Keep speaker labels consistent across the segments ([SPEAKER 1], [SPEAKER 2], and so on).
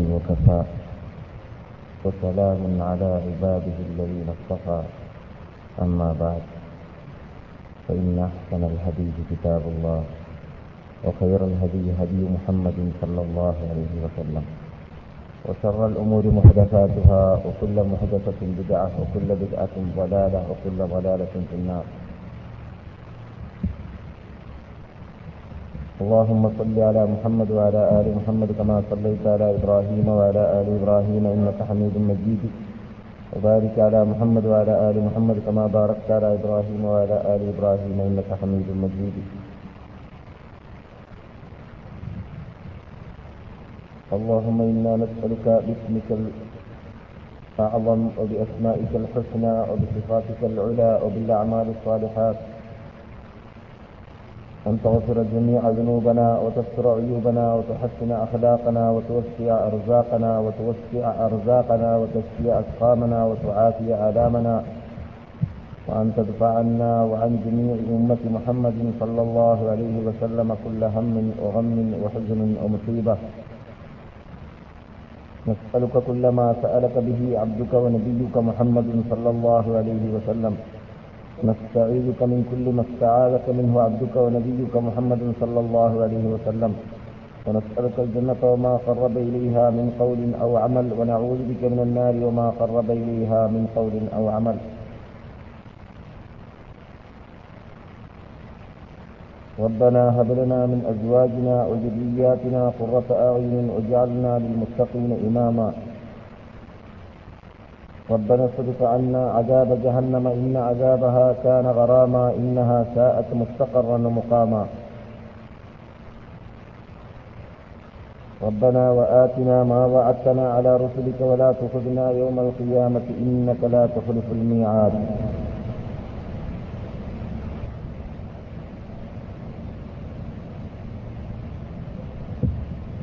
[SPEAKER 1] وكفى وسلام على عباده الذين اصطفى. أما بعد فإن أحسن الحديث كتاب الله وخير الهدي هدي محمد صلى الله عليه وسلم وشر الأمور محدثاتها وكل محدثة بدعة وكل بدعة ضلالة وكل ضلالة في النار. اللهم صل على محمد وعلى آل محمد كما صليت على إبراهيم وعلى آل إبراهيم إنك حميد مجيد. وبارك على محمد وعلى آل محمد كما باركت على إبراهيم وعلى آل إبراهيم إنك حميد مجيد. اللهم إنا نسألك باسمك الأعظم وبأسمائك الحسنى وبصفاتك العلى وبالأعمال الصالحات. أن تغفر جميع ذنوبنا وتستر عيوبنا وتحسن أخلاقنا وتوسع أرزاقنا وتوسع أرزاقنا وتشفي أسقامنا وتعافي آلامنا. وأن تدفع عنا وعن جميع أمة محمد صلى الله عليه وسلم كل هم وغم وحزن ومصيبة. نسألك كل ما سألك به عبدك ونبيك محمد صلى الله عليه وسلم. نستعيذك من كل ما استعاذك منه عبدك ونبيك محمد صلى الله عليه وسلم. ونسألك الجنة وما قرب إليها من قول أو عمل ونعوذ بك من النار وما قرب إليها من قول أو عمل. ربنا هب لنا من أزواجنا وذرياتنا قرة أعين واجعلنا للمتقين إماما. ربنا اصرف عنا عذاب جهنم إن عذابها كان غراما إنها ساءت مستقرا ومقاما. ربنا وآتنا ما وعدتنا على رسلك ولا تخذنا يوم القيامة إنك لا تخلف الميعاد.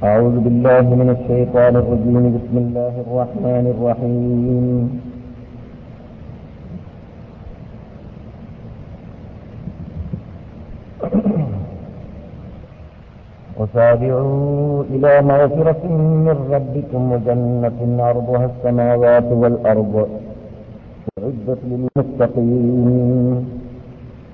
[SPEAKER 1] أعوذ بالله من الشيطان الرجيم. بسم الله الرحمن الرحيم. وسارعوا إلى مغفرة من ربكم وجنة عرضها السماوات والأرض. أعدت للمتقين.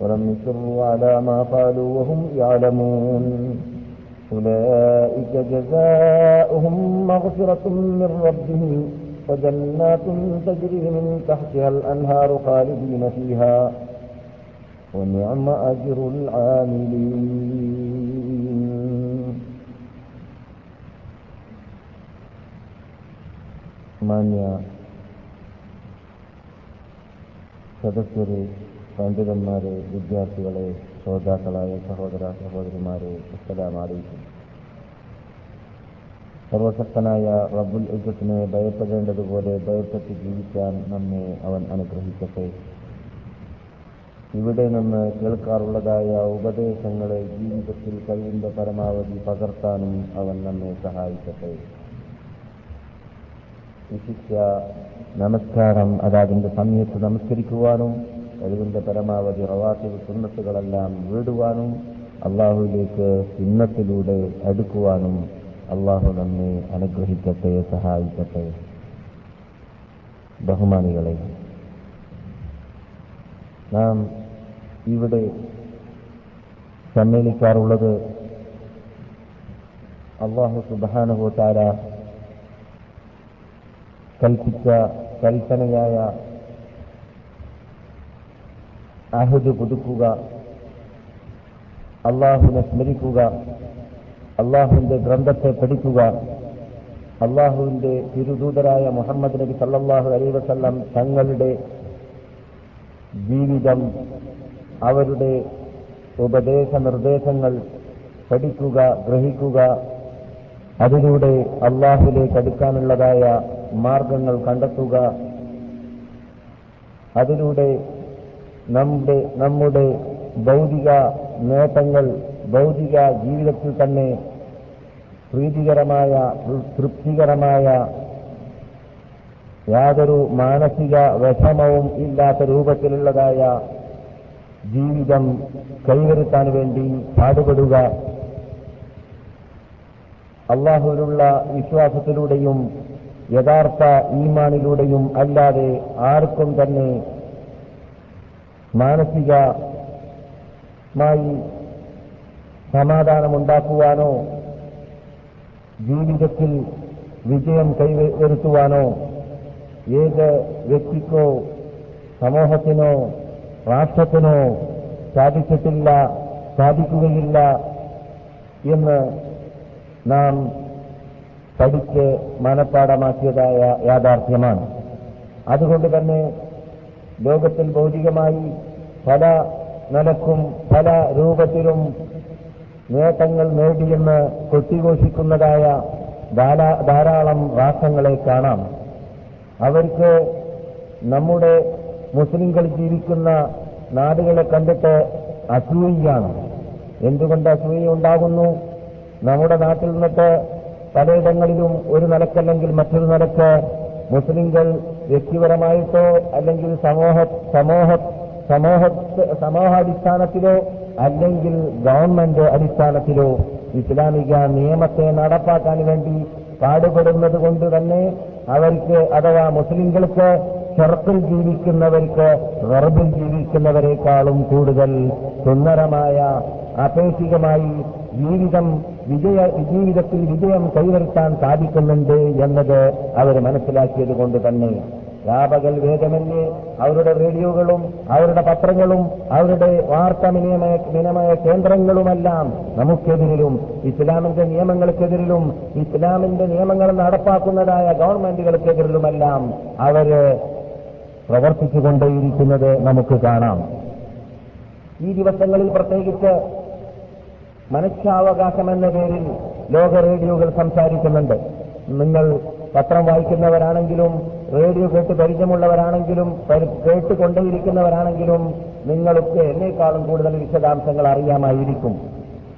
[SPEAKER 1] ولم يصروا على ما قالوا وهم يعلمون. أولئك جزاؤهم مغفرة من ربهم وجنات تجري من تحتها الأنهار خالدين فيها. ونعم أجر العاملين. ثمانية تذكروا പണ്ഡിതന്മാരെ വിദ്യാർത്ഥികളെ ശ്രോതാക്കളായ സഹോദര സഹോദരിമാരെ അസ്സലാം സർവശക്തനായ റബ്ബുൽ ഇജ്ജത്തിനെ ഭയപ്പെടേണ്ടതുപോലെ ഭയപ്പെട്ട് ജീവിക്കാൻ നമ്മെ അവൻ അനുഗ്രഹിക്കട്ടെ. ഇവിടെ നിന്ന് കേൾക്കാറുള്ളതായ ഉപദേശങ്ങളെ ജീവിതത്തിൽ കഴിവിന്റെ പരമാവധി പകർത്താനും അവൻ നമ്മെ സഹായിക്കട്ടെ. വിശിഷ്യ നമസ്കാരം അതാതിന്റെ സമയത്ത് നമസ്കരിക്കുവാനും കഴിവിന്റെ പരമാവധി റവാത്തിവ് സുന്നത്തുകളെല്ലാം വീടുവാനും അള്ളാഹുവിലേക്ക് സുന്നത്തിലൂടെ അടുക്കുവാനും അള്ളാഹു നമ്മെ അനുഗ്രഹിക്കട്ടെ സഹായിക്കട്ടെ. ബഹുമാനികളെ നാം ഇവിടെ സമ്മേളിക്കാറുള്ളത് അള്ളാഹു സുബാനുഭൂത്താര കൽപ്പിച്ച കൽപ്പനയായ അഹദ് പുതുക്കുക. അള്ളാഹുവിനെ സ്മരിക്കുക. അള്ളാഹുവിന്റെ ഗ്രന്ഥത്തെ പഠിക്കുക. അള്ളാഹുവിന്റെ തിരുദൂതരായ മുഹമ്മദ് നബി സല്ലാഹു അലൈ വസല്ലം തങ്ങളുടെ ജീവിതം അവരുടെ ഉപദേശ നിർദ്ദേശങ്ങൾ പഠിക്കുക ഗ്രഹിക്കുക അതിലൂടെ അള്ളാഹുലേക്ക് അടുക്കാനുള്ളതായ മാർഗങ്ങൾ കണ്ടെത്തുക. അതിലൂടെ നമ്മുടെ നമ്മുടെ ഭൗതിക നേട്ടങ്ങൾ ഭൗതിക ജീവിതത്തിൽ തന്നെ പ്രീതികരമായ തൃപ്തികരമായ യാതൊരു മാനസിക വിഷമവും ഇല്ലാത്ത രൂപത്തിലുള്ളതായ ജീവിതം കൈവരുത്താൻ വേണ്ടി പാടുപെടുക. അള്ളാഹുവിലുള്ള വിശ്വാസത്തിലൂടെയും യഥാർത്ഥ ഈമാനിലൂടെയും അല്ലാതെ ആർക്കും തന്നെ മാനസികമായി സമാധാനമുണ്ടാക്കുവാനോ ജീവിതത്തിൽ വിജയം കൈവരുത്തുവാനോ ഏത് വ്യക്തിക്കോ സമൂഹത്തിനോ രാഷ്ട്രത്തിനോ സാധിച്ചിട്ടില്ല സാധിക്കുകയില്ല എന്ന് നാം പഠിച്ച് മനഃപ്പാടമാക്കിയതായ യാഥാർത്ഥ്യമാണ്. അതുകൊണ്ട് തന്നെ ലോകത്തിൽ ഭൗതികമായി പല നിലക്കും പല രൂപത്തിലും നേട്ടങ്ങൾ നേടിയെന്ന് കൊട്ടിഘോഷിക്കുന്നതായ ധാരാളം രാഷ്ട്രങ്ങളെ കാണാം. അവർക്ക് നമ്മുടെ മുസ്ലിംകൾ ജീവിക്കുന്ന നാടുകളെ കണ്ടിട്ട് അസൂയയാണ്. എന്തുകൊണ്ട് അസൂയ ഉണ്ടാകുന്നു? നമ്മുടെ നാട്ടിൽ നിന്നിട്ട് പലയിടങ്ങളിലും ഒരു നിലക്കല്ലെങ്കിൽ മറ്റൊരു നിലയ്ക്ക് മുസ്ലിങ്ങൾ വ്യക്തിപരമായിട്ടോ അല്ലെങ്കിൽ സമൂഹ സമൂഹ സമൂഹ സമൂഹാടിസ്ഥാനത്തിലോ അല്ലെങ്കിൽ ഗവൺമെന്റ് അടിസ്ഥാനത്തിലോ ഇസ്ലാമിക നിയമത്തെ നടപ്പാക്കാൻ വേണ്ടി പാടുപെടുന്നത് കൊണ്ട് തന്നെ അവർക്ക് അഥവാ മുസ്ലിങ്ങൾക്ക് ചെറുപ്പിൽ ജീവിക്കുന്നവർക്ക് വെറുപ്പിൽ ജീവിക്കുന്നവരെക്കാളും കൂടുതൽ സുന്ദരമായ അപേക്ഷികമായി ജീവിതം വിജയ ജീവിതത്തിൽ വിജയം കൈവരുത്താൻ സാധിക്കുന്നുണ്ട് എന്നത് അവർ മനസ്സിലാക്കിയത് കൊണ്ട് തന്നെ. വ്യാപകൽ വേദമന്യേ അവരുടെ റേഡിയോകളും അവരുടെ പത്രങ്ങളും അവരുടെ വാർത്താ വിനിമയ വിനിമയ കേന്ദ്രങ്ങളുമെല്ലാം നമുക്കെതിരിലും ഇസ്ലാമിന്റെ നിയമങ്ങൾക്കെതിരിലും ഇസ്ലാമിന്റെ നിയമങ്ങൾ നടപ്പാക്കുന്നതായ ഗവൺമെന്റുകൾക്കെതിരിലുമെല്ലാം അവർ പ്രവർത്തിച്ചുകൊണ്ടേയിരിക്കുന്നത് നമുക്ക് കാണാം. ഈ ദിവസങ്ങളിൽ പ്രത്യേകിച്ച് മനുഷ്യാവകാശം എന്ന പേരിൽ ലോക റേഡിയോകൾ സംസാരിക്കുന്നുണ്ട്. നിങ്ങൾ പത്രം വായിക്കുന്നവരാണെങ്കിലും റേഡിയോ കേട്ട് പരിചയമുള്ളവരാണെങ്കിലും കേട്ടുകൊണ്ടേയിരിക്കുന്നവരാണെങ്കിലും നിങ്ങൾക്ക് എന്നേക്കാളും കൂടുതൽ വിശദാംശങ്ങൾ അറിയാമായിരിക്കും.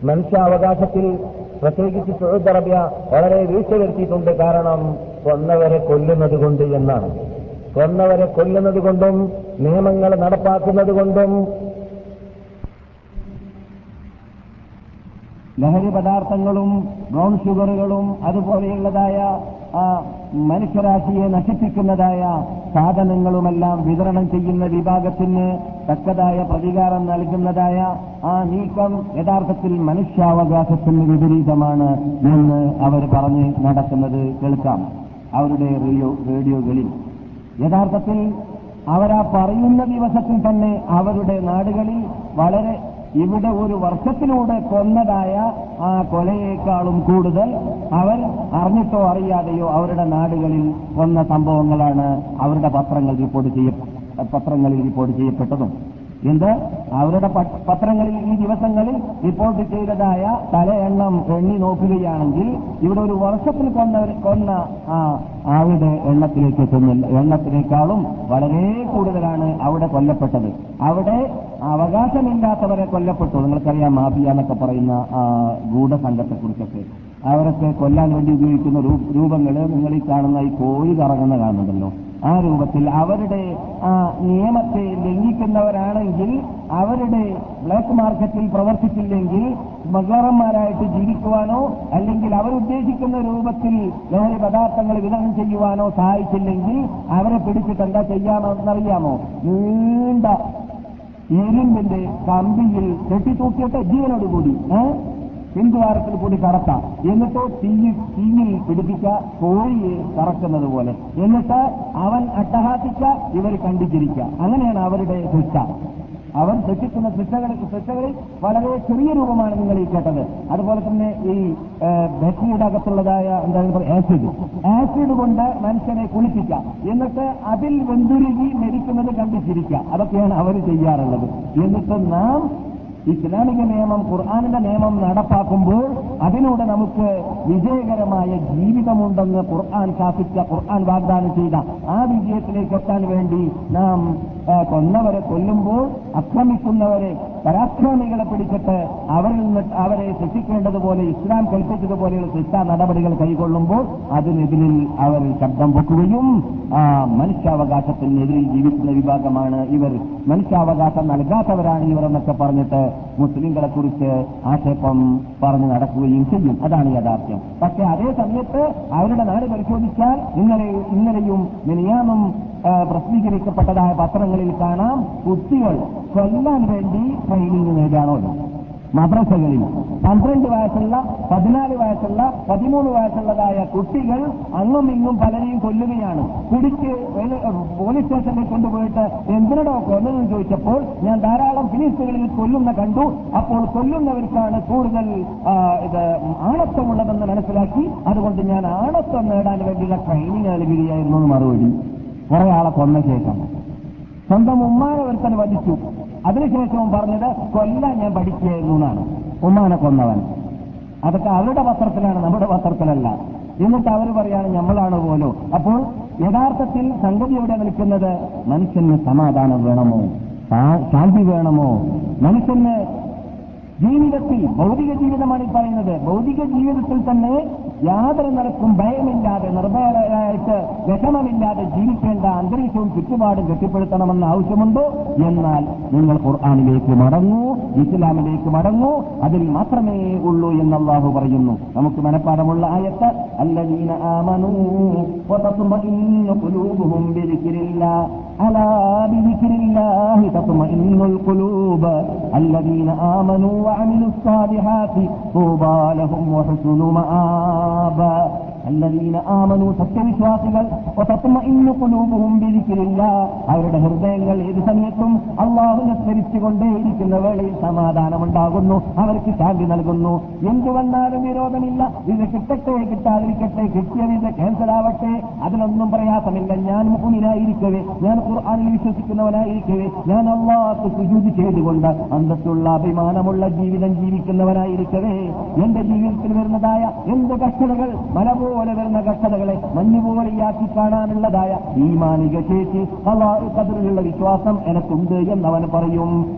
[SPEAKER 1] മനുഷ്യാവകാശത്തിൽ പ്രത്യേകിച്ച് സൗദി അറേബ്യ വളരെ വീഴ്ച വരുത്തിയിട്ടുണ്ട് കാരണം കൊന്നവരെ കൊല്ലുന്നത് കൊണ്ട് എന്നാണ്. കൊന്നവരെ കൊല്ലുന്നത് കൊണ്ടും നിയമങ്ങൾ നടപ്പാക്കുന്നത് കൊണ്ടും
[SPEAKER 2] ലഹരി പദാർത്ഥങ്ങളും ബ്രൗൺ ഷുഗറുകളും അതുപോലെയുള്ളതായ മനുഷ്യരാശിയെ നശിപ്പിക്കുന്നതായ സാധനങ്ങളുമെല്ലാം വിതരണം ചെയ്യുന്ന വിഭാഗത്തിന് തക്കതായ പ്രതികാരം നൽകുന്നതായ ആ നീക്കം യഥാർത്ഥത്തിൽ മനുഷ്യാവകാശത്തിന് വിപരീതമാണ് എന്ന് അവർ പറഞ്ഞ് നടക്കുന്നത് കേൾക്കാം അവരുടെ റേഡിയോ റേഡിയോകളിൽ. യഥാർത്ഥത്തിൽ അവരാ പറയുന്ന ദിവസത്തിൽ തന്നെ അവരുടെ നാടുകളിൽ വളരെ ഇവിടെ ഒരു വർഷത്തിലൂടെ കൊന്നതായ ആ കൊലയേക്കാളും കൂടുതൽ അവർ അറിഞ്ഞിട്ടോ അറിയാതെയോ അവരുടെ നാടുകളിൽ കൊന്ന സംഭവങ്ങളാണ് അവരുടെ പത്രങ്ങൾ റിപ്പോർട്ട് ചെയ്യ പത്രങ്ങളിൽ റിപ്പോർട്ട് ചെയ്യപ്പെട്ടതും. എന്ത്? അവരുടെ പത്രങ്ങളിൽ ഈ ദിവസങ്ങളിൽ റിപ്പോർട്ട് ചെയ്തതായ തല എണ്ണം നോക്കുകയാണെങ്കിൽ ഇവിടെ ഒരു വർഷത്തിൽ കൊന്ന കൊന്ന ആളുടെ എണ്ണത്തിലേക്ക് എത്തുന്നില്ല എണ്ണത്തിനേക്കാളും വളരെ കൂടുതലാണ് അവിടെ കൊല്ലപ്പെട്ടത്. അവിടെ അവകാശമില്ലാത്തവരെ കൊല്ലപ്പെട്ടു. നിങ്ങൾക്കറിയാം മാഫിയ എന്നൊക്കെ പറയുന്ന ഗൂഢസംഘത്തെക്കുറിച്ചൊക്കെ. അവരൊക്കെ കൊല്ലാൻ വേണ്ടി ഉപയോഗിക്കുന്ന രൂപങ്ങൾ നിങ്ങൾ ഈ കാണുന്ന ഈ കോഴി കറങ്ങുന്ന കാണുന്നുണ്ടല്ലോ. ആ രൂപത്തിൽ അവരുടെ നിയമത്തെ ലംഘിക്കുന്നവരാണെങ്കിൽ അവരുടെ ബ്ലാക്ക് മാർക്കറ്റിൽ പ്രവർത്തിച്ചില്ലെങ്കിൽ സ്മഗ്ലർമാരായിട്ട് ജീവിക്കുവാനോ അല്ലെങ്കിൽ അവരുദ്ദേശിക്കുന്ന രൂപത്തിൽ ലഹരി പദാർത്ഥങ്ങൾ വിതരണം ചെയ്യുവാനോ സഹായിച്ചില്ലെങ്കിൽ അവരെ പിടിച്ചിട്ട് എന്താ ചെയ്യാമെന്നറിയാമോ? നീണ്ട ഇരുമ്പിന്റെ കമ്പിയിൽ കെട്ടിത്തൂക്കിയിട്ട് ജീവനോടുകൂടി പിന്തുവാരത്തിൽ കൂടി കടത്താം എന്നിട്ട് തീയിൽ തീയിൽ പിടിപ്പിച്ച കോഴിയെ കറക്കുന്നത് പോലെ. എന്നിട്ട് അവൻ അട്ടഹാസിക്ക ഇവർ കണ്ടിച്ചിരിക്കുക അങ്ങനെയാണ് അവരുടെ ശിക്ഷ. അവർ ശിക്ഷിക്കുന്ന ശിക്ഷകളിൽ ശിക്ഷകളിൽ വളരെ ചെറിയ രൂപമാണ് നിങ്ങൾ ഈ കേട്ടത്. അതുപോലെ തന്നെ ഈ ബാറ്ററിയുടെ അകത്തുള്ളതായ എന്താണ് ആസിഡ് ആസിഡ് കൊണ്ട് മനുഷ്യനെ കുളിപ്പിക്കാം. എന്നിട്ട് അതിൽ വെന്തുരുകി മരിക്കുന്നത് കണ്ടിച്ചിരിക്കാം അതൊക്കെയാണ് അവർ ചെയ്യാറുള്ളത്. എന്നിട്ട് നാം ഇസ്ലാമിക നിയമം ഖുർആാനിന്റെ നിയമം നടപ്പാക്കുമ്പോൾ അതിലൂടെ നമുക്ക് വിജയകരമായ ജീവിതമുണ്ടെന്ന് ഖുർആൻ ശാസിച്ച ഖുർആൻ വാഗ്ദാനം ചെയ്ത ആ വിജയത്തിലേക്ക് എത്താൻ വേണ്ടി നാം കൊന്നവരെ കൊല്ലുമ്പോൾ അക്രമിക്കുന്നവരെ പരാക്രമികളെ പിടിച്ചിട്ട് അവരിൽ നിന്ന് അവരെ ശിക്ഷിക്കേണ്ടതുപോലെ ഇസ്ലാം കൽപ്പിച്ചതുപോലെയുള്ള ശിക്ഷാ നടപടികൾ കൈകൊള്ളുമ്പോൾ അതിനെതിരിൽ അവർ ശബ്ദം പൊക്കുകയും ആ മനുഷ്യാവകാശത്തിനെതിരിൽ ജീവിക്കുന്ന വിഭാഗമാണ് ഇവർ. മനുഷ്യാവകാശം നൽകാത്തവരാണ് ഇവർ എന്നൊക്കെ പറഞ്ഞിട്ട് മുസ്ലിങ്ങളെ കുറിച്ച് ആക്ഷേപം പറഞ്ഞു നടക്കുകയും ചെയ്യും. അതാണ് യാഥാർത്ഥ്യം. പക്ഷെ അതേ സമയത്ത് അവരുടെ നാട് പരിശോധിച്ചാൽ ഇന്നലെ ഇന്നലെയും നിനിയാമം പ്രസിദ്ധീകരിക്കപ്പെട്ടതായ പത്രങ്ങളിൽ കാണാം കുട്ടികൾ കൊല്ലാൻ വേണ്ടി ട്രെയിനിങ് നേടുകയാണോ മദ്രസകളിൽ. പന്ത്രണ്ട് വയസ്സുള്ള പതിനാല് വയസ്സുള്ള പതിമൂന്ന് വയസ്സുള്ളതായ കുട്ടികൾ അങ്ങും ഇങ്ങും പലരെയും കൊല്ലുകയാണ്. കുടിച്ച് പോലീസ് സ്റ്റേഷനിൽ കൊണ്ടുപോയിട്ട് എന്തിനടോ കൊന്നതെന്ന് ചോദിച്ചപ്പോൾ ഞാൻ ധാരാളം ഫിലിസ്റ്റുകളിൽ കൊല്ലുന്ന കണ്ടു. അപ്പോൾ കൊല്ലുന്നവർക്കാണ് കൂടുതൽ ഇത് ആണത്വമുള്ളതെന്ന് മനസ്സിലാക്കി. അതുകൊണ്ട് ഞാൻ ആണത്വം നേടാൻ വേണ്ടിയുള്ള ട്രെയിനിങ് നൽകുകയായിരുന്നു മറുപടി. കുറെ ആളെ കൊന്ന ശേഷം. സ്വന്തം ഉമ്മാനെ ഒരുത്തൻ വധിച്ചു. അതിനുശേഷവും പറഞ്ഞത് കൊല്ലാൻ ഞാൻ പഠിക്കുകയായിരുന്നു എന്നാണ്. ഉമ്മാനെ കൊന്നവൻ. അതൊക്കെ അവരുടെ പത്രത്തിലാണ് നമ്മുടെ പത്രത്തിലല്ല. എന്നിട്ട് അവർ പറയാണ് നമ്മളാണ് പോലും. അപ്പോൾ യഥാർത്ഥത്തിൽ സംഗതി എവിടെ നിൽക്കുന്നത്? മനുഷ്യന് സമാധാനം വേണമോ? ശാന്തി വേണമോ? മനുഷ്യന് ജീവിതത്തിൽ ഭൗതിക ജീവിതമാണ് ഈ പറയുന്നത്. ഭൗതിക ജീവിതത്തിൽ തന്നെ യാതൊരു നിലക്കും ഭയമില്ലാതെ നിർഭയരായിട്ട് വിഷമമില്ലാതെ ജീവിക്കേണ്ട അന്തരീക്ഷവും ചുറ്റുപാടും കെട്ടിപ്പടുത്തണമെന്ന ആവശ്യമുണ്ടോ? എന്നാൽ നിങ്ങൾ ഖുർആാനിലേക്ക് മടങ്ങൂ ഇസ്ലാമിലേക്ക് മടങ്ങൂ അതിൽ മാത്രമേ ഉള്ളൂ എന്ന് അള്ളാഹു പറയുന്നു. നമുക്ക് മനഃപ്പാടമുള്ള ആയത്ത് അല്ലദീന ആമനൂ ألا بذكر الله تطمئن القلوب. الذين آمنوا وعملوا الصالحات طوبى لهم وحسن مآب. ആമനു സത്യവിശ്വാസികൾ അവരുടെ ഹൃദയങ്ങൾ ഏത് സമയത്തും അള്ളാഹുനെ സ്മരിച്ചുകൊണ്ടേയിരിക്കുന്ന വേളയിൽ സമാധാനമുണ്ടാകുന്നു അവർക്ക് ശാന്തി നൽകുന്നു. എന്തു വന്നാലും വിരോധമില്ല ഇത് കിട്ടട്ടെ കിട്ടാതിരിക്കട്ടെ കിട്ടിയത് ഇത് ക്യാൻസൽ ആവട്ടെ. അതിനൊന്നും പ്രയാസമില്ല. ഞാൻ മുഹുനിലായിരിക്കവേ ഞാൻ ഖുർആാനിൽ വിശ്വസിക്കുന്നവനായിരിക്കവേ ഞാൻ അള്ളാഹ് സുജൂതി ചെയ്തുകൊണ്ട് അന്തത്തുള്ള അഭിമാനമുള്ള ജീവിതം ജീവിക്കുന്നവനായിരിക്കവേ. എന്റെ ജീവിതത്തിൽ വരുന്നതായ എന്ത് കഷ്ടതകൾ മലബോ പോലെ വരുന്ന കഷ്ടതകളെ മഞ്ഞുപോലെയാക്കി കാണാനുള്ളതായ ഈ മാനിക ശേഷി അള്ളാഹു കതിരിലുള്ള വിശ്വാസം എനക്കുണ്ട് എന്നവൻ പറയും.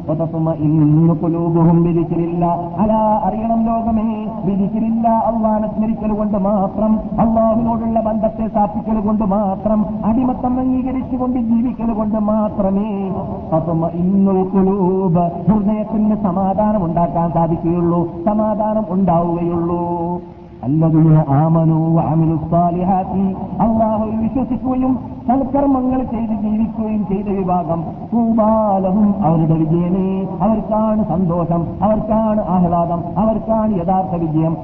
[SPEAKER 2] ഇന്ന് വിധിച്ചിരില്ല. അല അറിയണം ലോകമേ. വിധിച്ചിരില്ല. അള്ളാനെ സ്മരിക്കൽ കൊണ്ട് മാത്രം. അള്ളാഹുവിനോടുള്ള ബന്ധത്തെ സ്ഥാപിക്കൽ കൊണ്ട് മാത്രം. അടിമത്തം അംഗീകരിച്ചുകൊണ്ട് ജീവിക്കൽ കൊണ്ട് മാത്രമേ അപ്പം ഇന്നുൽ കുലൂബ് ഹൃദയത്തിന് സമാധാനം ഉണ്ടാക്കാൻ സാധിക്കുകയുള്ളൂ. സമാധാനം ഉണ്ടാവുകയുള്ളൂ. الذين آمنوا وعملوا الصالحات الله يشرف സൽക്കർമ്മങ്ങൾ ചെയ്ത് ജീവിക്കുകയും ചെയ്ത വിഭാഗം പൂമാലവും അവരുടെ വിജയമേ. അവർക്കാണ് സന്തോഷം അവർക്കാണ് ആഹ്ലാദം അവർക്കാണ് യഥാർത്ഥ വിജയം.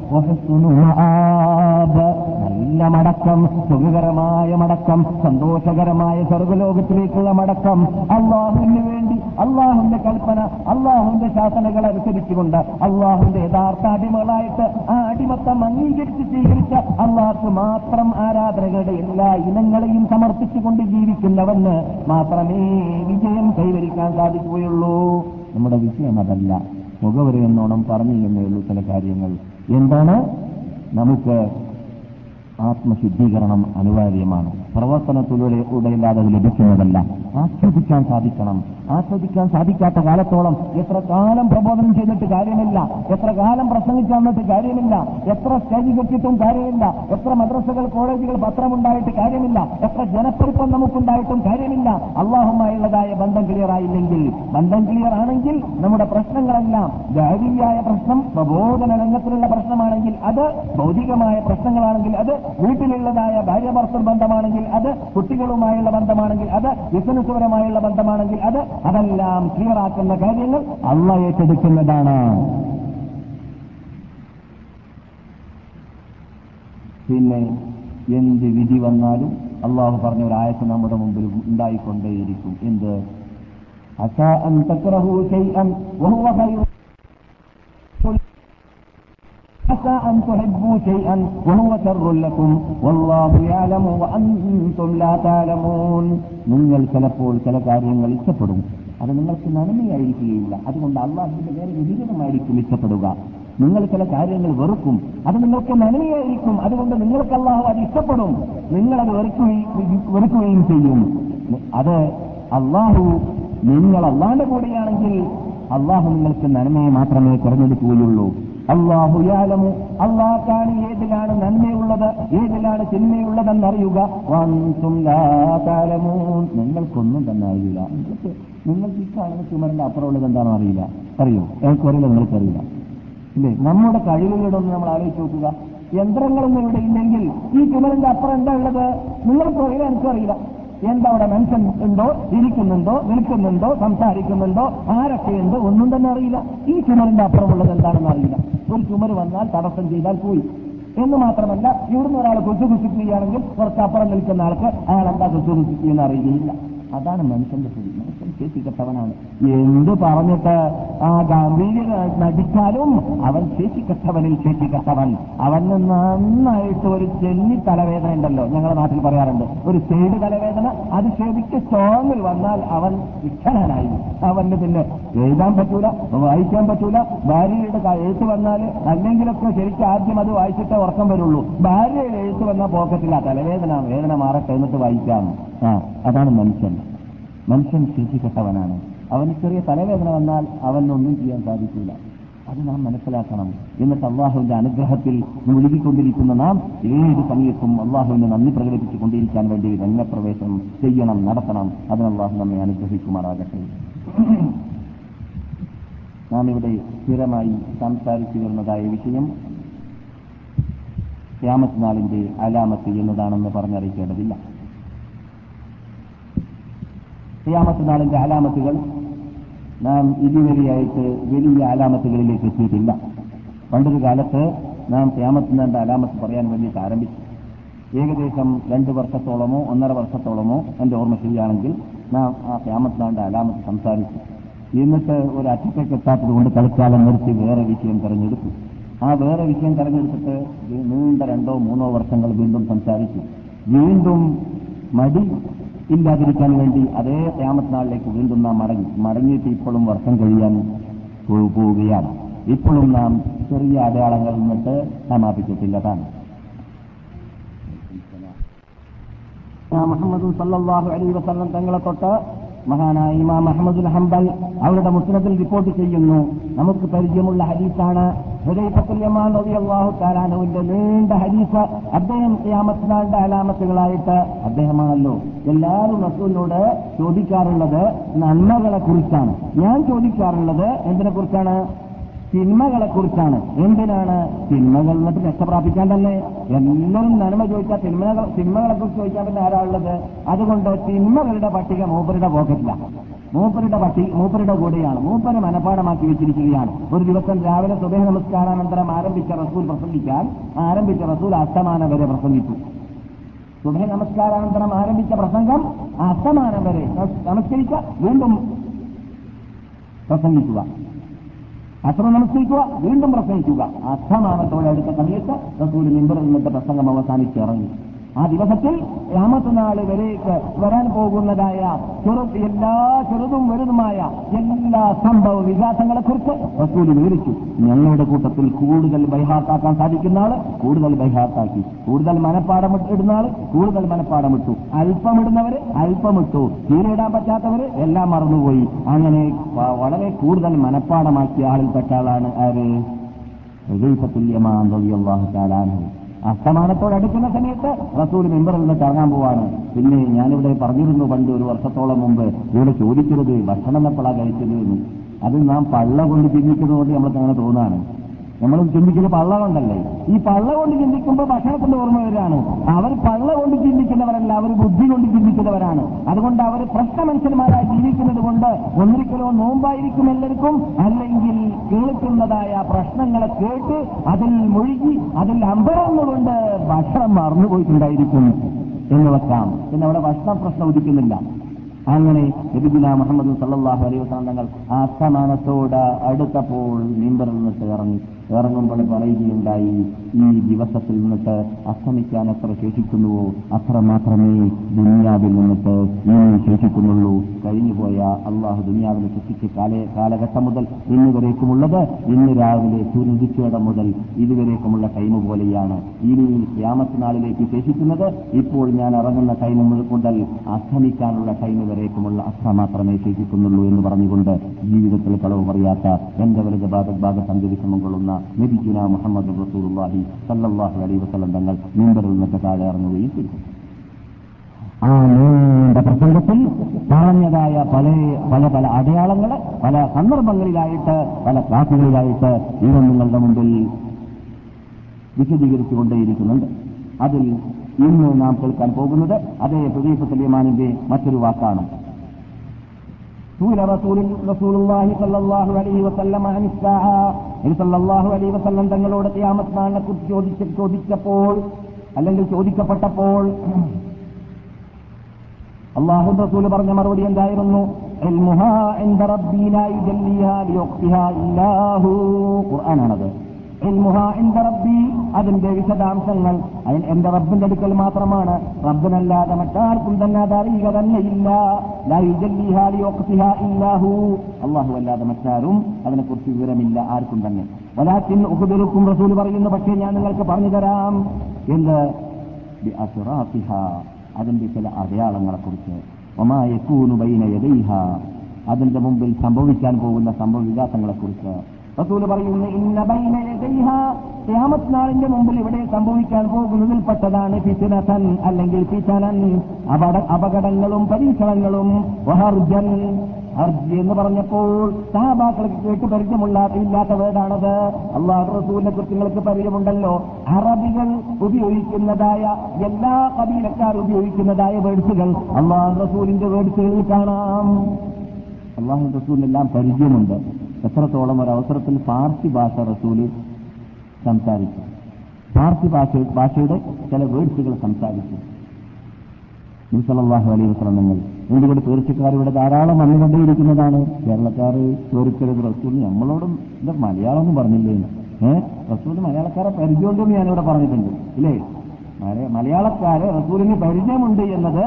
[SPEAKER 2] നല്ല മടക്കം സുഖകരമായ മടക്കം സന്തോഷകരമായ സ്വർഗലോകത്തിലേക്കുള്ള മടക്കം. അള്ളാഹുവിന് വേണ്ടി അള്ളാഹുവിന്റെ കൽപ്പന അള്ളാഹുവിന്റെ ശാസനകൾ അനുസരിച്ചുകൊണ്ട് അള്ളാഹുവിന്റെ യഥാർത്ഥ അടിമകളായിട്ട് ആ അടിമത്തം അംഗീകരിച്ച് സ്വീകരിച്ച അള്ളാഹ് മാത്രം ആരാധനകളുടെ എല്ലാ ഇനങ്ങളെയും സമർപ്പിച്ചുകൊണ്ട് ജീവിക്കുന്നവന് മാത്രമേ വിജയം കൈവരിക്കാൻ സാധിക്കുകയുള്ളൂ. നമ്മുടെ വിഷയം അതല്ല. മുഖവര എന്നോണം പറഞ്ഞു എന്നേ ഉള്ളൂ ചില കാര്യങ്ങൾ. എന്താണ്? നമുക്ക് ആത്മശുദ്ധീകരണം അനിവാര്യമാണ്. പ്രവർത്തനത്തിലൂടെ അത് ലഭിക്കുന്നതല്ല. ആസ്വദിക്കാൻ സാധിക്കണം. ആസ്വദിക്കാൻ സാധിക്കാത്ത കാലത്തോളം എത്ര കാലം പ്രബോധനം ചെയ്തിട്ട് കാര്യമില്ല എത്ര കാലം പ്രസംഗിച്ചു വന്നിട്ട് കാര്യമില്ല എത്ര സ്റ്റേജ് കെട്ടിയിട്ടും കാര്യമില്ല എത്ര മദ്രസകൾ കോളേജുകൾ പത്രമുണ്ടായിട്ട് കാര്യമില്ല എത്ര ജനപ്പെരുപ്പം നമുക്കുണ്ടായിട്ടും കാര്യമില്ല. അള്ളാഹുമായുള്ളതായ ബന്ധം ക്ലിയർ ആയില്ലെങ്കിൽ ബന്ധം ക്ലിയർ ആണെങ്കിൽ നമ്മുടെ പ്രശ്നങ്ങളെല്ലാം ഗാരിയായ പ്രശ്നം പ്രബോധന രംഗത്തിലുള്ള പ്രശ്നമാണെങ്കിൽ അത് ഭൗതികമായ പ്രശ്നങ്ങളാണെങ്കിൽ അത് വീട്ടിലുള്ളതായ ഭാര്യ ബന്ധമാണെങ്കിൽ അത് കുട്ടികളുമായുള്ള ബന്ധമാണെങ്കിൽ അത് ബിസിനസ്സുപരമായുള്ള ബന്ധമാണെങ്കിൽ അത് അതെല്ലാം ക്ലിയറാക്കുന്ന കാര്യങ്ങൾ അള്ള ഏറ്റെടുക്കുന്നതാണ്. പിന്നെ എന്ത് വിധി വന്നാലും അള്ളാഹു പറഞ്ഞ ഒരു ആയത്ത് നമ്മുടെ മുമ്പിൽ ഉണ്ടായിക്കൊണ്ടേയിരിക്കും. എന്ത്? അസാ അൻ തക്രഹു ശൈഅൻ വഹുവ عسى أن تحبوا شيئا وهو شر لكم والله يعلم وأنتم لا تعلمون നിങ്ങൾ ചിലപ്പോൾ ചില കാര്യങ്ങൾ ഇഷ്ടപ്പെടും അത് നിങ്ങൾക്ക് നന്മയായിരിക്കുകയില്ല അതുകൊണ്ട് അള്ളാഹുവിന്റെ നേരെ വിപരീതമായിരിക്കും ഇഷ്ടപ്പെടുക നിങ്ങൾ ചില കാര്യങ്ങൾ വെറുക്കും അത് നിങ്ങൾക്ക് നന്മയായിരിക്കും അതുകൊണ്ട് നിങ്ങൾക്ക് അള്ളാഹു അത് ഇഷ്ടപ്പെടും നിങ്ങളത് വെറുക്കുകയും വെറുക്കുകയും ചെയ്യും അത് അള്ളാഹു നിങ്ങൾ അള്ളാന്റെ കൂടെയാണെങ്കിൽ അള്ളാഹു നിങ്ങൾക്ക് നന്മയെ മാത്രമേ തിരഞ്ഞെടുക്കുകയുള്ളൂ അള്ളാഹു യാലമു. അള്ളാഹ്ക്കാണ് ഏതിലാണ് നന്മയുള്ളത് ഏതിലാണ് താലമൂൻ. നിങ്ങൾക്കൊന്നും തന്നെ അറിയില്ല. നിങ്ങൾക്ക് നിങ്ങൾക്ക് ഈ ചുമരിന്റെ അപ്പുറമുള്ളത് എന്താണെന്ന് അറിയില്ല. അറിയോ? എനിക്കറിയില്ല നിങ്ങൾക്കറിയില്ല ഇല്ലേ? നമ്മുടെ കഴിവുകളൊന്ന് നമ്മൾ ആലോചിച്ച് നോക്കുക. യന്ത്രങ്ങളൊന്നും ഇവിടെ ഇല്ലെങ്കിൽ ഈ ചുമരിന്റെ അപ്പുറം എന്താ ഉള്ളത്? നിങ്ങൾക്ക് അറിയില്ല എനിക്കറിയില്ല. എന്താ അവിടെ മനുഷ്യൻ ഉണ്ടോ ഇരിക്കുന്നുണ്ടോ നിൽക്കുന്നുണ്ടോ സംസാരിക്കുന്നുണ്ടോ ആരൊക്കെയുണ്ട് ഒന്നും തന്നെ അറിയില്ല. ഈ ചുമരിന്റെ അപ്പുറമുള്ളത് എന്താണെന്ന് അറിയില്ല. ഒരു ചുമര് വന്നാൽ തടസ്സം ചെയ്താൽ പോയി. എന്ന് മാത്രമല്ല ഇവിടുന്ന് ഒരാൾ കൊച്ചു കുസിക്കുകയാണെങ്കിൽ കുറച്ച് അപ്പുറം നിൽക്കുന്ന ആൾക്ക് അയാൾ എന്താ കൊച്ചു കുസിക്കുകയെന്ന് അറിയുകയില്ല. അതാണ് മനുഷ്യന്റെ സ്ഥിതി. മനുഷ്യൻ ശേഷിക്കട്ടവനാണ് എന്ത് പറഞ്ഞിട്ട് ആ ഗാംഭീര്യ നടിച്ചാലും അവൻ ശേഷിക്കത്തവനിൽ ശേഷിക്കത്തവൻ. അവന് നന്നായിട്ട് ഒരു ചെന്നി തലവേദന ഉണ്ടല്ലോ. ഞങ്ങളുടെ നാട്ടിൽ പറയാറുണ്ട്. ഒരു സൈഡ് തലവേദന അത് ശരിക്ക് സ്ട്രോങ്ങിൽ വന്നാൽ അവൻ വിക്ഷണനായി അവന് പിന്നെ എഴുതാൻ പറ്റൂല വായിക്കാൻ പറ്റൂല. ഭാര്യയുടെ എഴുത്ത് വന്നാൽ അല്ലെങ്കിലൊക്കെ ശരിക്കും ആദ്യം അത് വായിച്ചിട്ടേ ഉറക്കം വരുള്ളൂ. ഭാര്യയുടെ എഴുത്ത് വന്ന പോക്കറ്റില്ല തലവേദന വേദന മാറട്ടെ എന്നിട്ട് വായിക്കാം. ആ അതാണ് മനുഷ്യൻ. മനുഷ്യൻ ശേഷിക്കട്ടവനാണ് അവന് ചെറിയ തലവേദന വന്നാൽ അവനൊന്നും ചെയ്യാൻ സാധിക്കില്ല അത് നാം മനസ്സിലാക്കണം. എന്നിട്ട് അള്ളാഹുവിന്റെ അനുഗ്രഹത്തിൽ മുഴുകിക്കൊണ്ടിരിക്കുന്ന നാം ഏത് സമയത്തും അള്ളാഹുവിനെ നന്ദി പ്രകടിപ്പിച്ചുകൊണ്ടിരിക്കാൻ വേണ്ടി രംഗപ്രവേശം ചെയ്യണം നടത്തണം. അതിന് അള്ളാഹു നമ്മെ അനുഗ്രഹിക്കുമാറാകട്ടെ. നാം ഇവിടെ സ്ഥിരമായി സംസാരിച്ചു വരുന്നതായ വിഷയം ക്യാമത്ത് നാളിന്റെ അലാമത്ത് എന്നതാണെന്ന് പറഞ്ഞറിയിക്കേണ്ടതില്ല. നാളിന്റെ അലാമത്തുകൾ നാം ഇതുവരെയായിട്ട് വലിയ അലാമത്തുകളിലേക്ക് എത്തിയിട്ടില്ല. പണ്ടൊരു കാലത്ത് നാം ക്യാമത്ത് നാളിന്റെ അലാമത്ത് പറയാൻ വേണ്ടിയിട്ട് ആരംഭിച്ചു. ഏകദേശം രണ്ട് വർഷത്തോളമോ ഒന്നര വർഷത്തോളമോ എന്റെ ഓർമ്മ ശരിയാണെങ്കിൽ നാം ആ ക്യാമത്ത് നാളിന്റെ അലാമത്ത് സംസാരിച്ചു. എന്നിട്ട് ഒരു അറ്റത്തേക്ക് എത്താത്തത് കൊണ്ട് തൽക്കാലം നിർത്തി വേറെ വിഷയം തെരഞ്ഞെടുത്തു. ആ വേറെ വിഷയം തെരഞ്ഞെടുത്തിട്ട് നീണ്ട രണ്ടോ മൂന്നോ വർഷങ്ങൾ വീണ്ടും സംസാരിച്ചു. വീണ്ടും മടി ഇല്ലാതിരിക്കാൻ വേണ്ടി അതേ ക്യാമത്തിനാളിലേക്ക് വീണ്ടും നാം മടങ്ങി മടങ്ങിയിട്ട് ഇപ്പോഴും വർഷം കഴിയാൻ പോവുകയാണ്. ഇപ്പോഴും നാം ചെറിയ അടയാളങ്ങൾ നിന്നിട്ട് സമാപിച്ചിട്ടില്ലതാണ് മുഹമ്മദ് സല്ലാഹു അലൈഹി വസല്ലം തങ്ങളെ തൊട്ട് മഹാനായ ഇമാം അഹമ്മദുൽ ഹംബൽ അവരുടെ മുസ്ലിത്തിൽ റിപ്പോർട്ട് ചെയ്യുന്നു. നമുക്ക് പരിചയമുള്ള ഹരീസാണ് തആലാനുവിന്റെ നീണ്ട ഹദീസ് അദ്ദേഹം ക്യാമത്തിനാളുടെ അലാമത്തുകളായിട്ട് അദ്ദേഹമാണല്ലോ. എല്ലാവരും റസൂലിനോട് ചോദിക്കാറുള്ളത് നന്മകളെ കുറിച്ചാണ്. ഞാൻ ചോദിക്കാറുള്ളത് എന്തിനെ കുറിച്ചാണ് തിന്മകളെ കുറിച്ചാണ് എന്തിനാണ്? തിന്മകൾ എന്നിട്ട് രക്ഷപ്രാപിക്കാൻ തന്നെ എല്ലാവരും നന്മ ചോദിച്ചാൽ തിന്മകൾ തിന്മകളെ കുറിച്ച് ചോദിക്കാൻ പിന്നെ ആരാളുള്ളത് അതുകൊണ്ട് തിന്മകളുടെ പട്ടിക മൂപ്പരുടെ പോക്കറ്റിലാണ് മൂപ്പരുടെ പട്ടി മൂപ്പരുടെ കൂടെയാണ്. മൂപ്പര് മനപാഠമാക്കി വെച്ചിരിക്കുകയാണ്. ഒരു ദിവസം രാവിലെ സുബഹ നമസ്കാരാനന്തരം ആരംഭിച്ച റസൂൽ പ്രസംഗിക്കാൻ ആരംഭിച്ച റസൂൽ അസ്തമാനം വരെ പ്രസംഗിച്ചു. സുബഹ നമസ്കാരാനന്തരം ആരംഭിച്ച പ്രസംഗം അസ്തമാനം വരെ നമസ്കരിക്കുക വീണ്ടും പ്രസംഗിക്കുക. അത്ര നമസ്കരിക്കുക വീണ്ടും പ്രസംഗിക്കുക. അർത്ഥമാനത്തോടെ അടുത്ത സമയത്ത് റസൂൽ മിമ്പറിൽ നിന്നിട്ട് പ്രസംഗം അവസാനിച്ചിറങ്ങി. ആ ദിവസത്തിൽ രാമത്തനാൾ വരേക്ക് വരാൻ പോകുന്നതായ ചെറു എല്ലാ ചെറുതും വലുതുമായ എല്ലാ സംഭവ വികാസങ്ങളെക്കുറിച്ച് റസൂൽ വിവരിച്ചു. ഞങ്ങളുടെ കൂട്ടത്തിൽ കൂടുതൽ ബൈഹാർത്താക്കാൻ സാധിക്കുന്ന ആൾ കൂടുതൽ ബൈഹാർത്താക്കി കൂടുതൽ മനപ്പാടം ഇടുന്ന ആൾ കൂടുതൽ മനപ്പാടം ഇട്ടു. അല്പം ഇടുന്നവര് അല്പം ഇട്ടു തീരെ ഇടാൻ പറ്റാത്തവര് എല്ലാം മറന്നുപോയി. അങ്ങനെ വളരെ കൂടുതൽ മനപ്പാടമാക്കിയ ആളിൽപ്പെട്ട ആളാണ് ആര്? തുല്യമാഹു താലാനു അസ്തമാനത്തോട് അടുക്കുന്ന സമയത്ത് റസൂൽ മെമ്പറിൽ നിന്ന് ഇറങ്ങാൻ പോവാണ്. പിന്നെ ഞാനിവിടെ പറഞ്ഞിരുന്നു പണ്ട് ഒരു വർഷത്തോളം മുമ്പ് ഇവിടെ ചോദിക്കരുത് ഭക്ഷണം എപ്പോഴാണ് കഴിച്ചത് എന്ന്. അത് നാം പള്ള കൊണ്ട് ചിന്തിക്കുന്നതുകൊണ്ട് നമ്മൾക്ക് അങ്ങനെ തോന്നാണ്. നമ്മൾ ചിന്തിക്കുന്ന പള്ള കൊണ്ടല്ലേ? ഈ പള്ള കൊണ്ട് ചിന്തിക്കുമ്പോൾ ഭക്ഷണത്തിന്റെ ഓർമ്മ വരാണ് അവർ പള്ള കൊണ്ട് ചിന്തിക്കുന്നവരല്ല അവർ ബുദ്ധി കൊണ്ട് ചിന്തിക്കുന്നവരാണ്. അതുകൊണ്ട് അവർ പ്രശ്ന മനുഷ്യന്മാരായി ജീവിക്കുന്നത് കൊണ്ട് ഒന്നിരിക്കലോ നോമ്പായിരിക്കും എല്ലാവർക്കും അല്ലെങ്കിൽ കേൾക്കുന്നതായ പ്രശ്നങ്ങളെ കേട്ട് അതിൽ മുഴുകി അതിൽ അമ്പരന്നുകൊണ്ട് ഭക്ഷണം മറന്നുപോയിട്ടുണ്ടായിരിക്കും എന്ന് വെക്കാം പിന്നെ അവിടെ ഭക്ഷണ പ്രശ്നം ഉദിക്കുന്നില്ല. അങ്ങനെ എബിദുല മുഹമ്മദ് സല്ലാഹു അലൈഹി തങ്ങൾ ആ സമാനത്തോട് അടുത്തപ്പോൾ മീമ്പറിൽ നിന്നിട്ട് ഇറങ്ങി. ഇറങ്ങുമ്പോൾ പറയുകയുണ്ടായി. ഈ ദിവസത്തിൽ നിന്നിട്ട് അസ്തമിക്കാൻ എത്ര ശേഷിക്കുന്നുവോ അത്ര മാത്രമേ ദുനിയാവിൽ നിന്നിട്ട് ഇനി ശേഷിക്കുന്നുള്ളൂ. കഴിഞ്ഞുപോയ അള്ളാഹു ദുനിയാവിനെ സൃഷ്ടിച്ച കാല കാലഘട്ടം മുതൽ ഇന്ന് വരേക്കുമുള്ളത് ഇന്ന് രാവിലെ സൂര്യദിക്കേടം മുതൽ ഇതുവരേക്കുമുള്ള ടൈം പോലെയാണ്. ഇനി യാമത്ത് നാളിലേക്ക് ശേഷിക്കുന്നത് ഇപ്പോൾ ഞാൻ ഇറങ്ങുന്ന ടൈം മുതൽ അസ്തമിക്കാനുള്ള ടൈം വരേക്കുമുള്ള അത്ര മാത്രമേ ശേഷിക്കുന്നുള്ളൂ എന്ന് പറഞ്ഞുകൊണ്ട് ജീവിതത്തിൽ കളവ് പറയാത്ത എന്റെ വലുത് ഭാഗത്ത് ഭാഗത്ത് കൊള്ളുന്ന നബിജുന മുഹമ്മദ് റസൂലുള്ളാഹി സല്ലല്ലാഹു അലൈഹി വസല്ലം തങ്ങൾ നീന്തലിൽ നിന്നൊക്കെ താഴെ ഇറങ്ങുകയും ചെയ്തു. ആ നീണ്ട പ്രസംഗത്തിൽ പറഞ്ഞതായ പല പല പല അടയാളങ്ങൾ പല സന്ദർഭങ്ങളിലായിട്ട് പല ക്ലാസുകളിലായിട്ട് ഇവ നിങ്ങളുടെ മുമ്പിൽ വിശദീകരിച്ചുകൊണ്ടേയിരിക്കുന്നുണ്ട്. അതിൽ ഇന്ന് നാം കേൾക്കാൻ പോകുന്നത് അതേ ഹുദൈഫ സലീമാനിന്റെ മറ്റൊരു വാക്കാണ് سئل رسول رسول الله صلى الله عليه وسلم عن الساعة നബി സല്ലല്ലാഹു അലൈഹി വസല്ലം തങ്ങളോട് ഖിയാമത്ത് നാളിനെ കുറിച്ച് ചോദിച്ച ചോദിച്ചപ്പോൾ അല്ലെങ്കിൽ ചോദിക്കപ്പെട്ടപ്പോൾ അള്ളാഹു റസൂൽ പറഞ്ഞ മറുപടി എന്തായിരുന്നു ഇൽമുഹാ ഇൻദ റബ്ബി ലാ യുജല്ലിഹാ ലിവഖ്തിഹാ ഇല്ലാഹു ഖുർആനാണത് ഇൻദ റബ്ബി. അതിന്റെ വിശദാംശങ്ങൾ. എന്റെ റബ്ബിന്റെ അടുക്കൽ മാത്രമാണ്. റബ്ബിനല്ലാതെ മറ്റാർക്കും തന്നെ അത് അറിയുക തന്നെയില്ല. അള്ളാഹു അല്ലാതെ മറ്റാരും അതിനെക്കുറിച്ച് വിവരമില്ല ആർക്കും തന്നെ. വലാത്തിൻ ഉഖ്ബിറുക്കും റസൂൽ പറയുന്നു പക്ഷേ ഞാൻ നിങ്ങൾക്ക് പറഞ്ഞു തരാം. എന്ത്? അതിന്റെ ചില അടയാളങ്ങളെക്കുറിച്ച്. ഒമായൂനുബൈനയദൈഹ അതിന്റെ മുമ്പിൽ സംഭവിക്കാൻ പോകുന്ന സംഭവ വികാസങ്ങളെക്കുറിച്ച്. റസൂൽ പറയുന്നു ഇന്ന ബൈനയദൈഹ ഖിയാമത്ത് നാളിന്റെ മുമ്പിൽ ഇവിടെ സംഭവിക്കാൻ പോകുന്നതിൽപ്പെട്ടതാണ് ഫിത്തിനതൻ അല്ലെങ്കിൽ അപട അപകടങ്ങളും പരീക്ഷണങ്ങളും. വഹർജൻ ഹർജ് എന്ന് പറഞ്ഞപ്പോൾ സഹാബാക്കൾക്ക് കേട്ട് പരിചയമുള്ള ഇല്ലാത്ത വേർഡാണത്. അള്ളാഹു റസൂലിനെ കുറിച്ച് നിങ്ങൾക്ക് പരിചയമുണ്ടല്ലോ. അറബികൾ ഉപയോഗിക്കുന്നതായ എല്ലാ കബീലക്കാർ ഉപയോഗിക്കുന്നതായ വേർഡ്സുകൾ അള്ളാഹു റസൂലിന്റെ വേർഡ്സുകളിൽ കാണാം. അള്ളാഹു റസൂലിനെല്ലാം പരിചയമുണ്ട്. എത്രത്തോളം അവസരത്തിൽ പാർസി ഭാഷ റസൂൽ സംസാരിച്ചു. പാർസി ഭാഷ ഭാഷയുടെ ചില വേർഡ്സുകൾ സംസാരിച്ചു. നിസലാഹു അലൈഹി വസ്ലമങ്ങൾ എന്തുകൊണ്ട് തീർച്ചക്കാരിവിടെ ധാരാളം വന്നുകൊണ്ടേയിരിക്കുന്നതാണ്. കേരളക്കാർ ചോദിക്കരുത് റസൂൽ നമ്മളോടും ഇത് മലയാളം പറഞ്ഞില്ലേ ഏഹ് റസൂൽ മലയാളക്കാരെ പരിചയമുണ്ടെന്ന് ഞാനിവിടെ പറഞ്ഞിട്ടുണ്ട്. ഇല്ലേ? മലയാളക്കാര് റസൂലിന് പരിചയമുണ്ട് എന്നത്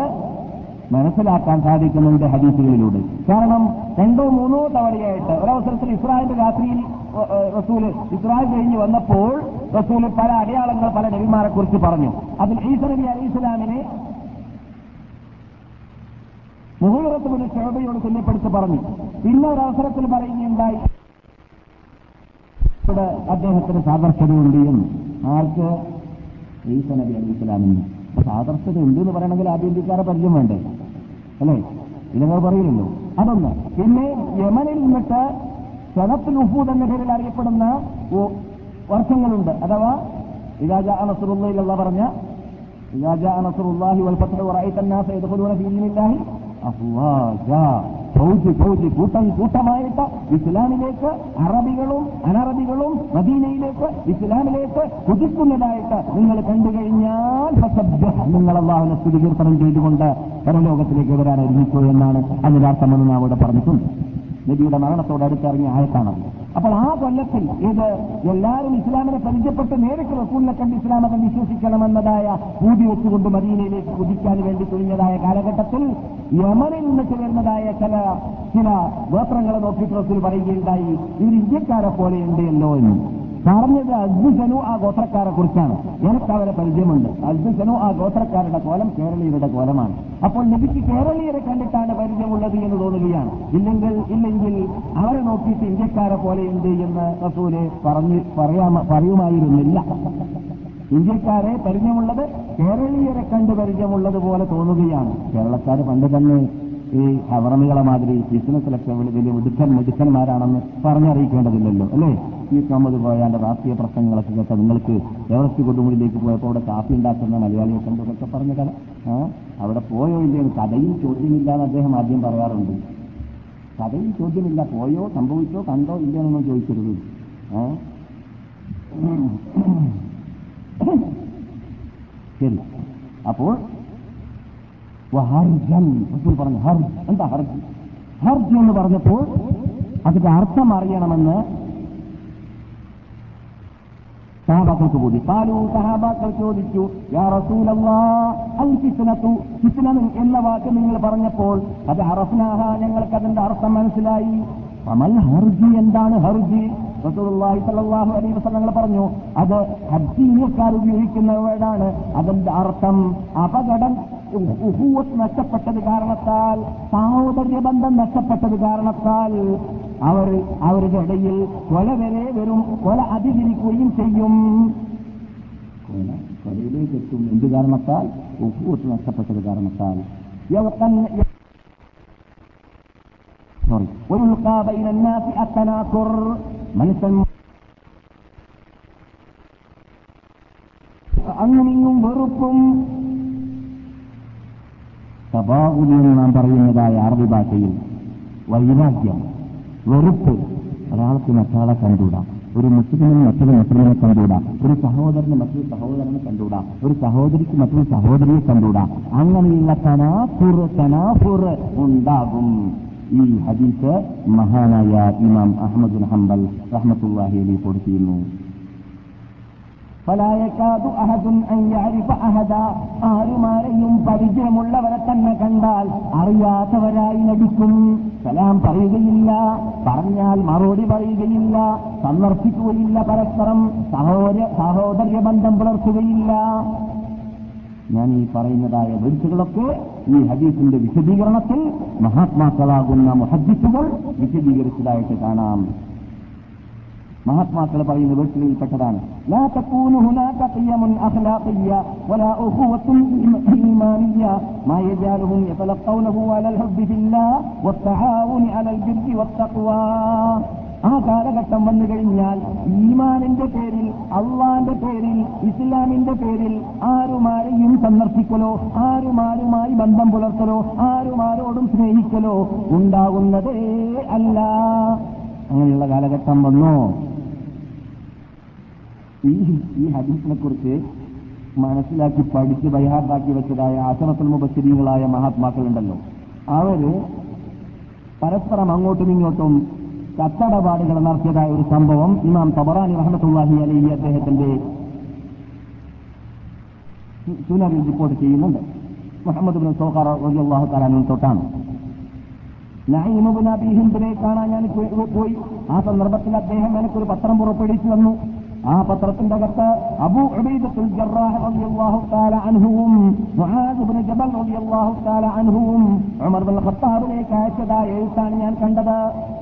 [SPEAKER 2] മനസ്സിലാക്കാൻ സാധിക്കുന്നുണ്ട് ഹദീസുകളിലൂടെ. കാരണം രണ്ടോ മൂന്നോ തവണയായിട്ട് ഒരവസരത്തിൽ ഇസ്രായേലിന്റെ രാത്രിയിൽ റസൂൽ ഇസ്രായേൽ കഴിഞ്ഞ് വന്നപ്പോൾ റസൂൽ പല അടയാളങ്ങൾ പല നബിമാരെ കുറിച്ച് പറഞ്ഞു. അതിൽ ഈസ അലി ഇസ്ലാമിനെ മുഹൂറത്തുബിന് ഷോബയോട് തുല്യപ്പെടുത്തി പറഞ്ഞു. പിന്നെ ഒരവസരത്തിൽ പറയുകയുണ്ടായി. അദ്ദേഹത്തിന് സാദർശ്യതയുണ്ട് എന്ന്. ആർക്ക്? ഈസ നബി അലി ഇസ്ലാമിന് അപ്പൊ സാദർശ്യത ഉണ്ട് എന്ന് പറയണമെങ്കിൽ ആഭ്യന്തരക്കാരെ പരിചയം വേണ്ടേ? അല്ലേ? ഇതങ്ങൾ പറയുന്നില്ലോ അതൊന്ന് പിന്നെ യമനിൽ നിന്നിട്ട് ഷറഫുൽ ഉഫൂദ് എന്ന പേരിൽ അറിയപ്പെടുന്ന വർഷങ്ങളുണ്ട്. അഥവാ ഇരാജ അനസുറുള്ള പറഞ്ഞ ഇരാജ അനസുറുല്ലാഹി വൽഫത്ത് റായി തന്നാസ് എതുകൊണ്ടുള്ള ഫീലിനില്ലാഹി അഫ്വാജ. ഫൗജ് ഫൗജ് കൂട്ടം കൂട്ടമായിട്ട് ഇസ്ലാമിലേക്ക് അറബികളും അനറബികളും മദീനയിലേക്ക് ഇസ്ലാമിലേക്ക് കുതിക്കുന്നതായിട്ട് നിങ്ങൾ കണ്ടു കഴിഞ്ഞാൽ നിങ്ങൾ അള്ളാഹുനെ സ്തുതികീർത്തനം ചെയ്തുകൊണ്ട് പരലോകത്തിലേക്ക് വരാൻ ഒരുമിച്ചു എന്നാണ് അതിന്റെ അർത്ഥമെന്ന് നാം ഇവിടെ പറഞ്ഞിട്ടുണ്ട്. നബിയുടെ മരണത്തോട് അടുത്തിറങ്ങിയ ആയത്താണത് അപ്പോൾ ആ കൊല്ലത്തിൽ ഇത് എല്ലാവരും ഇസ്ലാമിനെ പരിചയപ്പെട്ട് നേരിട്ട് റസൂലിനെ കണ്ട് ഇസ്ലാമെ കണ്ട് വിശ്വസിക്കണമെന്നതായ പൂതി വെച്ചുകൊണ്ട് മദീനയിലേക്ക് കുതിക്കാൻ വേണ്ടി തുനിഞ്ഞതായ കാലഘട്ടത്തിൽ യമനിൽ നിന്ന് ചേർന്നതായ ചില ചില ഗോത്രങ്ങളെ നോക്കിയിട്ട് റസൂൽ പറയുകയുണ്ടായി ഇവർ ഇന്ത്യക്കാരെ പോലെയുണ്ട് എന്ന്. പറഞ്ഞത് അദ്ഭുതനു ആ ഗോത്രക്കാരെ കുറിച്ചാണ്. എനിക്ക് അവരെ പരിചയമുണ്ട് അദ്ഭുതനു ആ ഗോത്രക്കാരുടെ കോലം കേരളീയരുടെ കോലമാണ്. അപ്പോൾ നബിക്ക് കേരളീയരെ കണ്ടിട്ടാണ് പരിചയമുള്ളത് എന്ന് തോന്നുകയാണ്. ഇല്ലെങ്കിൽ ഇല്ലെങ്കിൽ അവരെ നോക്കിയിട്ട് ഇന്ത്യക്കാരെ പോലെയുണ്ട് എന്ന് റസൂൽ പറഞ്ഞ് പറയാമ പറയുമായിരുന്നില്ല. ഇന്ത്യക്കാരെ പരിചയമുള്ളത് കേരളീയരെ കണ്ട് പരിചയമുള്ളത് പോലെ തോന്നുകയാണ്. കേരളക്കാർ പണ്ട് തന്നെ ഈ ഹവറമികളെ മാതിരി ബിസിനസ്സിലൊക്കെ വലിയ മിടുക്കൻ മിടുക്കന്മാരാണെന്ന് പറഞ്ഞറിയിക്കേണ്ടതില്ലല്ലോ അല്ലേ? ഈ മുഹമ്മദ് പോയാന്റെ രാഷ്ട്രീയ പ്രശ്നങ്ങളൊക്കെ കേട്ട നിങ്ങൾക്ക് എവറസ്റ്റ് കൊടുമുടിയിലേക്ക് പോയപ്പോൾ അവിടെ കാപ്പി ഉണ്ടാക്കുന്ന മലയാളിയെ കണ്ടതൊക്കെ പറഞ്ഞ കഥ. അവിടെ പോയോ ഇല്ലയോ കഥയിൽ ചോദ്യമില്ല എന്ന് അദ്ദേഹം ആദ്യം പറയാറുണ്ട്. കഥയിൽ ചോദ്യമില്ല പോയോ സംഭവിച്ചോ കണ്ടോ ഇല്ലയോ എന്നൊന്നും ചോദിക്കരുത്? ശരി. അപ്പോൾ പറഞ്ഞു ഹർജ് എന്താ ഹർജ്? ഹർജ് എന്ന് പറഞ്ഞപ്പോൾ അതിന്റെ അർത്ഥം അറിയണമെന്ന് സഹാബാക്കൾക്ക് കൂടി കാലു സഹാബാക്കൾ ചോദിച്ചു യാ എന്ന വാക്ക് നിങ്ങൾ പറഞ്ഞപ്പോൾ അത് അറഫ്നാഹ ഞങ്ങൾക്ക് അതിന്റെ അർത്ഥം മനസ്സിലായി. അമൽ ഹർജി എന്താണ് ഹർജി? റസൂലുള്ളാഹി സ്വല്ലല്ലാഹു അലൈഹി പറഞ്ഞു അത് ഹജ്ജീയക്കാർ ഉപയോഗിക്കുന്ന വേർഡാണ് അതിന്റെ അർത്ഥം അപകടം ഉഹൂവത്ത് നഷ്ടപ്പെട്ടത് കാരണത്താൽ സാഹോദര്യ ബന്ധം നഷ്ടപ്പെട്ടത് കാരണത്താൽ അവർ അവരുടെ ഇടയിൽ കൊല വരെ വരും കൊല അധികരിക്കുകയും ചെയ്യും. കൊല കൊലയിലേക്ക് എത്തും എന്ത് കാരണത്താൽ? ഉഹൂവത്ത് നഷ്ടപ്പെട്ടത് കാരണത്താൽ. സോറി ഒരു മനുഷ്യൻ അങ്ങുമിങ്ങും വെറുപ്പും തബാഹുലി എന്ന് നാം പറയുന്നതായ അറബി ഭാഷയിൽ വൈരാഗ്യം വെറുപ്പ് ഒരാൾക്ക് മറ്റാളെ കണ്ടൂടാ ഒരു മുസ്ലിമിന് മറ്റൊരു മുസ്ലിമിനെ കണ്ടൂടാ ഒരു സഹോദരന് മറ്റൊരു സഹോദരനെ കണ്ടൂടാ ഒരു സഹോദരിക്ക് മറ്റൊരു സഹോദരിയെ കണ്ടൂടാ അങ്ങനെയുള്ള തനാഫുർ തനാഫുർ ഉണ്ടാകും. ഈ ഹദീസ് മഹാനായ ഇമാം അഹമ്മദ് ഹംബൽ റഹ്മത്തുല്ലാഹി അലി കൊടുത്തിരുന്നു. ഫലായക്കാതു അഹദ ആരുമാരെയും പരിചയമുള്ളവരെ തന്നെ കണ്ടാൽ അറിയാത്തവരായി നടിക്കും സലാം പറയുകയില്ല പറഞ്ഞാൽ മറുപടി പറയുകയില്ല സന്ദർശിക്കുകയില്ല പരസ്പരം സഹോദര സഹോദര്യ ബന്ധം പുലർത്തുകയില്ല. ഞാൻ ഈ പറയുന്നതായ വെടിച്ചുകളൊക്കെ ഈ ഹദീസിന്റെ വിശദീകരണത്തിൽ മഹാത്മാക്കളാകുന്ന മുഹദ്ദിസുകൾ വിശദീകരിച്ചതായിട്ട് കാണാം. മഹാത്മാക്കൾ പറയുന്ന വേട്ടിലയിൽപ്പെട്ടതാണ് ആ കാലഘട്ടം വന്നു കഴിഞ്ഞാൽ ഈമാനിന്റെ പേരിൽ അള്ളാന്റെ പേരിൽ ഇസ്ലാമിന്റെ പേരിൽ ആരുമാരെയും സന്ദർശിക്കലോ ആരുമാരുമായി ബന്ധം പുലർത്തലോ ആരുമാരോടും സ്നേഹിക്കലോ ഉണ്ടാകുന്നതേ അല്ല. അങ്ങനെയുള്ള കാലഘട്ടം വന്നോ? ഈ ഈ ഹദീസിനെ കുറിച്ച് മനസ്സിലാക്കി പഠിച്ച് ബൈഹാർട്ടാക്കി വെച്ചതായ അസറത്തുൽ മുബശ്ശരീകളായ മഹാത്മാക്കളുണ്ടല്ലോ. അവർ പരസ്പരം അങ്ങോട്ടും ഇങ്ങോട്ടും കച്ചടപാടുകൾ നടത്തിയതായ ഒരു സംഭവം ഇമാം തബറാനി റഹ്മത്തുള്ളാഹി അലൈഹി അദ്ദേഹത്തിന്റെ സുനറിൽ റിപ്പോർട്ട് ചെയ്യുന്നുണ്ട്. മുഹമ്മദ് ബിൻ സോഹാർ റളിയല്ലാഹു തആല തൊട്ടാണ്. നഈമുബിൻ അബി ഹിന്ദിനെ കാണാൻ ഞാൻ പോയി. ആ സന്ദർഭത്തിൽ അദ്ദേഹം എനിക്കൊരു പത്രം പുറപ്പെടുവിച്ചു ആ പത്രത്തിന്റെ അകത്ത് അബൂ ഉബൈദത്തുൽ ജറാഹ് റളിയല്ലാഹു തആല അൻഹുവും മുആദ് ഇബ്നു ജബൽ റളിയല്ലാഹു തആല അൻഹുവും ഉമർ ബിൻ ഖത്താബിലേക്ക് അയച്ചതായ എഴുത്താണ് ഞാൻ കണ്ടത്.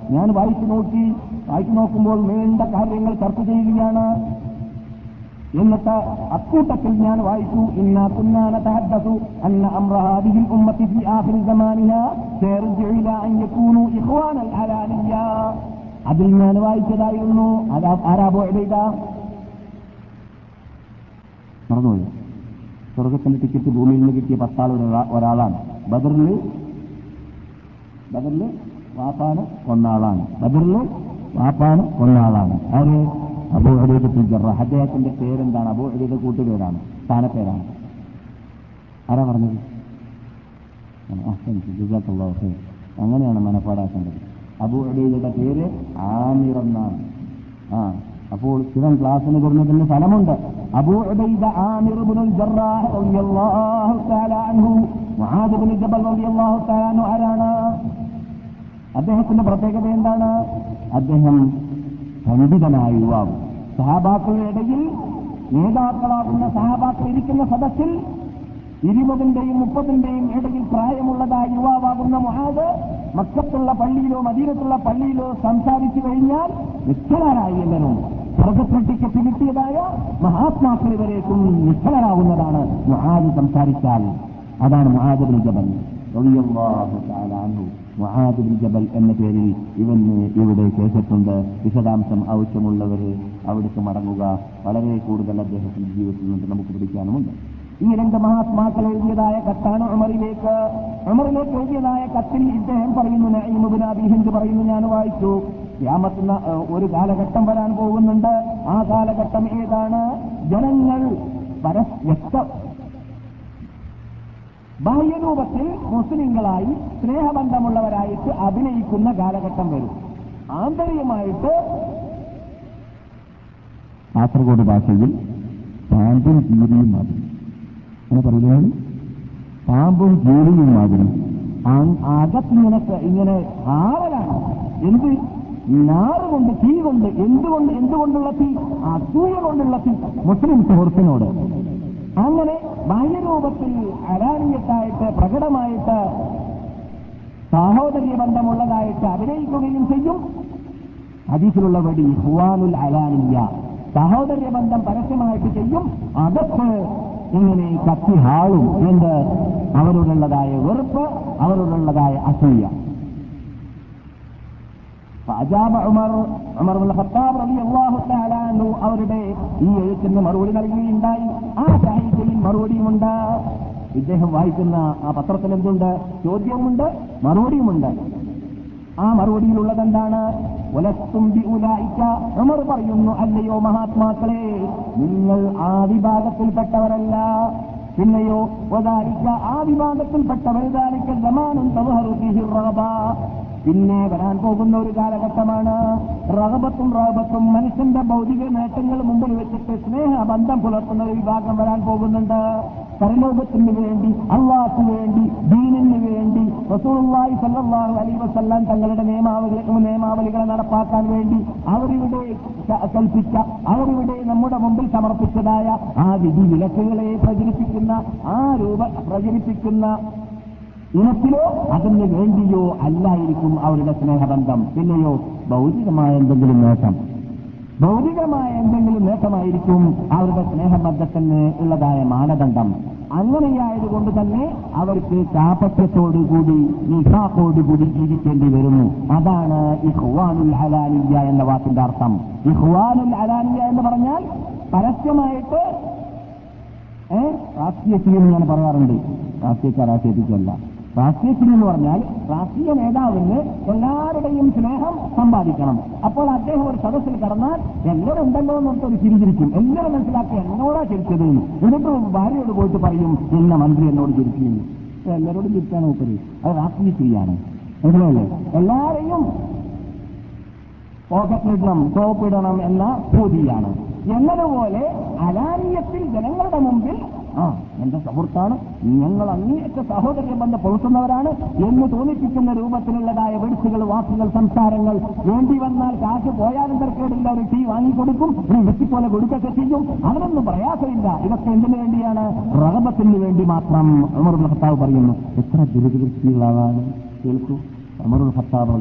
[SPEAKER 2] ഞാൻ വായിച്ചു നോക്കി. വായിച്ചു നോക്കുമ്പോൾ നീണ്ട കാര്യങ്ങൾ ചർച്ച ചെയ്യുകയാണ്. എന്നിട്ട് അക്കൂട്ടത്തിൽ ഞാൻ വായിച്ചു ഇന്ന കുന്നാന തഹദ്ദസു അന്ന അംറ ഹാദിഹി ഉമ്മത്തി ഫി ആഖിരി സമാനിഹ സയർജിഉ ഇലാ അൻ യകൂനു ഇഖ്വാനൽ ഹലാലിയ അതിൽ ഞാൻ വായിച്ചതായിരുന്നു. അത് ആരാബോ എഴുത മറന്നുപോയി. സ്വർഗത്തിന്റെ ടിക്കറ്റ് ഭൂമിയിൽ നിന്ന് കിട്ടിയ പത്താൾ ഒരാളാണ്. ബദറിൽ ബദറിൽ വാപ്പാന് കൊന്നാളാണ് ബദറിൽ വാപ്പാന് കൊന്നാളാണ് ആര്? അബൂ അലീദത്തുൽ ജറാഹ് അദ്ദേഹത്തിന്റെ പേരെന്താണ്? അബൂ അലീദ കൂട്ടുപേരാണ്. സ്ഥാനപ്പേരാണ്. ആരാ പറഞ്ഞത്? അങ്ങനെയാണ് മനപ്പാടാക്കേണ്ടത്. അബൂ അലീദയുടെ പേര് ആമിർ എന്നാണ്. ആ അപ്പോൾ ഇവൻ ക്ലാസ്സിന് വരുന്നതിന് ഫലമുണ്ട്. അബൂ ഉബൈദ ആമിർ ജറാഹ് തആല അൻഹു ഇബ്നു ജബൽ റളിയല്ലാഹു തആല ആരാണ്? അദ്ദേഹത്തിന്റെ പ്രത്യേകത എന്താണ്? അദ്ദേഹം പണ്ഡിതനായ യുവാവ്. സഹാബാക്കളുടെ ഇടയിൽ നേതാക്കളാകുന്ന സഹാബാക്കൾ ഇരിക്കുന്ന സദസ്സിൽ ഇരുപതിന്റെയും മുപ്പതിന്റെയും ഇടയിൽ പ്രായമുള്ളതായ യുവാവാകുന്ന മുഹാദ് മക്കത്തുള്ള പള്ളിയിലോ മദീനത്തുള്ള പള്ളിയിലോ സംസാരിച്ചു കഴിഞ്ഞാൽ നിശ്ചലനായി എന്നും സ്വർഗപ്രട്ടിക്കത്ത് കിട്ടിയതായ മഹാത്മാക്കൾ ഇവരേക്കും നിശ്ചലനാവുന്നതാണ് മുഹാദ് സംസാരിച്ചാൽ. അതാണ് മുഹാദ് ജബൽ. അൻഹു. ജബൽ എന്ന പേരിൽ ഇവന് ഇവിടെ കേട്ടിട്ടുണ്ട്. വിശദാംശം ആവശ്യമുള്ളവർ അവിടേക്ക് മടങ്ങുക. വളരെ കൂടുതൽ അദ്ദേഹത്തിന്റെ ജീവിതത്തിൽ നിന്ന് നമുക്ക് പിടിക്കാനുമുണ്ട് ഈ രണ്ട് മഹാത്മാക്കൾ എഴുതിയതായ കത്താണ് ഉമറിലേക്ക് ഉമറിലേക്ക് എഴുതിയതായ കത്തിൽ ഇദ്ദേഹം പറയുന്നു നഈമുബിനാബി ഹിന്ദ് പറയുന്നു ഞാൻ വായിച്ചു. യാമത്തുന്ന ഒരു കാലഘട്ടം വരാൻ പോകുന്നുണ്ട്. ആ കാലഘട്ടം ഏതാണ്? ജനങ്ങൾ പരസ് വ്യക്ത ബാഹ്യരൂപത്തിൽ മുസ്ലിങ്ങളായി സ്നേഹബന്ധമുള്ളവരായിട്ട് അഭിനയിക്കുന്ന കാലഘട്ടം വരും. ആന്തരികമായിട്ട് കാസർഗോഡ് ഭാഷയിൽ പാമ്പും കീരിയും അങ്ങനെ പറയുന്നത് പാമ്പും ജോലിയും മാതിരി. ആ- അകത്തിങ്ങനെ ഇങ്ങനെ ആളലാണ് എന്ത്? നാറ് കൊണ്ട് തീ കൊണ്ട് എന്തുകൊണ്ട് എന്തുകൊണ്ടുള്ള തീ? അസൂയ കൊണ്ടുള്ള തീ. മുസ്ലിം സുഹൃത്തിനോട്. അങ്ങനെ ബാഹ്യരൂപത്തിൽ അരാണിയത്തായിട്ട് പ്രകടമായിട്ട് സാഹോദര്യ ബന്ധമുള്ളതായിട്ട് അഭിനയിക്കുകയും ചെയ്യും. ഹദീസിലുള്ള വടി ഹുവാനുൽ അലാനിയ. സഹോദര്യ ബന്ധം പരസ്യമായിട്ട് ചെയ്യും. അതൊക്കെ ഇങ്ങനെ കത്തി ഹാളും എന്ത് അവരോടുള്ളതായ വെറുപ്പ് അവരോടുള്ളതായ അസൂയ. ഉമർ ഉമർ ഖത്താബ് അവരുടെ ഈ എഴുത്തിന് മറുപടി നൽകുകയുണ്ടായി ആ സാഹിത്യത്തിൽ മറുപടിയുമുണ്ട്. ഇദ്ദേഹം വായിക്കുന്ന ആ പത്രത്തിൽ എന്തുണ്ട്? ചോദ്യവുമുണ്ട് മറുപടിയുമുണ്ട്. ആ മറുപടിയിലുള്ളത് എന്താണ് ഉമർ പറയുന്നു അല്ലയോ മഹാത്മാക്കളെ നിങ്ങൾ ആ വിഭാഗത്തിൽപ്പെട്ടവരല്ല. പിന്നെയോ ആ വിഭാഗത്തിൽപ്പെട്ടവരുതാരിക്ക ജമാനും പിന്നെ വരാൻ പോകുന്ന ഒരു കാലഘട്ടമാണ്. റഹബത്തും റഹബത്തും മനുഷ്യന്റെ ഭൗതിക നേട്ടങ്ങൾ മുമ്പിൽ വെച്ചിട്ട് സ്നേഹബന്ധം പുലർത്തുന്ന ഒരു വിഭാഗം വരാൻ പോകുന്നുണ്ട്. പരലോകത്തിന് വേണ്ടി അള്ളാഹ്ക്ക് വേണ്ടി ദീനിന് വേണ്ടി റസൂലുള്ളാഹി സല്ലാഹു അലൈഹി വസല്ലം തങ്ങളുടെ നിയമാവലി നിയമാവലികളെ നടപ്പാക്കാൻ വേണ്ടി അവരിവിടെ കൽപ്പിച്ച അവരിവിടെ നമ്മുടെ മുമ്പിൽ സമർപ്പിച്ചതായ ആ വിധി വിലക്കുകളെ പ്രചരിപ്പിക്കുന്ന ആ രൂപ പ്രചരിപ്പിക്കുന്ന ഇനത്തിലോ അതിന് വേണ്ടിയോ അല്ലായിരിക്കും അവരുടെ സ്നേഹബന്ധം പിന്നെയോ ഭൗതികമായ എന്തെങ്കിലും നേട്ടം. ഭൗതികമായ എന്തെങ്കിലും നേട്ടമായിരിക്കും അവരുടെ സ്നേഹബന്ധത്തിന് ഉള്ളതായ മാനദണ്ഡം. അങ്ങനെയായതുകൊണ്ട് തന്നെ അവർക്ക് കൂടി നിഷാക്കോടുകൂടി ജീവിക്കേണ്ടി വരുന്നു. അതാണ് ഈ ഹുവാനുൽ അലാനിയ എന്ന വാക്കിന്റെ അർത്ഥം. ഈ ഹുവാനുൽ അലാനിയ എന്ന് പറഞ്ഞാൽ പരസ്യമായിട്ട് ഏഹ് രാഷ്ട്രീയത്തിൽ ഞാൻ പറയാറുണ്ട്. രാഷ്ട്രീയക്കാർ രാഷ്ട്രീയത്തിൽ എന്ന് പറഞ്ഞാൽ രാഷ്ട്രീയ നേതാവിന് എല്ലാവരുടെയും സ്നേഹം സമ്പാദിക്കണം. അപ്പോൾ അദ്ദേഹം ഒരു സദസ്സിൽ കടന്നാൽ എല്ലാവരും ഉണ്ടല്ലോ എന്നൊക്കെ ഒരു ചിരിച്ചിരിക്കും. എല്ലാവരും മനസ്സിലാക്കി എന്നോടാ ചിരിച്ചത്? എന്ന്. എന്നിട്ട് ഭാര്യയോട് പോയിട്ട് പറയും എന്ന മന്ത്രി എന്നോട് ചിരിക്കുന്നു. എല്ലാവരോടും ചിരിക്കാൻ നോക്കരുത് അത് രാഷ്ട്രീയ ചെയ്യാണ് മനസ്സിലായില്ലേ? എല്ലാവരെയും പോക്കറ്റിലിടണം സോപ്പിടണം എന്ന ഭൂതിയാണ് എന്നതുപോലെ അലാനീയത്തിൽ ജനങ്ങളുടെ മുമ്പിൽ ആ എന്റെ സുഹൃത്താണ്. ഞങ്ങൾ അങ്ങേയറ്റ സഹോദരൻ ബന്ധം പുലർത്തുന്നവരാണ് എന്ന് തോന്നിപ്പിക്കുന്ന രൂപത്തിലുള്ളതായ വെടിച്ചുകൾ വാക്കുകൾ സംസാരങ്ങൾ വേണ്ടി വന്നാൽ കാശ് പോയാലും തിരക്കേടില്ല ഒരു ടീ വാങ്ങിക്കൊടുക്കും ഒരു വെട്ടിപ്പോലെ കൊടുക്കൊക്കെ ചെയ്യും. അതിനൊന്നും പ്രയാസമില്ല ഇതൊക്കെ എന്തിനു വേണ്ടിയാണ്? റഹബത്തിന് വേണ്ടി മാത്രം അമർ ഭർത്താവ് പറയുന്നു. എത്ര ദുരിതവൃത്തികളാണ് കേൾക്കൂ. ഖത്താബ്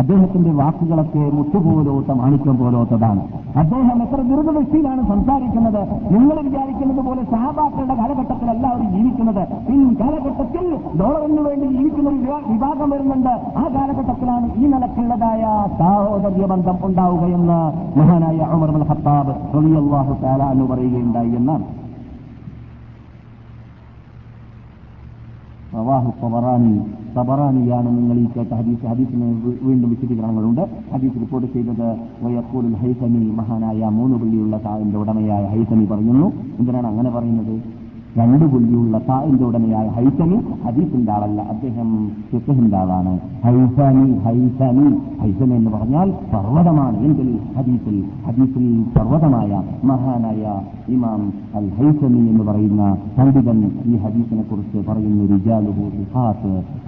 [SPEAKER 2] അദ്ദേഹത്തിന്റെ വാക്കുകളൊക്കെ മുട്ടുപോലോത്ത മാണിക്യം പോലോത്തതാണ് അദ്ദേഹം എത്ര ദുരിതവൃത്തിയിലാണ് സംസാരിക്കുന്നത്? നിങ്ങൾ വിചാരിക്കുന്നത് പോലെ സഹാബാക്കളുടെ കാലഘട്ടത്തിലല്ല അവർ ജീവിക്കുന്നത്. ഈ കാലഘട്ടത്തിൽ ഡോളറിന് വേണ്ടി ജീവിക്കുന്ന ഒരു വിഭാഗം വരുന്നുണ്ട്. ആ കാലഘട്ടത്തിലാണ് ഈ നിലക്കുള്ളതായ സാഹോദര്യ ബന്ധം ഉണ്ടാവുകയെന്ന് മഹാനായ അമർ അൽ ഖത്താബ് തആല അൻഹു പറയുകയുണ്ടായി എന്നാണ്. റവാഹു തബറാനി തബറാനിയാണ് നിങ്ങൾ ഈ കേട്ട ഹദീസ്. ഹദീസിന് വീണ്ടും വിശദീകരണങ്ങളുണ്ട്. ഹദീസ് റിപ്പോർട്ട് ചെയ്തത് വയക്കൂലുൽ ഹൈസമി മഹാനായ മൂന്ന് പുള്ളിയുള്ള താവിന്റെ ഉടമയായ ഹൈസമി പറയുന്നു. എന്തിനാണ് അങ്ങനെ പറയുന്നത്? രണ്ട് പുള്ളിയുള്ള തായിന്റെ ഉടമയായ ഹൈസമി ഹദീസിന്റെ ആളല്ല അദ്ദേഹം ഫിഖഹിന്റെ ആളാണ് ഹൈസമി ഹൈസമി. ഹൈസമി എന്ന് പറഞ്ഞാൽ പർവതമാണ്. എങ്കിൽ ഹദീസിൽ ഹദീസിൽ പർവതമായ മഹാനായ ഇമാം അൽ ഹൈസമി എന്ന് പറയുന്ന പണ്ഡിതൻ ഈ ഹദീസിനെ കുറിച്ച് പറയുന്ന റിജാലുഹു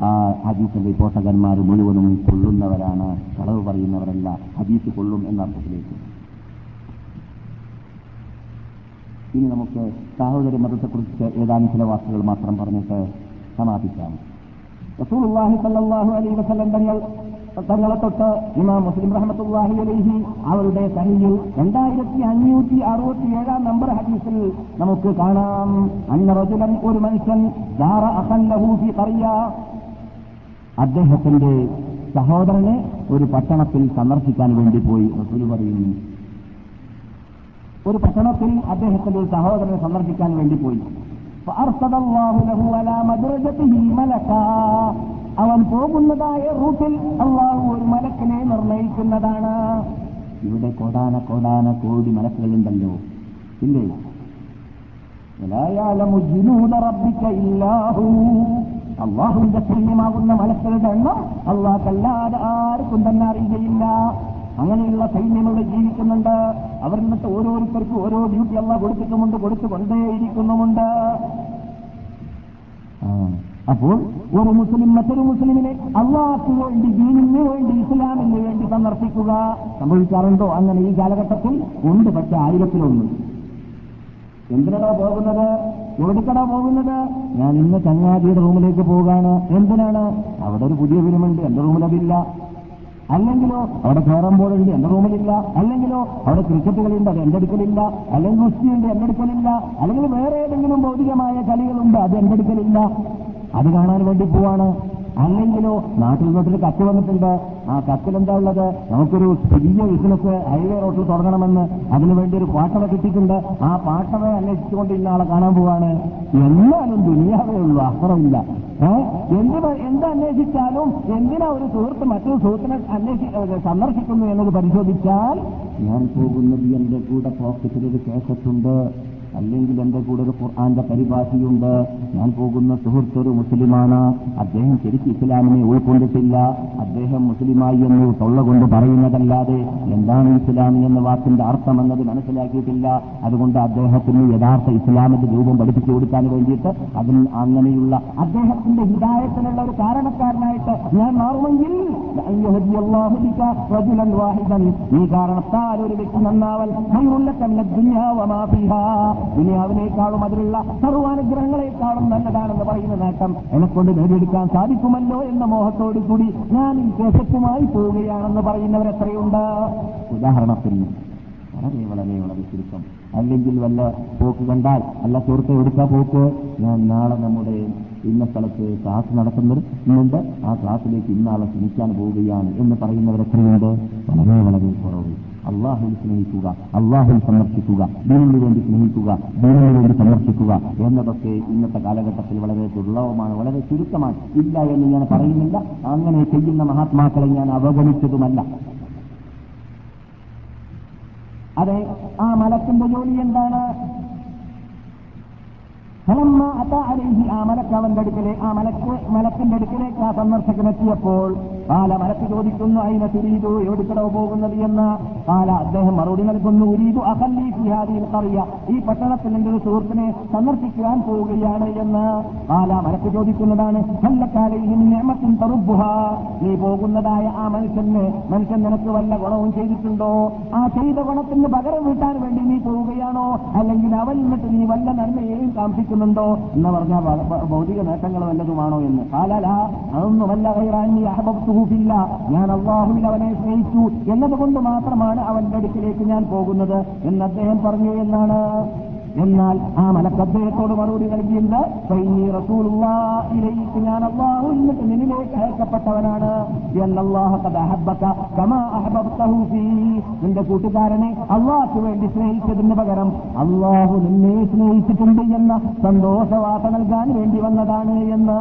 [SPEAKER 2] ആ ഹദീസിന്റെ പോഷകന്മാർ മുഴുവനും കൊള്ളുന്നവരാണ് കളവ് പറയുന്നവരല്ല. ഹദീസ് കൊള്ളും എന്ന അർത്ഥത്തിലേക്ക് ഇനി നമുക്ക് സാഹോദര്യ മതത്തെക്കുറിച്ച് ഏതാനും ചില വാക്കുകൾ മാത്രം പറഞ്ഞിട്ട് സമാപിക്കാം. റസൂലുള്ളാഹി സല്ലല്ലാഹു അലൈഹി വസല്ലം തങ്ങൾ തങ്ങളെ തൊട്ട് ഇമാം മുസ്ലിം റഹ്മത്തുള്ളാഹി അലൈഹി അവരുടെ സഹിയിൽ രണ്ടായിരത്തി അഞ്ഞൂറ്റി അറുപത്തി ഏഴാം നമ്പർ ഹദീസിൽ നമുക്ക് കാണാം. അന്ന റജുലൻ ഒരു മനുഷ്യൻ പറയ അദ്ദേഹത്തിന്റെ സഹോദരനെ ഒരു പട്ടണത്തിൽ സന്ദർശിക്കാൻ വേണ്ടി പോയി. റസൂൽ പറയുന്നു ഒരു പട്ടണത്തിൽ അദ്ദേഹത്തിന്റെ ഒരു സഹോദരനെ സന്ദർശിക്കാൻ വേണ്ടി പോയി. അവൻ പോകുന്നതായ റൂട്ടിൽ അള്ളാഹു ഒരു മലക്കിനെ നിർണയിക്കുന്നതാണ്. ഇവിടെ കോടാന കോടാന കോടി മലക്കുകളുണ്ടല്ലോ. ഇല്ലേ? അള്ളാഹുവിന്റെ സൈന്യമാകുന്ന മലക്കുകളുടെ എണ്ണം അള്ളാഹ് അല്ലാതെ ആർക്കും തന്നെ അറിയുകയില്ല. അങ്ങനെയുള്ള സൈന്യം ജീവിക്കുന്നുണ്ട്. അവർ എന്നിട്ട് ഓരോരുത്തർക്കും ഓരോ ഡ്യൂട്ടി അല്ല കൊടുത്തിട്ടുമുണ്ട് കൊടുത്തുകൊണ്ടേയിരിക്കുന്നുമുണ്ട്. അപ്പോൾ ഒരു മുസ്ലിം മറ്റൊരു മുസ്ലിമിനെ അള്ളാഹ്ക്ക് വേണ്ടി ദീനിന് വേണ്ടി ഇസ്ലാമിന് വേണ്ടി സന്ദർശിക്കുക സംഭവിക്കാറുണ്ടോ? അങ്ങനെ ഈ കാലഘട്ടത്തിൽ ഉണ്ട് പക്ഷെ ആയിരത്തിലൊന്ന്. എന്തിനടാ പോകുന്നത്? എവിടേക്കടാ പോകുന്നത്? ഞാൻ ഇന്ന് ചങ്ങാതിയുടെ റൂമിലേക്ക് പോകാണ്. എന്തിനാണ്? അവിടെ ഒരു പുതിയ ഫിലിമുണ്ട് എന്റെ റൂമിൽ അല്ലെങ്കിലോ അവിടെ ക്യാരം ബോർഡുണ്ട് എന്റെ റൂമിലില്ല. അല്ലെങ്കിലോ അവിടെ ക്രിക്കറ്റ് കളിയുണ്ട് അത് എന്റെ അടുക്കലില്ല. അല്ലെങ്കിൽ ഗുസ്തിയുണ്ട് എന്റെ അടുക്കലില്ല. അല്ലെങ്കിൽ വേറെ ഏതെങ്കിലും ഭൗതികമായ കളികളുണ്ട് അത് എന്റെ അടുക്കലില്ല. അത് കാണാൻ വേണ്ടി പോവാണ്. അല്ലെങ്കിലോ നാട്ടിൽ നിന്നൊരു കത്ത് വന്നിട്ടുണ്ട്. ആ കത്തിൽ എന്താ ഉള്ളത്? നമുക്കൊരു പുതിയ ബിസിനസ് ഹൈവേ റോഡിൽ തുടങ്ങണമെന്ന് അതിനുവേണ്ടി ഒരു പാട്ടവ കിട്ടിയിട്ടുണ്ട്. ആ പാട്ടവയെ അന്വേഷിച്ചുകൊണ്ട് ഇന്ന ആളെ കാണാൻ പോവാണ്. എന്നാലും ദുനിയാവേ ഉള്ളൂ അപ്പുറമില്ല. എന്ത് എന്ത് അന്വേഷിച്ചാലും എന്തിനാ ഒരു സുഹൃത്ത് മറ്റൊരു സുഹൃത്തിനെ അന്വേഷി സന്ദർശിക്കുന്നു എന്നത് പരിശോധിച്ചാൽ ഞാൻ പോകുന്നത് എന്റെ കൂടെ പോക്കറ്റിൽ ഒരു കേസറ്റുണ്ട് അല്ലെങ്കിൽ എന്റെ കൂടെ ഒരു ഖുർആാന്റെ പരിഭാഷയുണ്ട്. ഞാൻ പോകുന്ന സുഹൃത്ത് ഒരു മുസ്ലിമാണ്. അദ്ദേഹം ശരിക്കും ഇസ്ലാമിനെ ഉൾക്കൊണ്ടിട്ടില്ല. അദ്ദേഹം മുസ്ലിമായി എന്ന് തൊള്ള കൊണ്ട് പറയുന്നതല്ലാതെ എന്താണ് ഇസ്ലാമി എന്ന വാക്കിന്റെ അർത്ഥം എന്നത് മനസ്സിലാക്കിയിട്ടില്ല. അതുകൊണ്ട് അദ്ദേഹത്തിന് യഥാർത്ഥ ഇസ്ലാമിന്റെ രൂപം പഠിപ്പിച്ചു കൊടുക്കാൻ വേണ്ടിയിട്ട് അതിന് അങ്ങനെയുള്ള അദ്ദേഹത്തിന്റെ ഹിതായത്തിനുള്ള ഒരു കാരണക്കാരനായിട്ട് ഞാൻ മാറുമെങ്കിൽ. ഈ കാരണത്താൽ ഒരു വ്യക്തി നന്നാവൽ ഖൈറുല്ലക ദുനിയാവിനേക്കാളും അതിലുള്ള സർവാനുഗ്രഹങ്ങളെക്കാളും നല്ലതാണെന്ന് പറയുന്ന നേട്ടം എന്നെക്കൊണ്ട് നേടിയെടുക്കാൻ സാധിക്കുമല്ലോ എന്ന മോഹത്തോടു കൂടി ഞാൻ ഈ കേസറ്റുമായി പോവുകയാണെന്ന് പറയുന്നവർ എത്രയുണ്ട്? ഉദാഹരണത്തിന് വളരെ വളരെ വളരെ ചുരുക്കം. അല്ലെങ്കിൽ വല്ല പോക്ക് കണ്ടാൽ അല്ല സുഹൃത്തെ എടുക്കാ പോക്ക് ഞാൻ നാളെ നമ്മുടെ ഇന്ന സ്ഥലത്ത് ക്ലാസ് നടത്തുന്നുണ്ട് ആ ക്ലാസ്സിലേക്ക് ഇന്നാളെ ക്ഷണിക്കാൻ പോവുകയാണ് എന്ന് പറയുന്നവരെത്രയുണ്ട് വളരെ വളരെ കുറവ്. അള്ളാഹുൽ സ്നേഹിക്കുക അള്ളാഹുൽ സന്ദർശിക്കുക ദീനിന് വേണ്ടി സ്നേഹിക്കുക ദീനിന് വേണ്ടി സന്ദർശിക്കുക എന്നതൊക്കെ ഇന്നത്തെ കാലഘട്ടത്തിൽ വളരെ ദുർലഭമാണ് വളരെ ചുരുക്കമാണ്. ഇല്ല എന്ന് ഞാൻ പറയുന്നില്ല. അങ്ങനെ ചെയ്യുന്ന മഹാത്മാക്കളെ ഞാൻ അവഗണിച്ചതുമല്ല. അതെ ആ മലക്കിന്റെ ജോലി എന്താണ്? ആ മലക്ക് അവന്റെ അടുക്കലെ ആ മലക്ക് മലക്കിന്റെ അടുക്കലേക്ക് ആ സന്ദർശകനെത്തിയപ്പോൾ ആല മലക്ക് ചോദിക്കുന്നു അതിനെ തുരീതു എവിടുക്കടോ പോകുന്നത്? എന്ന് ആല അദ്ദേഹം മറുപടി നൽകുന്നു ഉരീതു അഹല്ലി ഫിഹാദിയിൽ പറയുക ഈ പട്ടണത്തിൽ എന്റെ ഒരു സുഹൃത്തിനെ സന്ദർശിക്കുവാൻ പോവുകയാണ് എന്ന് ആല മലക്ക് ചോദിക്കുന്നതാണ് നിയമത്തിൻ തറുബുഹ നീ പോകുന്നതായ ആ മനുഷ്യന് മനുഷ്യൻ നിനക്ക് വല്ല ഗുണവും ചെയ്തിട്ടുണ്ടോ? ആ ചെയ്ത ഗുണത്തിന് പകരം വീട്ടാൻ വേണ്ടി നീ പോവുകയാണോ? അല്ലെങ്കിൽ അവൻ നിന്നിട്ട് നീ വല്ല നന്മയെയും കാംക്ഷിക്കുന്നുണ്ടോ എന്ന് പറഞ്ഞാൽ ഭൗതിക നേട്ടങ്ങൾ വല്ലതുമാണോ എന്ന്. കാലല അതൊന്നുമല്ല കൈറാനി അഹബത്തുഹൂഫില്ല ഞാൻ അള്ളാഹുവിൽ അവനെ സ്നേഹിച്ചു എന്നതുകൊണ്ട് മാത്രമാണ് അവന്റെ അടുക്കിലേക്ക് ഞാൻ പോകുന്നത് എന്ന് അദ്ദേഹം പറഞ്ഞു എന്നാണ്. എന്നാൽ ആ മലക്ക് അദ്ദേഹത്തോട് മറുപടി "ഫൈനി റസൂലുള്ളാഹിയിലേക്ക് ഞാൻ അള്ളാഹു എന്നിട്ട് നിന്നിലേക്ക് അയക്കപ്പെട്ടവനാണ് നിന്റെ കൂട്ടുകാരനെ അള്ളാഹ്ക്ക് വേണ്ടി സ്നേഹിച്ചതിന് പകരം അള്ളാഹു നിന്നെ സ്നേഹിച്ചിട്ടുണ്ട് എന്ന സന്തോഷവാർത്ത നൽകാൻ വേണ്ടി വന്നതാണ് എന്ന്.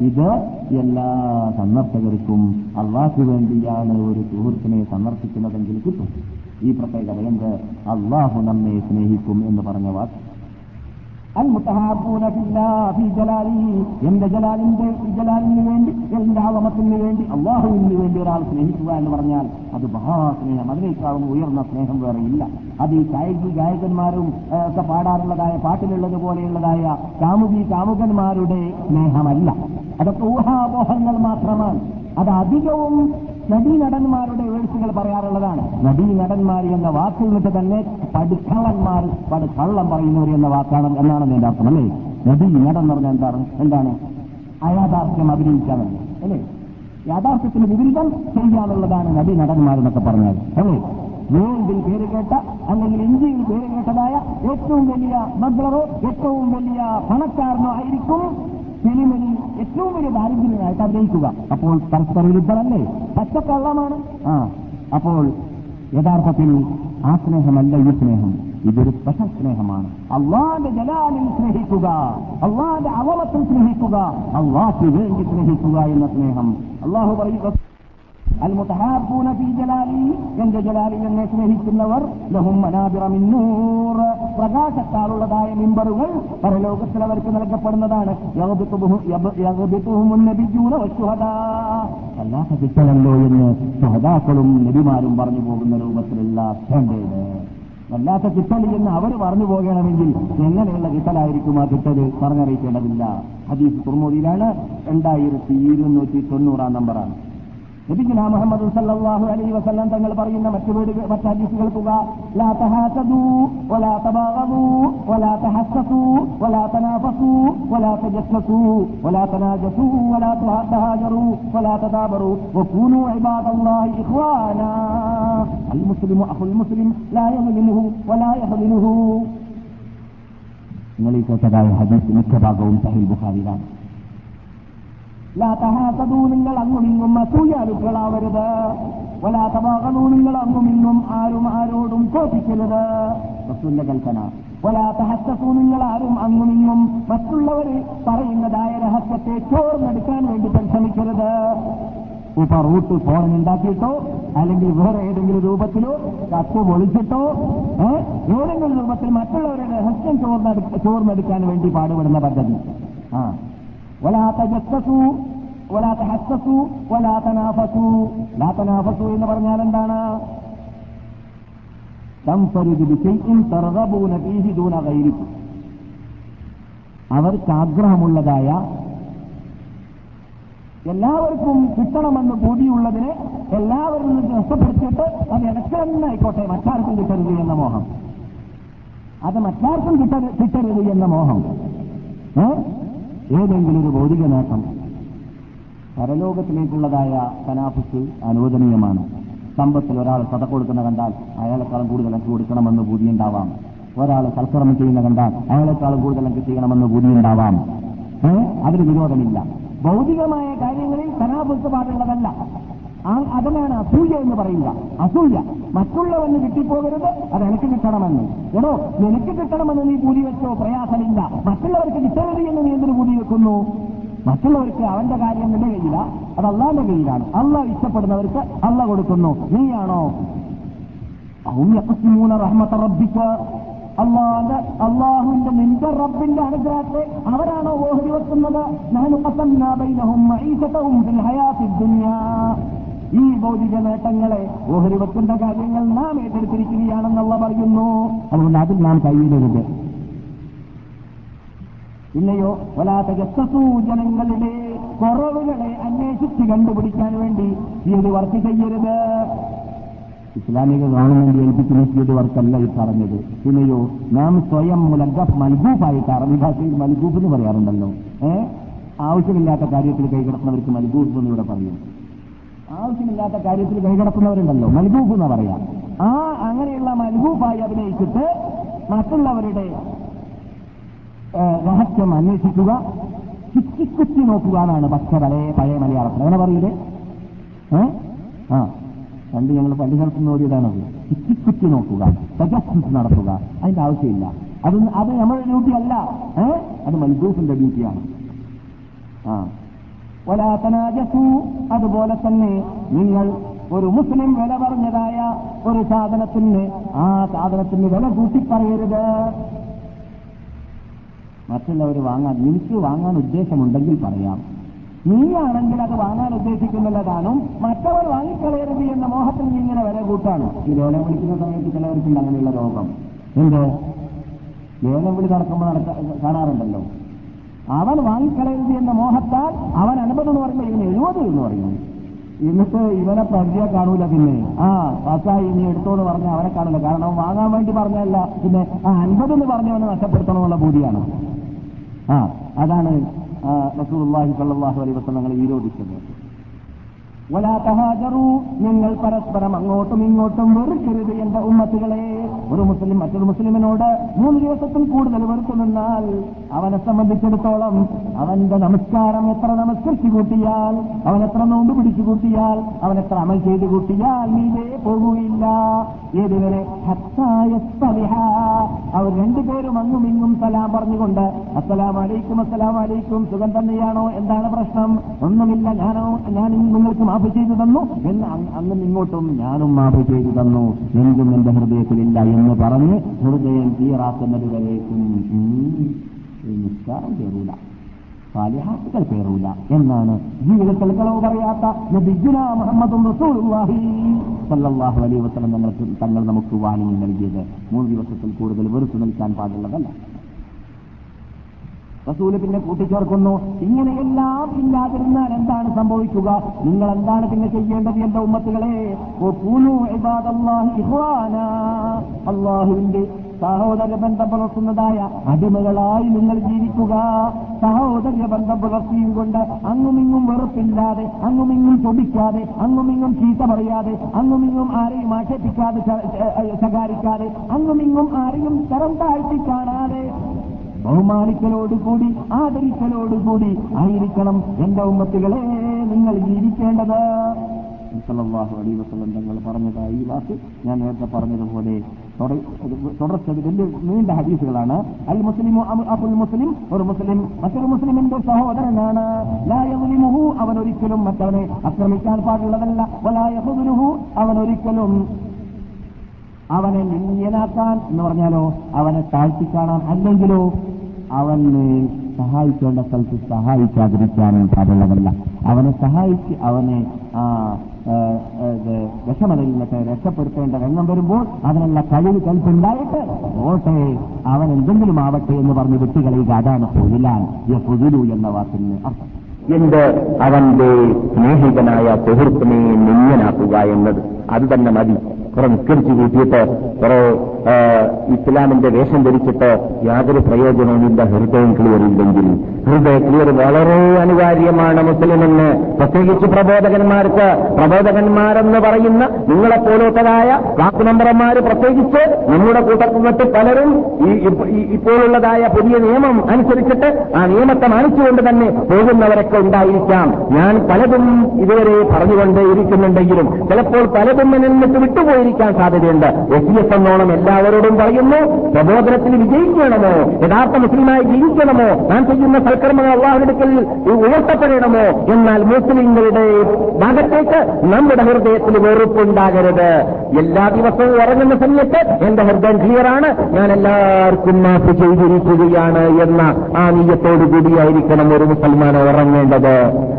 [SPEAKER 2] ഇത് എല്ലാ സന്ദർശകർക്കും അള്ളാഹ്ക്ക് വേണ്ടിയാണ് ഒരു സുഹൃത്തിനെ സന്ദർശിക്കുന്നതെങ്കിൽ കിട്ടും. ഈ പ്രത്യേകതയുണ്ട് അള്ളാഹു നമ്മെ സ്നേഹിക്കും എന്ന് പറഞ്ഞ വാക്ക്. എന്റെ ജലാലിന്റെ ജലാലിന് വേണ്ടി എന്റെ ആവമത്തിന് വേണ്ടി അള്ളാഹുവിന് വേണ്ടി ഒരാൾ സ്നേഹിക്കുക എന്ന് പറഞ്ഞാൽ അത് മഹാസ്നേഹം അതിനേക്കാളും ഉയർന്ന സ്നേഹം വേറെ ഇല്ല. അത് ഈ ഗായകി ഗായകന്മാരും ഒക്കെ പാടാറുള്ളതായ പാട്ടിലുള്ളതുപോലെയുള്ളതായ കാമുകി കാമുകന്മാരുടെ സ്നേഹമല്ല. അതൊക്കെ ഊഹാപോഹങ്ങൾ മാത്രമാണ്. അത് അധികവും നടീനടന്മാരുടെ വേഴ്സുകൾ പറയാറുള്ളതാണ്. നടീനടന്മാർ എന്ന വാക്കിൽ നിന്ന് തന്നെ പടുക്കള്ളന്മാർ പടുക്കള്ളം പറയുന്നവർ എന്ന വാക്കാണ് എന്നാണ് എന്റെ അർത്ഥം അല്ലേ? നദീ നടൻ എന്ന് പറഞ്ഞാൽ എന്താണ്? എന്താണ്? അയാഥാർത്ഥ്യം അഭിനയിക്കാൻ അല്ലേ? യാഥാർത്ഥ്യത്തിന് വിപരീതം ചെയ്യാനുള്ളതാണ് നദീ നടന്മാരെന്നൊക്കെ പറഞ്ഞാൽ അല്ലേ? വേൾഡിൽ പേര് കേട്ട അല്ലെങ്കിൽ ഇന്ത്യയിൽ പേര് കേട്ടതായ ഏറ്റവും വലിയ ബദ്ലറോ ഏറ്റവും വലിയ പണക്കാരനോ ആയിരിക്കും സിനിമയിൽ ഏറ്റവും വലിയ ദാരിദ്ര്യമായിട്ട് അഭിനയിക്കുക. അപ്പോൾ പരസ്പര വിരുദ്ധമല്ലേ പച്ചക്കള്ളമാണ്. ആ അപ്പോൾ യഥാർത്ഥത്തിൽ ആ സ്നേഹമല്ല ഈ സ്നേഹം. ഇതൊരു സ്പെഷൽ സ്നേഹമാണ്. അള്ളാന്റെ ജലാലിൽ സ്നേഹിക്കുക. അള്ളാന്റെ അവളത്തിൽ സ്നേഹിക്കുക. അള്ളാഹ്ക്ക് വേണ്ടി സ്നേഹിക്കുക എന്ന സ്നേഹം. അള്ളാഹു പറയുക അൽ മുത്തഹാബൂന ഫീ ജലാലി എന്റെ ജലാലിൽ എന്നെ സ്നേഹിക്കുന്നവർ ലഹും പ്രകാശത്താലുള്ളതായ മിമ്പറുകൾ പരലോകത്തിൽ അവർക്ക് നൽകപ്പെടുന്നതാണ്. വല്ലാത്ത കിട്ടലല്ലോ എന്ന് സഹതാക്കളും നബിമാരും പറഞ്ഞു പോകുന്ന രൂപത്തിലുള്ള സ്റ്റാൻഡേർഡ് വല്ലാത്ത കിട്ടലി എന്ന് അവർ പറഞ്ഞു പോകണമെങ്കിൽ എങ്ങനെയുള്ള കിട്ടലായിരിക്കും ആ കിട്ടൽ പറഞ്ഞറിയിക്കേണ്ടതില്ല. ഹദീസ് കുർമോദിയിലാണ്. രണ്ടായിരത്തി ഇരുന്നൂറ്റി തൊണ്ണൂറാം നമ്പറാണ്. നബിഗുന മുഹമ്മദ് സല്ലല്ലാഹു അലൈഹി വസല്ലം തങ്ങൾ പറയുന്ന മറ്റു വീടുകൾ മറ്റ് ഹദീസുകൾ തുക ലാ തഹാസദു വലാ തബാഗദു വലാ തഹസ്സസു വലാ തനാഫസു വലാ തജസ്സസു വലാ തനാജസു വലാ തഹാജറു വലാ തദാബറു വകൂനു ഇബാദല്ലാഹി ഇഖ്വാനാ അൽ മുസ്ലിമു അഖുൽ മുസ്ലിം ലാ യഹ്ദിനുഹു വലാ യഹ്ദിനുഹു നിങ്ങൾ ഈ കേട്ടതായ ഹദീസ് മിക്ക ഭാഗവും സഹിൽ ബുഖാരിയിലാണ് ലാ തഹാസദൂ നിങ്ങൾ അങ്ങുമിങ്ങും അസൂയാലുക്കളാവരുത്. വലാ തബാഗദൂ നിങ്ങൾ അങ്ങുമിങ്ങും ആരും ആരോടും കോപിക്കരുത്. റസൂലിന്റെ കൽപ്പന. വലാ തഹസ്സസൂ നിങ്ങൾ ആരും അങ്ങുമിങ്ങും മറ്റുള്ളവർ പറയുന്നതായ രഹസ്യത്തെ ചോർന്നെടുക്കാൻ വേണ്ടി പരിശ്രമിക്കരുത്. ഇപ്പൊ റൂട്ട് ഫോൺ ഉണ്ടാക്കിയിട്ടോ അല്ലെങ്കിൽ വേറെ ഏതെങ്കിലും രൂപത്തിലോ കത്ത് പൊളിച്ചിട്ടോ ഏതെങ്കിലും രൂപത്തിൽ മറ്റുള്ളവരുടെ രഹസ്യം ചോർന്നെടുക്ക ചോർന്നെടുക്കാൻ വേണ്ടി പാടുപെടുന്ന പദ്ധതി. ആ. ولا تجسسوا ولا تحسسوا ولا تنافسوا لا تنافسوا എന്ന് പറഞ്ഞാൽ എന്താണ് تنفرد بشيء ترغبون فيه دون غيركم അവർക്ക് ആഗ്രഹമുള്ളതായ എല്ലാവർക്കും കിട്ടണമെന്ന് ബോധിയുള്ളതിനെ എല്ലാവരിൽ നിന്ന് നഷ്ടപ്പെടുത്തിയിട്ട് അത് എനിക്ക് തന്നെ ആയിക്കോട്ടെ മറ്റാർക്കും കിട്ടരുത് എന്ന മോഹം അത് മറ്റാർക്കും കിട്ടരു കിട്ടരുത് എന്ന മോഹം ഏ? ഏതെങ്കിലും ഒരു ഭൗതിക നേട്ടം പരലോകത്തിലേക്കുള്ളതായ തനാഫുസ് അനുവദനീയമാണ്. സമ്പത്തിൽ ഒരാൾ സത കൊടുക്കുന്ന കണ്ടാൽ അയാളെക്കാളും കൂടുതൽ എനിക്ക് കൊടുക്കണമെന്ന് ബുദ്ധിയുണ്ടാവാം ഒരാൾ സൽക്കർമ്മം ചെയ്യുന്ന കണ്ടാൽ അയാളെക്കാളും കൂടുതൽ എനിക്ക് ചെയ്യണമെന്ന് ബുദ്ധിയുണ്ടാവാം അതിന് വിരോധമില്ല. ഭൗതികമായ കാര്യങ്ങളിൽ തനാഫുസ് പാടുള്ളതല്ല. ആ അതിനാണ് അസൂയ എന്ന് പറയുക. അസൂയ. മറ്റുള്ളവന് കിട്ടിപ്പോകരുത് അത് എനിക്ക് കിട്ടണമെന്ന്. എടോ എനിക്ക് കിട്ടണമെന്ന് നീ കൂലി വെച്ചോ? പ്രയാസമില്ല. മറ്റുള്ളവർക്ക് കിട്ടരുത് എന്ന് നീ എന്തിനു കൂലി വെക്കുന്നു? മറ്റുള്ളവർക്ക് അവന്റെ കാര്യം നിന്റെ കയ്യില. അത് അള്ളാന്റെ കയ്യിലാണ്. അള്ള ഇഷ്ടപ്പെടുന്നവർക്ക് അള്ള കൊടുക്കുന്നു. നീയാണോ? അഹും യഖ്സിമൂന റഹ്മത റബ്ബിക. അള്ളാന്റെ അള്ളാഹുവിന്റെ നിന്റെ റബ്ബിന്റെ അനുഗ്രഹത്തെ അവരാണോ ഓഹരി വെക്കുന്നത്? നഹ്നു ഈ ഭൗതിക നേട്ടങ്ങളെ ഓഹരി വെക്കുന്ന കാര്യങ്ങൾ നാം ഏറ്റെടുത്തിരിക്കുകയാണെന്നുള്ള പറയുന്നു. അതുകൊണ്ട് അതിൽ നാം കൈയിടരുത് പിന്നെയോ വല്ലാത്ത ജസ്സസൂ ജനങ്ങളുടെ കുറവുകളെ അന്വേഷിച്ച് കണ്ടുപിടിക്കാൻ വേണ്ടി ഈ ഒരു വർക്ക് ചെയ്യരുത്. ഇസ്ലാമിക ഗവൺമെന്റ് ഏൽപ്പിക്കുന്ന ചെയ്ത് വർക്കല്ല ഈ പറഞ്ഞത്. പിന്നെയോ നാം സ്വയം മുലഗഫ് മൽഗൂഫായിട്ട് അറബി ഭാഷയിൽ മൽഗൂഫ് എന്ന് പറയാറുണ്ടല്ലോ. ഏ? ആവശ്യമില്ലാത്ത കാര്യത്തിൽ കൈകടത്തുന്നവർക്ക് മൽഗൂഫ് എന്ന് ഇവിടെ പറയും ആവശ്യമില്ലാത്ത കാര്യത്തിൽ കൈകടത്തുന്നവരുണ്ടല്ലോ മൽഗൂഫ് എന്ന് പറയാം. ആ അങ്ങനെയുള്ള മൽഗൂഫായി അഭിനയിച്ചിട്ട് മറ്റുള്ളവരുടെ ഏഹ്, രഹസ്യം അന്വേഷിക്കുക ചുറ്റിക്കുത്തി നോക്കുക എന്നാണ് പക്ഷെ പഴയ പഴയ മലയാളത്തിൽ. അങ്ങനെ പറയൂലേ ആ. പണ്ട് ഞങ്ങൾ പല സ്ഥലത്തുനിന്ന് ഓടിയതാണത് ചുറ്റിക്കുത്തി നോക്കുക തജസ്സുസ് നടത്തുക അതിന്റെ ആവശ്യമില്ല. അത് അത് നമ്മുടെ ഡ്യൂട്ടി അല്ല. ഏ? അത് മൽഗൂഫിന്റെ ഡ്യൂട്ടിയാണ് ആ. ഒലാ തനാജസു അതുപോലെ തന്നെ നിങ്ങൾ ഒരു മുസ്ലിം വില പറഞ്ഞതായ ഒരു സാധനത്തിന് ആ സാധനത്തിന് വില കൂട്ടിപ്പറയരുത്. മറ്റുള്ളവർ വാങ്ങാൻ എനിക്ക് വാങ്ങാൻ ഉദ്ദേശമുണ്ടെങ്കിൽ പറയാം. നീയാണെങ്കിൽ അത് വാങ്ങാൻ ഉദ്ദേശിക്കുന്നില്ല താനും മറ്റവർ വാങ്ങിക്കളയരുത് എന്ന മോഹത്തിൽ നീ ഇങ്ങനെ വില കൂട്ടാണ്. ഈ ലേലം വിളിക്കുന്ന സമയത്ത് ചിലവർക്കുണ്ട് അങ്ങനെയുള്ള രോഗം. എന്ത്? ലേലം വിളി നടക്കുമ്പോൾ നടക്ക കാണാറുണ്ടല്ലോ. അവൻ വാങ്ങിക്കളയരുത് എന്ന മോഹത്താൽ അവൻ അനുഭവം എന്ന് പറയുമ്പോൾ ഇവന് എഴുപത് എന്ന് പറയുന്നു. എന്നിട്ട് ഇവനെ പരിചയ കാണൂല പിന്നെ. ആ പാസ്സായി എടുത്തോ എടുത്തോന്ന് പറഞ്ഞ അവനെ കാണില്ല കാരണം വാങ്ങാൻ വേണ്ടി പറഞ്ഞല്ല പിന്നെ ആ അൻപത് എന്ന് പറഞ്ഞവനെ നഷ്ടപ്പെടുത്തണമെന്നുള്ള ബോധിയാണ്. ആ അതാണ് റസൂലുള്ളാഹി അള്ളാഹി അലൈഹി വസല്ലം ഞങ്ങൾ വലാ തഹാജറു നിങ്ങൾ പരസ്പരം അങ്ങോട്ടും ഇങ്ങോട്ടും വെറുക്കരുത് എന്റെ ഉമ്മത്തുകളെ. ഒരു മുസ്ലിം മറ്റൊരു മുസ്ലിമിനോട് മൂന്ന് ദിവസത്തിൽ കൂടുതൽ വെറുത്തു നിന്നാൽ അവനെ സംബന്ധിച്ചിടത്തോളം അവന്റെ നമസ്കാരം എത്ര നമസ്കരിച്ചു കൂട്ടിയാൽ അവൻ എത്ര നോമ്പ് പിടിച്ചു കൂട്ടിയാൽ അവൻ എത്ര അമൽ ചെയ്തു കൂട്ടിയാൽ നീതേ പോകുകയില്ല. ഏതുവരെ. അവർ രണ്ടുപേരും അങ്ങും ഇങ്ങും സലാം പറഞ്ഞുകൊണ്ട് അസ്സലാം അലൈക്കും അസ്സലാം അലൈക്കും. സുഖം തന്നെയാണോ? എന്താണ് പ്രശ്നം? ഒന്നുമില്ല. ഞാനോ ഞാൻ നിങ്ങൾക്ക് മാഫ് ചെയ്തു തന്നു. എന്ന് അങ് ഇങ്ങോട്ടും ഞാനും മാഫ് ചെയ്തു തന്നു. എന്തും എന്റെ ഹൃദയത്തിലില്ല എന്ന് പറഞ്ഞ് ഹൃദയം തീറാക്കുന്നത് വരേക്കും നിസ്കാരം കയറൂല സാലിഹാത്തുകൾ കയറൂല എന്നാണ് ജീവിതത്തിൽ പറയാത്ത നബിജുന മുഹമ്മദും വസല്ലം തങ്ങൾ നമുക്ക് വാണിംഗ് നൽകിയത്. മൂന്ന് ദിവസത്തിൽ കൂടുതൽ വെറുത്തു നിൽക്കാൻ പാടുള്ളതല്ല. റസൂൽ പിന്നെ കൂട്ടിച്ചേർക്കുന്നു. ഇങ്ങനെയെല്ലാം ഇല്ലാതിരുന്നാൽ എന്താണ് സംഭവിക്കുക? നിങ്ങൾ എന്താണ് പിന്നെ ചെയ്യേണ്ടത് എന്റെ ഉമ്മത്തുകളെ. അള്ളാഹുവിന്റെ സഹോദര ബന്ധം പുലർത്തുന്നതായ അടിമകളായി നിങ്ങൾ ജീവിക്കുക. സഹോദര ബന്ധം പുലർത്തിയും കൊണ്ട് അങ്ങുമിങ്ങും വെറുപ്പില്ലാതെ അങ്ങുമിങ്ങും ചൊടിക്കാതെ അങ്ങുമിങ്ങും ചീത്ത പറയാതെ അങ്ങുമിങ്ങും ആരെയും ആക്ഷേപിക്കാതെ ശകാരിക്കാതെ അങ്ങുമിങ്ങും ആരെയും തരം താഴ്ത്തി കാണാതെ ബഹുമാനിക്കലോടുകൂടി ആദരിക്കലോടുകൂടി ആയിരിക്കണം എന്റെ ഉമ്മത്തുകളെ നിങ്ങൾ ജീവിക്കേണ്ടത്. സല്ലല്ലാഹു അലൈഹി വസല്ലം തങ്ങൾ പറഞ്ഞതായി ഈ വാക്ക്. ഞാൻ നേരത്തെ പറഞ്ഞതുപോലെ തുട- തുടർച്ചത് വലിയ നീണ്ട ഹദീസുകളാണ്. അൽ മുസ്ലിം അബുൽ മുസ്ലിം ഒരു മുസ്ലിം മറ്റൊരു മുസ്ലിമിന്റെ സഹോദരനാണ്. അവൻ ഒരിക്കലും മറ്റവനെ ആക്രമിക്കാൻ പാടുള്ളതല്ല. അവൻ ഒരിക്കലും അവനെ നിന്ദ്യനാക്കാൻ എന്ന് പറഞ്ഞാലോ അവനെ താഴ്ത്തിക്കാണാൻ അല്ലെങ്കിലോ അവന് സഹായിക്കേണ്ട സ്ഥലത്ത് സഹായിക്കാതിരിക്കാനും പാടുള്ളതല്ല. അവനെ സഹായിച്ച് അവനെ വിഷമതയിൽ രക്ഷപ്പെടുത്തേണ്ട രംഗം വരുമ്പോൾ അതിനുള്ള കഴിവ് കൽപ്പുണ്ടായിട്ട് ഓട്ടെ അവൻ എന്തെങ്കിലും ആവട്ടെ എന്ന് പറഞ്ഞ് വിട്ടുകളയുക അതാണ് പൊതിലാൻ പൊതിലു എന്ന വാക്കിന് അർത്ഥം.
[SPEAKER 3] എന്ത് അവന്റെ സ്നേഹിതനായ സുഹൃത്തിനെ നിന്യനാക്കുക എന്നത് അത് തന്നെ മതി. നിസ്കരിച്ചു കൂട്ടിയിട്ട് കുറെ ഇസ്ലാമിന്റെ വേഷം ധരിച്ചിട്ട് യാതൊരു പ്രയോജനവുമില്ല ഹൃദയം ക്ലിയർ ഇല്ലെങ്കിൽ ഹൃദയ ക്ലിയർ വളരെ അനിവാര്യമാണ് മുസ്ലിമിന് പ്രത്യേകിച്ച് പ്രബോധകന്മാർക്ക് പ്രബോധകന്മാരെന്ന് പറയുന്ന നിങ്ങളെപ്പോലത്തതായ വാക്ക് നമ്പർമാര് പ്രത്യേകിച്ച് നമ്മുടെ കൂട്ടത്തിൽ നിന്നിട്ട് പലരും ഈ ഇപ്പോഴുള്ളതായ പുതിയ നിയമം അനുസരിച്ചിട്ട് ആ നിയമത്തെ മാനിച്ചുകൊണ്ട് തന്നെ പോകുന്നവരൊക്കെ ഉണ്ടായിരിക്കാം. ഞാൻ പലതും ഇതുവരെ പറഞ്ഞുകൊണ്ട് ഇരിക്കുന്നുണ്ടെങ്കിലും ചിലപ്പോൾ പലതും എന്നിട്ട് നിന്നിട്ട് വിട്ടുപോയിരിക്കാൻ സാധ്യതയുണ്ട്. എസ് എസ് എന്നോണം എല്ലാവരോടും പറയുന്നു പ്രബോധനത്തിൽ വിജയിക്കണമോ? യഥാർത്ഥ മുസ്ലിമായി ജീവിക്കണമോ? നാം ചെയ്യുന്ന സൽക്കർമ്മങ്ങൾ അള്ളാഹുടുക്കൽ ഉയർത്തപ്പെടണമോ? എന്നാൽ മുസ്ലിങ്ങളുടെ ഭാഗത്തേക്ക് നമ്മുടെ ഹൃദയത്തിൽ വെറുപ്പുണ്ടാകരുത്. എല്ലാ ദിവസവും ഉറങ്ങുന്ന സമയത്ത് എന്റെ ഹൃദയം ക്ലിയറാണ്. ഞാൻ എല്ലാവർക്കും മാഫ് ചെയ്തിരിക്കുകയാണ് എന്ന ആ നീയത്തോടു കൂടിയായിരിക്കണം ഒരു മുസൽമാനെ ഉറങ്ങേണ്ടത്.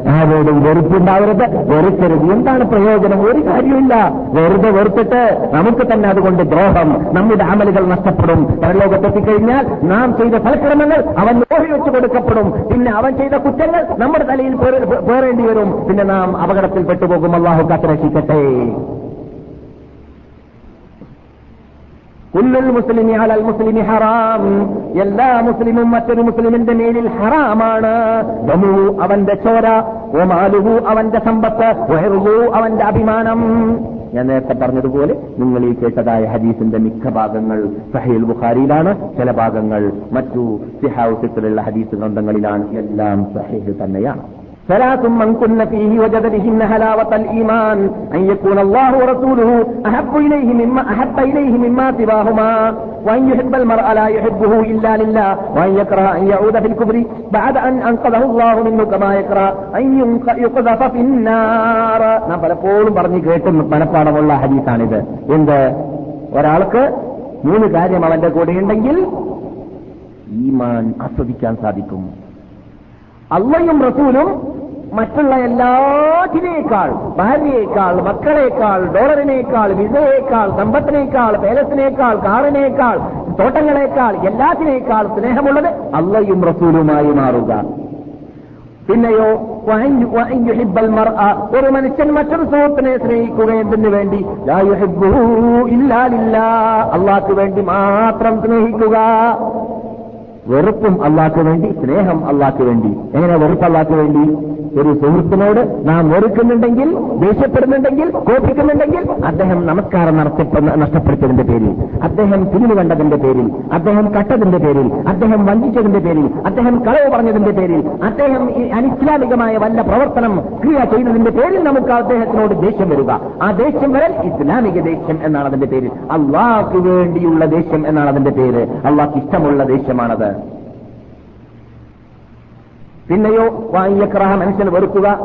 [SPEAKER 3] ആരോടും വെറുപ്പുണ്ടാവരുത്. വെറുക്കരുത്. എന്താണ് പ്രയോജനം? ഒരു കാര്യമില്ല വെറുതെ വെറുത്തിട്ട് നമുക്ക് തന്നെ അതുകൊണ്ട് ദ്രോഹം നമ്മുടെ അമലുകൾ നഷ്ടപ്പെടും. പരലോകത്തെത്തിക്കഴിഞ്ഞാൽ നാം ചെയ്ത ഫലക്രമങ്ങൾ അവൻ ഓഹരി വെച്ച് കൊടുക്കപ്പെടും. പിന്നെ അവൻ ചെയ്ത കുറ്റങ്ങൾ നമ്മുടെ തലയിൽ പേറേണ്ടി വരും. പിന്നെ നാം അപകടത്തിൽ പെട്ടുപോകും അള്ളാഹു കാത്തിരക്ഷിക്കട്ടെ. കുല്ലുൽ മുസ്ലിമി മുസ്ലിമി ഹറാം. എല്ലാ മുസ്ലിമും മറ്റൊരു മുസ്ലിമിന്റെ മേലിൽ ഹറാമാണ്. അവന്റെ ചോര ഒമാലുഹു അവന്റെ സമ്പത്ത് വയറുഹു അവന്റെ അഭിമാനം. ഞാൻ നേരത്തെ പറഞ്ഞതുപോലെ നിങ്ങൾ ഈ കേട്ടതായ ഹദീസിന്റെ മിക്ക ഭാഗങ്ങൾ സഹീൽ ബുഖാരിയിലാണ്. ചില ഭാഗങ്ങൾ മറ്റു സിഹാവുസിലുള്ള ഹദീസ് ഗ്രന്ഥങ്ങളിലാണ് എല്ലാം സഹീഹ് തന്നെയാണ്. ثلاث من كن فيه وجد بهن هلاوة الإيمان أن يكون الله ورسوله أحب إليه مما أحب إليه مما سواهما وأن يحب المرء لا يحبه إلا لله وأن يكره أن يعود في الكفر بعد أن أنقذه الله منه كما يكره أن ينق- يقذف في النار നാം പലപ്പോഴും പറഞ്ഞു കേട്ടും മനപ്പാടമുള്ള ഹദീസാണിത് എന്ത് ഒരാൾക്ക് മൂന്ന് കാര്യം അവന്റെ കൂടെയുണ്ടെങ്കിൽ ഈമാൻ ആസ്വദിക്കാൻ സാധിക്കും അള്ളയും റസൂലും മറ്റുള്ള എല്ലാറ്റിനേക്കാൾ ഭാര്യയേക്കാൾ മക്കളേക്കാൾ ഡോളറിനേക്കാൾ വിസയേക്കാൾ സമ്പത്തിനേക്കാൾ പേലസിനേക്കാൾ കാറിനേക്കാൾ തോട്ടങ്ങളേക്കാൾ എല്ലാത്തിനേക്കാൾ സ്നേഹമുള്ളത് അള്ളയും റസൂലുമായി മാറുക. പിന്നെയോ ഒരു മനുഷ്യൻ മറ്റൊരു സുഹൃത്തിനെ സ്നേഹിക്കുക എന്തിനു വേണ്ടി? ഇല്ലാലില്ല അള്ളാക്ക് വേണ്ടി മാത്രം സ്നേഹിക്കുക. വെറുപ്പും അള്ളാഹ്ക്ക് വേണ്ടി സ്നേഹം അള്ളാഹ്ക്ക് വേണ്ടി. എങ്ങനെ വെറുപ്പ് അള്ളാഹ്ക്ക് വേണ്ടി? ഒരു സുഹൃത്തിനോട് നാം വെറുക്കുന്നുണ്ടെങ്കിൽ ദേഷ്യപ്പെടുന്നുണ്ടെങ്കിൽ കോപിക്കുന്നുണ്ടെങ്കിൽ അദ്ദേഹം നമസ്കാരം നടത്തി- നഷ്ടപ്പെടുത്തിയതിന്റെ പേരിൽ അദ്ദേഹം തിരിഞ്ഞു കണ്ടതിന്റെ പേരിൽ അദ്ദേഹം കട്ടതിന്റെ പേരിൽ അദ്ദേഹം വഞ്ചിച്ചതിന്റെ പേരിൽ അദ്ദേഹം കളവ് പറഞ്ഞതിന്റെ പേരിൽ അദ്ദേഹം അനിസ്ലാമികമായ വല്ല പ്രവർത്തനം ക്രിയ ചെയ്തതിന്റെ പേരിൽ നമുക്ക് അദ്ദേഹത്തിനോട് ദേഷ്യം വരിക. ആ ദേഷ്യം വരൽ ഇസ്ലാമിക ദേഷ്യം എന്നാണ് അതിന്റെ പേര് അള്ളാഹ്ക്ക് വേണ്ടിയുള്ള ദേഷ്യം എന്നാണ് അതിന്റെ പേര്. അള്ളാഹ്ക്ക് ഇഷ്ടമുള്ള ദേഷ്യമാണത്. പിന്നെയോ വാങ്ങിയക്രാഹ മനുഷ്യൻ വെറുക്കുക.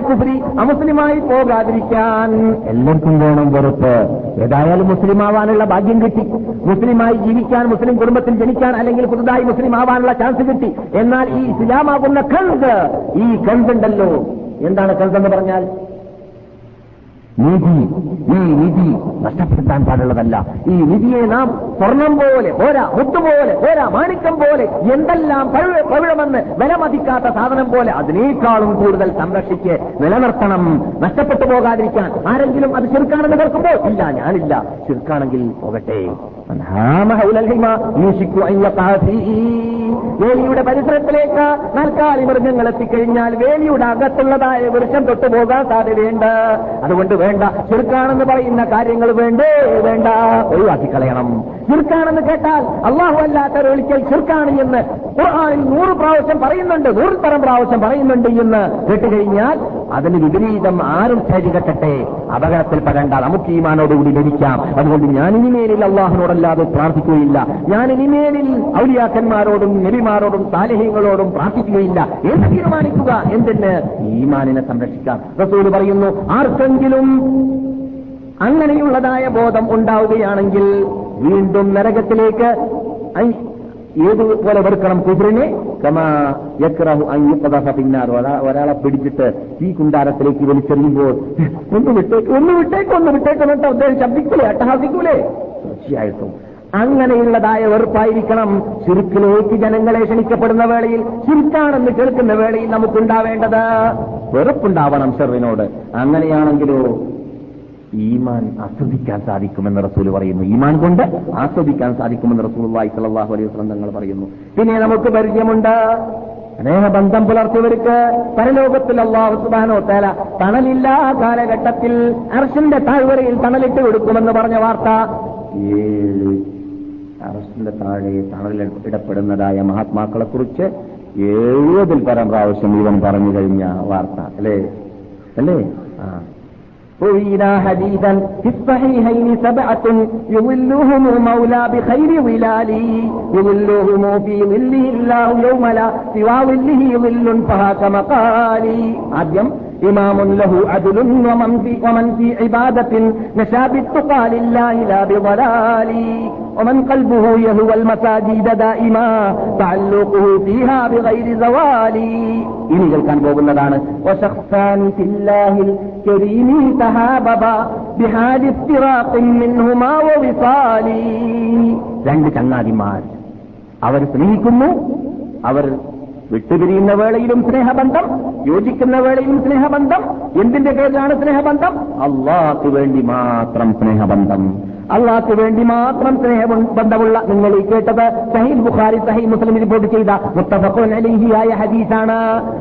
[SPEAKER 3] കുഫരി അമുസ്ലിമായി പോകാതിരിക്കാൻ. എല്ലാവർക്കും വേണം വെറുപ്പ്. ഏതായാലും മുസ്ലിം ആവാനുള്ള ഭാഗ്യം കിട്ടി. മുസ്ലിമായി ജീവിക്കാൻ മുസ്ലിം കുടുംബത്തിൽ ജനിക്കാൻ അല്ലെങ്കിൽ പുതുതായി മുസ്ലിം ആവാനുള്ള ചാൻസ് കിട്ടി. എന്നാൽ ഈ ഇസ്ലാമാകുന്ന കൺസ് ഈ കൺസ് ഉണ്ടല്ലോ എന്താണ് കൺസ് എന്ന് പറഞ്ഞാൽ? നിധി ഈ നിധി നഷ്ടപ്പെടുത്താൻ പാടുള്ളതല്ല. ഈ നിധിയെ നാം സ്വർണം പോലെ പോരാ മുത്തുപോലെ പോരാ മാണിക്കം പോലെ എന്തെല്ലാം പവിഴമെന്ന് വിലമതിക്കാത്ത സാധനം പോലെ അതിനേക്കാളും കൂടുതൽ സംരക്ഷിച്ച് നിലനിർത്തണം. നഷ്ടപ്പെട്ടു പോകാതിരിക്കാൻ ആരെങ്കിലും അത് ചെറുക്കാണെന്ന് കേൾക്കുമ്പോൾ ഇല്ല ഞാനില്ല. ചെറുക്കാണെങ്കിൽ പോകട്ടെ. വേലിയുടെ പരിസരത്തിലേക്ക് നൽകാലി മൃഗങ്ങൾ എത്തിക്കഴിഞ്ഞാൽ വേലിയുടെ അകത്തുള്ളതായ വൃക്ഷം തൊട്ടു പോകാൻ സാധ്യതയുണ്ട്. അതുകൊണ്ട് വേണ്ട ചെറുക്കാണെന്ന് പറയുന്ന കാര്യങ്ങൾ വേണ്ടേ വേണ്ട. ഒഴിവാക്കി കളയണം ചെറുക്കാണെന്ന് കേട്ടാൽ അള്ളാഹു അല്ലാത്ത ഒരിക്കൽ ചുരുക്കാണ് എന്ന് ഖുർആാനിൽ നൂറ് പ്രാവശ്യം പറയുന്നുണ്ട് നൂറിൽ പരം പ്രാവശ്യം പറയുന്നുണ്ട് എന്ന് കേട്ടുകഴിഞ്ഞാൽ അതിന് വിപരീതം ആരും ധൈര്യം കെട്ടട്ടെ അപകടത്തിൽപ്പെടേണ്ട നമുക്ക് ഈമാനോടുകൂടി ലഭിക്കാം. അതുകൊണ്ട് ഞാൻ ഇനിമേലിൽ അള്ളാഹിനോടല്ലാതെ പ്രാർത്ഥിക്കുകയില്ല. ഞാൻ ഇനിമേലിൽ ഔലിയാക്കന്മാരോടും നബിമാരോടും സാലിഹ്യങ്ങളോടും പ്രാർത്ഥിക്കുകയില്ല. എന്ന് തീരുമാനിക്കുക? എന്തിന് ഈമാനിനെ സംരക്ഷിക്കാം. റസൂൽ പറയുന്നു ആർക്കെങ്കിലും അങ്ങനെയുള്ളതായ ബോധം ഉണ്ടാവുകയാണെങ്കിൽ വീണ്ടും നരകത്തിലേക്ക് ഏതുപോലെ വെറുക്കണം കുതിരനെ? കമാ യക്രഹു പിന്നാർ. ഒരാളെ പിടിച്ചിട്ട് ഈ കുണ്ടാരത്തിലേക്ക് വലിച്ചെറിയുമ്പോൾ ഒന്ന് വിട്ടേക്ക് ഒന്ന് വിട്ടേക്ക് ഒന്ന് വിട്ടേക്ക് എന്നിട്ട് അദ്ദേഹം ശബ്ദിക്കൂലേ? അട്ടഹാസിക്കൂലേ? തീർച്ചയായിട്ടും. അങ്ങനെയുള്ളതായ വെറുപ്പായിരിക്കണം ചുരുക്കിലേക്ക് ജനങ്ങളെ ക്ഷണിക്കപ്പെടുന്ന വേളയിൽ ചുരുക്കാണെന്ന് കേൾക്കുന്ന വേളയിൽ നമുക്കുണ്ടാവേണ്ടത് വെറുപ്പുണ്ടാവണം ഷെറിനോട് അങ്ങനെയാണെങ്കിലോ ഈമാൻ ആസ്വദിക്കാൻ സാധിക്കുമെന്ന് റസൂൽ പറയുന്നു. ഈമാൻ കൊണ്ട് ആസ്വദിക്കാൻ സാധിക്കുമെന്ന് റസൂൽ സലാഹു അലൈഹി വസ്ലം തങ്ങൾ പറയുന്നു. പിന്നെ നമുക്ക് പരിചയമുണ്ട് ബന്ധം പുലർത്തിയവർക്ക് പരലോകത്തിൽ അള്ളാഹു സുബാനോ തേല തണലില്ലാ കാലഘട്ടത്തിൽ അർഷിന്റെ താഴ്വരയിൽ തണലിട്ട് കൊടുക്കുമെന്ന് പറഞ്ഞ വാർത്ത. ഏഴ് അറസ്റ്റിന്റെ താഴെ തണലിൽ ഇടപെടുന്നതായ മഹാത്മാക്കളെ കുറിച്ച് എഴുപതിൽ പരം പ്രാവശ്യം ഇവൻ പറഞ്ഞു കഴിഞ്ഞ വാർത്ത. അല്ലേ? അല്ലേ? ആ. روينا حديثا في الصحيحين سبعة يظلهم مولى بخير ظلالي يظلهم في ظله الله يوم لا سوى ظله ظل فهاك مقالي. إمام له عدل ومن في, ومن في عبادة نشا بالتقى لله لا بضلال ومن قلبه يهوى المساجد دائما تعلقه فيها بغير زوال ഇനി കേൾക്കാൻ പോകുന്നതാണ് وشخصان في الله الكريم تهاببا بحال افتراق منهما ووصال രണ്ട് ചങ്ങാതിമാർ അവർ സ്നേഹിക്കുന്നു അവർ വിട്ടുപിരിയുന്ന വേളയിലും സ്നേഹബന്ധം യോജിക്കുന്ന വേളയിലും സ്നേഹബന്ധം എന്തിന്റെ പേരിലാണ് സ്നേഹബന്ധം? അള്ളാഹ്ക്ക് വേണ്ടി മാത്രം സ്നേഹബന്ധം. അള്ളാഹ്ക്ക് വേണ്ടി മാത്രം സ്നേഹ ബന്ധമുള്ള നിങ്ങൾ ഈ കേട്ടത് സഹീൽ ബുഖാരി സഹി മുസ്ലിം റിപ്പോർട്ട് ചെയ്ത മുത്തഫഖുൻ അലിഹിയായ ഹദീസാണ്.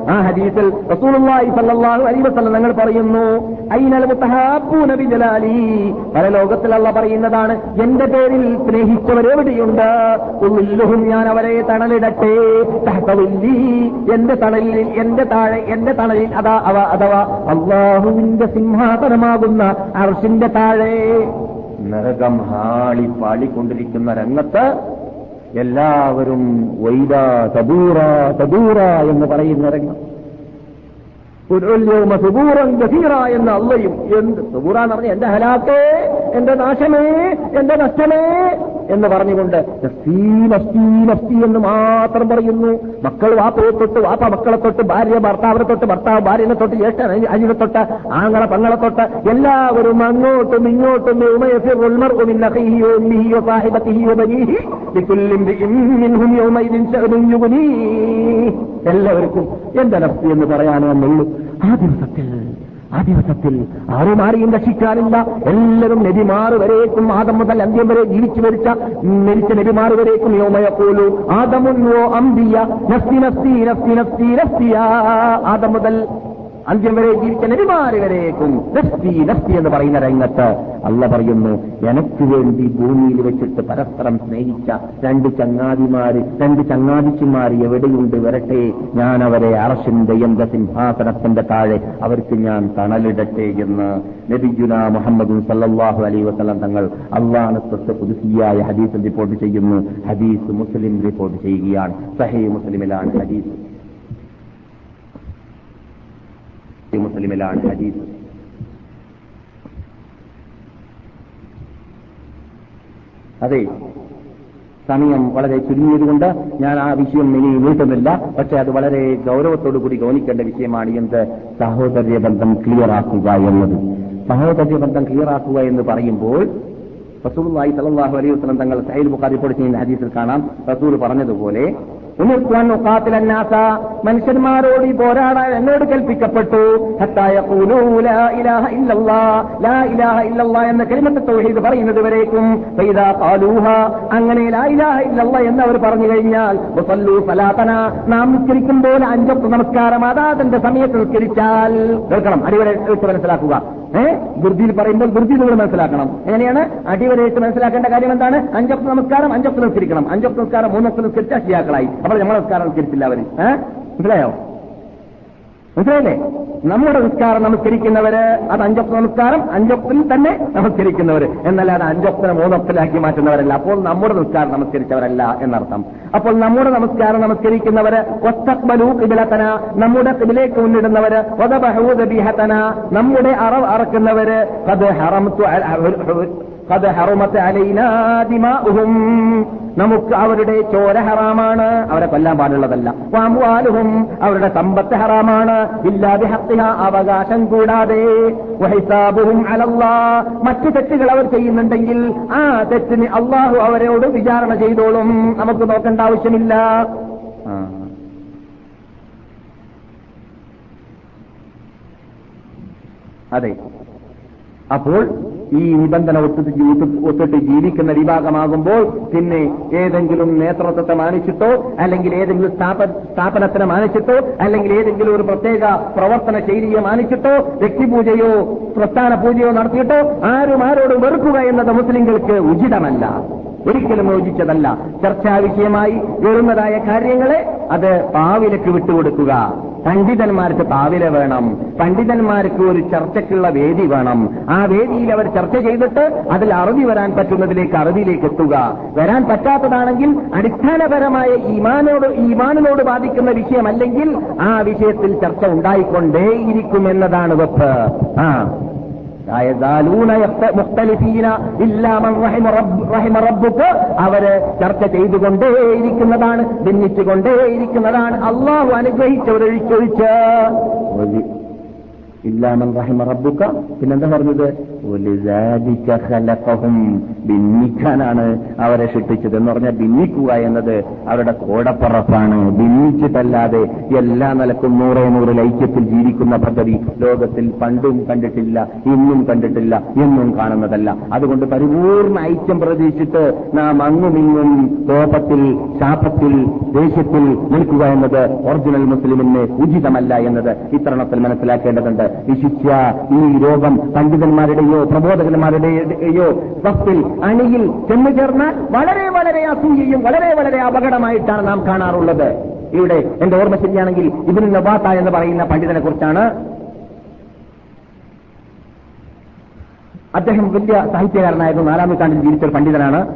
[SPEAKER 3] ആ ഹദീസിൽ റസൂലുള്ളാഹി സ്വല്ലല്ലാഹു അലൈഹി വസല്ലം ഞങ്ങൾ പറയുന്നു ഐനൽ മുത്തഹാബൂന ബിജലാലി. പരലോകത്തിൽ അള്ള പറയുന്നതാണ് എന്റെ പേരിൽ സ്നേഹിച്ചവരെവിടെയുണ്ട്? ഉള്ളിലും ഞാൻ അവരെ തണലിടട്ടെ. എന്റെ തണലിൽ എന്റെ താഴെ എന്റെ തണലിൽ അതാ അവ അഥവാ അള്ളാഹുവിന്റെ സിംഹാസനമാകുന്ന അർഷിന്റെ താഴെ. നരകം ഹാളി പാളിക്കൊണ്ടിരിക്കുന്ന രംഗത്ത് എല്ലാവരും വൈദ തബൂറ തബൂറ എന്ന് പറയുന്ന രംഗം. സുബൂറൻ ഗസീറ അള്ളയും. എന്ത് സുബൂറ എന്ന് പറഞ്ഞ എന്റെ ഹലാത്തേ എന്റെ നാശമേ എന്റെ നഷ്ടമേ എന്ന് പറഞ്ഞുകൊണ്ട് എന്ന് മാത്രം പറയുന്നു. മക്കൾ വാപ്പയെ തൊട്ട് വാപ്പ മക്കളെ തൊട്ട് ഭാര്യ ഭർത്താവിനെ തൊട്ട് ഭർത്താവ് ഭാര്യനെ തൊട്ട് ജ്യേഷ്ഠൻ അജിനെ തൊട്ട് ആങ്ങളെ പങ്ങളെ തൊട്ട് എല്ലാവരും അങ്ങോട്ടും ഇങ്ങോട്ടും എല്ലാവർക്കും എന്റെ നഫ്തി എന്ന് പറയാനേ എന്നുള്ളൂ ആ ദിവസത്തിൽ ആ ദിവസത്തിൽ ആരും ആരെയും രക്ഷിക്കാനില്ല. എല്ലാവരും നബിമാർ വരേക്കും ആദം മുതൽ അന്ത്യം വരെ ജീവിച്ചു മരിച്ച മരിച്ച നബിമാർ വരേക്കും പോലു ആദമുന്നോ അമ്പിയ നസ്തി നസ്തി നസ്തി നസ്തി നഫ്സിയ. ആദം മുതൽ അന്ത്യം വരെ ജീവിച്ച നബിമാര് വരേക്കും നഫ്സി നഫ്സി എന്ന് പറയുന്ന രംഗത്ത് അല്ല പറയുന്നു. എനക്ക് വേണ്ടി ഭൂമിയിൽ വെച്ചിട്ട് പരസ്പരം സ്നേഹിച്ച രണ്ട് ചങ്ങാതിമാര് രണ്ട് ചങ്ങാതിച്ചിമാര് എവിടെയുണ്ട്? വരട്ടെ. ഞാൻ അവരെ അറശിന്റെ എന്റെ സിംഹാസനത്തിന്റെ താഴെ അവർക്ക് ഞാൻ തണലിടട്ടെ എന്ന് നബിജുന മുഹമ്മദ് സല്ലാഹു അലൈ വസല്ലം തങ്ങൾ അള്ളാഹ് പുതുസിയായ ഹദീസ് റിപ്പോർട്ട് ചെയ്യുന്നു. ഹദീസ് മുസ്ലിം റിപ്പോർട്ട് ചെയ്യുകയാണ്. സഹേ മുസ്ലിമിലാണ് ഹദീസ്. മുസ്ലിമിലാണ് ഹദീസ് അതെ സമയം വളരെ ചുരുങ്ങിയതുകൊണ്ട് ഞാൻ ആ വിഷയം ഇനി നീട്ടുന്നില്ല. പക്ഷെ അത് വളരെ ഗൗരവത്തോടു കൂടി ഗൗനിക്കേണ്ട വിഷയമാണ് എന്ത്? സഹോദര്യ ബന്ധം ക്ലിയർ ആക്കുക എന്നത്. സഹോദര്യ ബന്ധം ക്ലിയർ ആക്കുക എന്ന് പറയുമ്പോൾ റസൂലുള്ളാഹി സലാഹു അലൈഹി വസല്ലം തങ്ങൾ സൈൽ ബുഖാരി ചെയ്യുന്ന ഹദീസിൽ കാണാം. റസൂൽ പറഞ്ഞതുപോലെ മനുഷ്യന്മാരോട് ഈ പോരാടാൻ എന്നോട് കൽപ്പിക്കപ്പെട്ടു എന്ന കരിമത്തെ തൗഹീദ് പറയുന്നത് വരേക്കും. അങ്ങനെ എന്ന് അവർ പറഞ്ഞു കഴിഞ്ഞാൽ സലാത്തന നാം നിസ്കരിക്കുമ്പോൾ അഞ്ചൊക്കെ നമസ്കാരം അതാ തന്റെ സമയത്ത് നിസ്കരിച്ചാൽ. കേൾക്കണം അടിവരെ മനസ്സിലാക്കുക. ഏഹ് ധൃതിയിൽ പറയുമ്പോൾ ധൃതി നിങ്ങൾ മനസ്സിലാക്കണം. എങ്ങനെയാണ്? അടിവരയിട്ട് മനസ്സിലാക്കേണ്ട കാര്യം എന്താണ്? അഞ്ചൊക്കെ നമസ്കാരം അഞ്ചൊക്കെ നിസ്കരിക്കണം അഞ്ചൊക്കെ നമസ്കാരം മൂന്നൊക്കെ നിസ്കരിച്ചാൽ ശിയാക്കളായി അപ്പോൾ നമ്മൾ നമസ്കാരം നിസ്കരിച്ചില്ല അവർ. മനസ്സിലായോ? മനസ്സിലായില്ലേ? നമ്മുടെ നിസ്കാരം നമസ്കരിക്കുന്നവര് അത് അഞ്ചൊപ്പ നമസ്കാരം അഞ്ചൊപ്പിൽ തന്നെ നമസ്കരിക്കുന്നവര്. എന്നല്ലാതെ അഞ്ചൊക്കിനെ മൂന്നൊപ്പിലാക്കി മാറ്റുന്നവരല്ല. അപ്പോൾ നമ്മുടെ നിസ്കാരം നമസ്കരിച്ചവരല്ല എന്നർത്ഥം. അപ്പോൾ നമ്മുടെ നമസ്കാരം നമസ്കരിക്കുന്നവര് ഒത്തക്ബലു കിബിലത്തന. നമ്മുടെ കിബിലേക്ക് മുന്നിടുന്നവര് നമ്മുടെ അറവ് അറക്കുന്നവര് അത് ഹറമത്തു ഹറുമത്ത് നമുക്ക് അവരുടെ ചോര ഹറാമാണ്. അവരെ കൊല്ലാൻ പാടുള്ളതല്ല. വാമുവാലുഹും അവരുടെ സമ്പത്ത് ഹറാമാണ്. ഇല്ലാതെ ഹത്തിഹ അവകാശം കൂടാതെ. വഹിസാബുഹും അലല്ലാ. മറ്റു തെറ്റുകൾ അവർ ചെയ്യുന്നുണ്ടെങ്കിൽ ആ തെറ്റിന് അള്ളാഹു അവരോട് വിചാരണ ചെയ്തോളും. നമുക്ക് നോക്കേണ്ട ആവശ്യമില്ല. അതെ. അപ്പോൾ ഈ നിബന്ധന ഒത്തിട്ട് ഒത്തിട്ട് ജീവിക്കുന്ന വിഭാഗമാകുമ്പോൾ പിന്നെ ഏതെങ്കിലും നേതൃത്വത്തെ മാനിച്ചിട്ടോ അല്ലെങ്കിൽ ഏതെങ്കിലും സ്ഥാപ സ്ഥാപനത്തിനെ മാനിച്ചിട്ടോ അല്ലെങ്കിൽ ഏതെങ്കിലും ഒരു പ്രത്യേക പ്രവർത്തന ശൈലിയെ മാനിച്ചിട്ടോ വ്യക്തിപൂജയോ പ്രസ്ഥാന പൂജയോ നടത്തിയിട്ടോ ആരും ആരോടും വെറുക്കുക എന്നത് മുസ്ലിങ്ങൾക്ക് ഉചിതമല്ല. ഒരിക്കലും യോജിച്ചതല്ല ചർച്ചാ വിഷയമായി വരുന്നതായ കാര്യങ്ങളെ അത് പാവിലക്ക് വിട്ടുകൊടുക്കുക. പണ്ഡിതന്മാർക്ക് പാവില വേണം. പണ്ഡിതന്മാർക്ക് ഒരു ചർച്ചയ്ക്കുള്ള വേദി വേണം. ആ വേദിയിൽ അവർ ചർച്ച ചെയ്തിട്ട് അതിൽ അറുതി വരാൻ പറ്റുന്നതിലേക്ക് അറുതിയിലേക്ക് എത്തുക. വരാൻ പറ്റാത്തതാണെങ്കിൽ അടിസ്ഥാനപരമായ ഈമാനോട് ഈമാനിനോട് ബാധിക്കുന്ന വിഷയമല്ലെങ്കിൽ ആ വിഷയത്തിൽ ചർച്ച ഉണ്ടായിക്കൊണ്ടേയിരിക്കും എന്നതാണ് വെപ്പ്. ആ. അവർ ചർച്ച ചെയ്തുകൊണ്ടേയിരിക്കുന്നതാണ് ഭിന്നിച്ചുകൊണ്ടേയിരിക്കുന്നതാണ്. അള്ളാഹു അനുഗ്രഹിച്ചവരൊഴിച്ചൊഴിച്ച്. ഇല്ലാമൻ റഹിമ റബ്ബുക്ക പിന്നെന്താ പറഞ്ഞത്? ഖലഖഹും. ഭിന്നിക്കാനാണ് അവരെ ശിക്ഷിച്ചത്. എന്ന് പറഞ്ഞാൽ ഭിന്നിക്കുക എന്നത് അവരുടെ കോടപ്പറപ്പാണ്. ഭിന്നിച്ചിട്ടല്ലാതെ എല്ലാ നിലക്കും നൂറേ നൂറ് ലൈക്യത്തിൽ ജീവിക്കുന്ന പദ്ധതി ലോകത്തിൽ പണ്ടും കണ്ടിട്ടില്ല ഇന്നും കണ്ടിട്ടില്ല എന്നും കാണുന്നതല്ല. അതുകൊണ്ട് പരിപൂർണ ഐക്യം പ്രതീക്ഷിച്ചിട്ട് നാം അങ്ങുമിങ്ങും കോപത്തിൽ ശാപത്തിൽ ദേഷ്യത്തിൽ നിൽക്കുക എന്നത് ഒറിജിനൽ മുസ്ലിമിന് ഉചിതമല്ല എന്നത് ഇത്തരണത്തിൽ മനസ്സിലാക്കേണ്ടതുണ്ട്. വിശിഷ്യ ഈ രോഗം പണ്ഡിതന്മാരുടെയോ പ്രബോധകന്മാരുടെയോ വസ്തിൽ അണിയിൽ ചെന്നു ചേർന്നാൽ വളരെ വളരെ അസൂയയും വളരെ വളരെ അപകടമായിട്ടാണ് നാം കാണാറുള്ളത്. ഇവിടെ എന്റെ ഓർമ്മ ശരിയാണെങ്കിൽ ഇതിന് നബാത്ത എന്ന് പറയുന്ന പണ്ഡിതനെ കുറിച്ചാണ്. അദ്ദേഹം വലിയ സാഹിത്യകാരനായിരുന്നു. നാലാം നൂറ്റാണ്ടിൽ ജീവിച്ച ഒരു പണ്ഡിതനാണ്.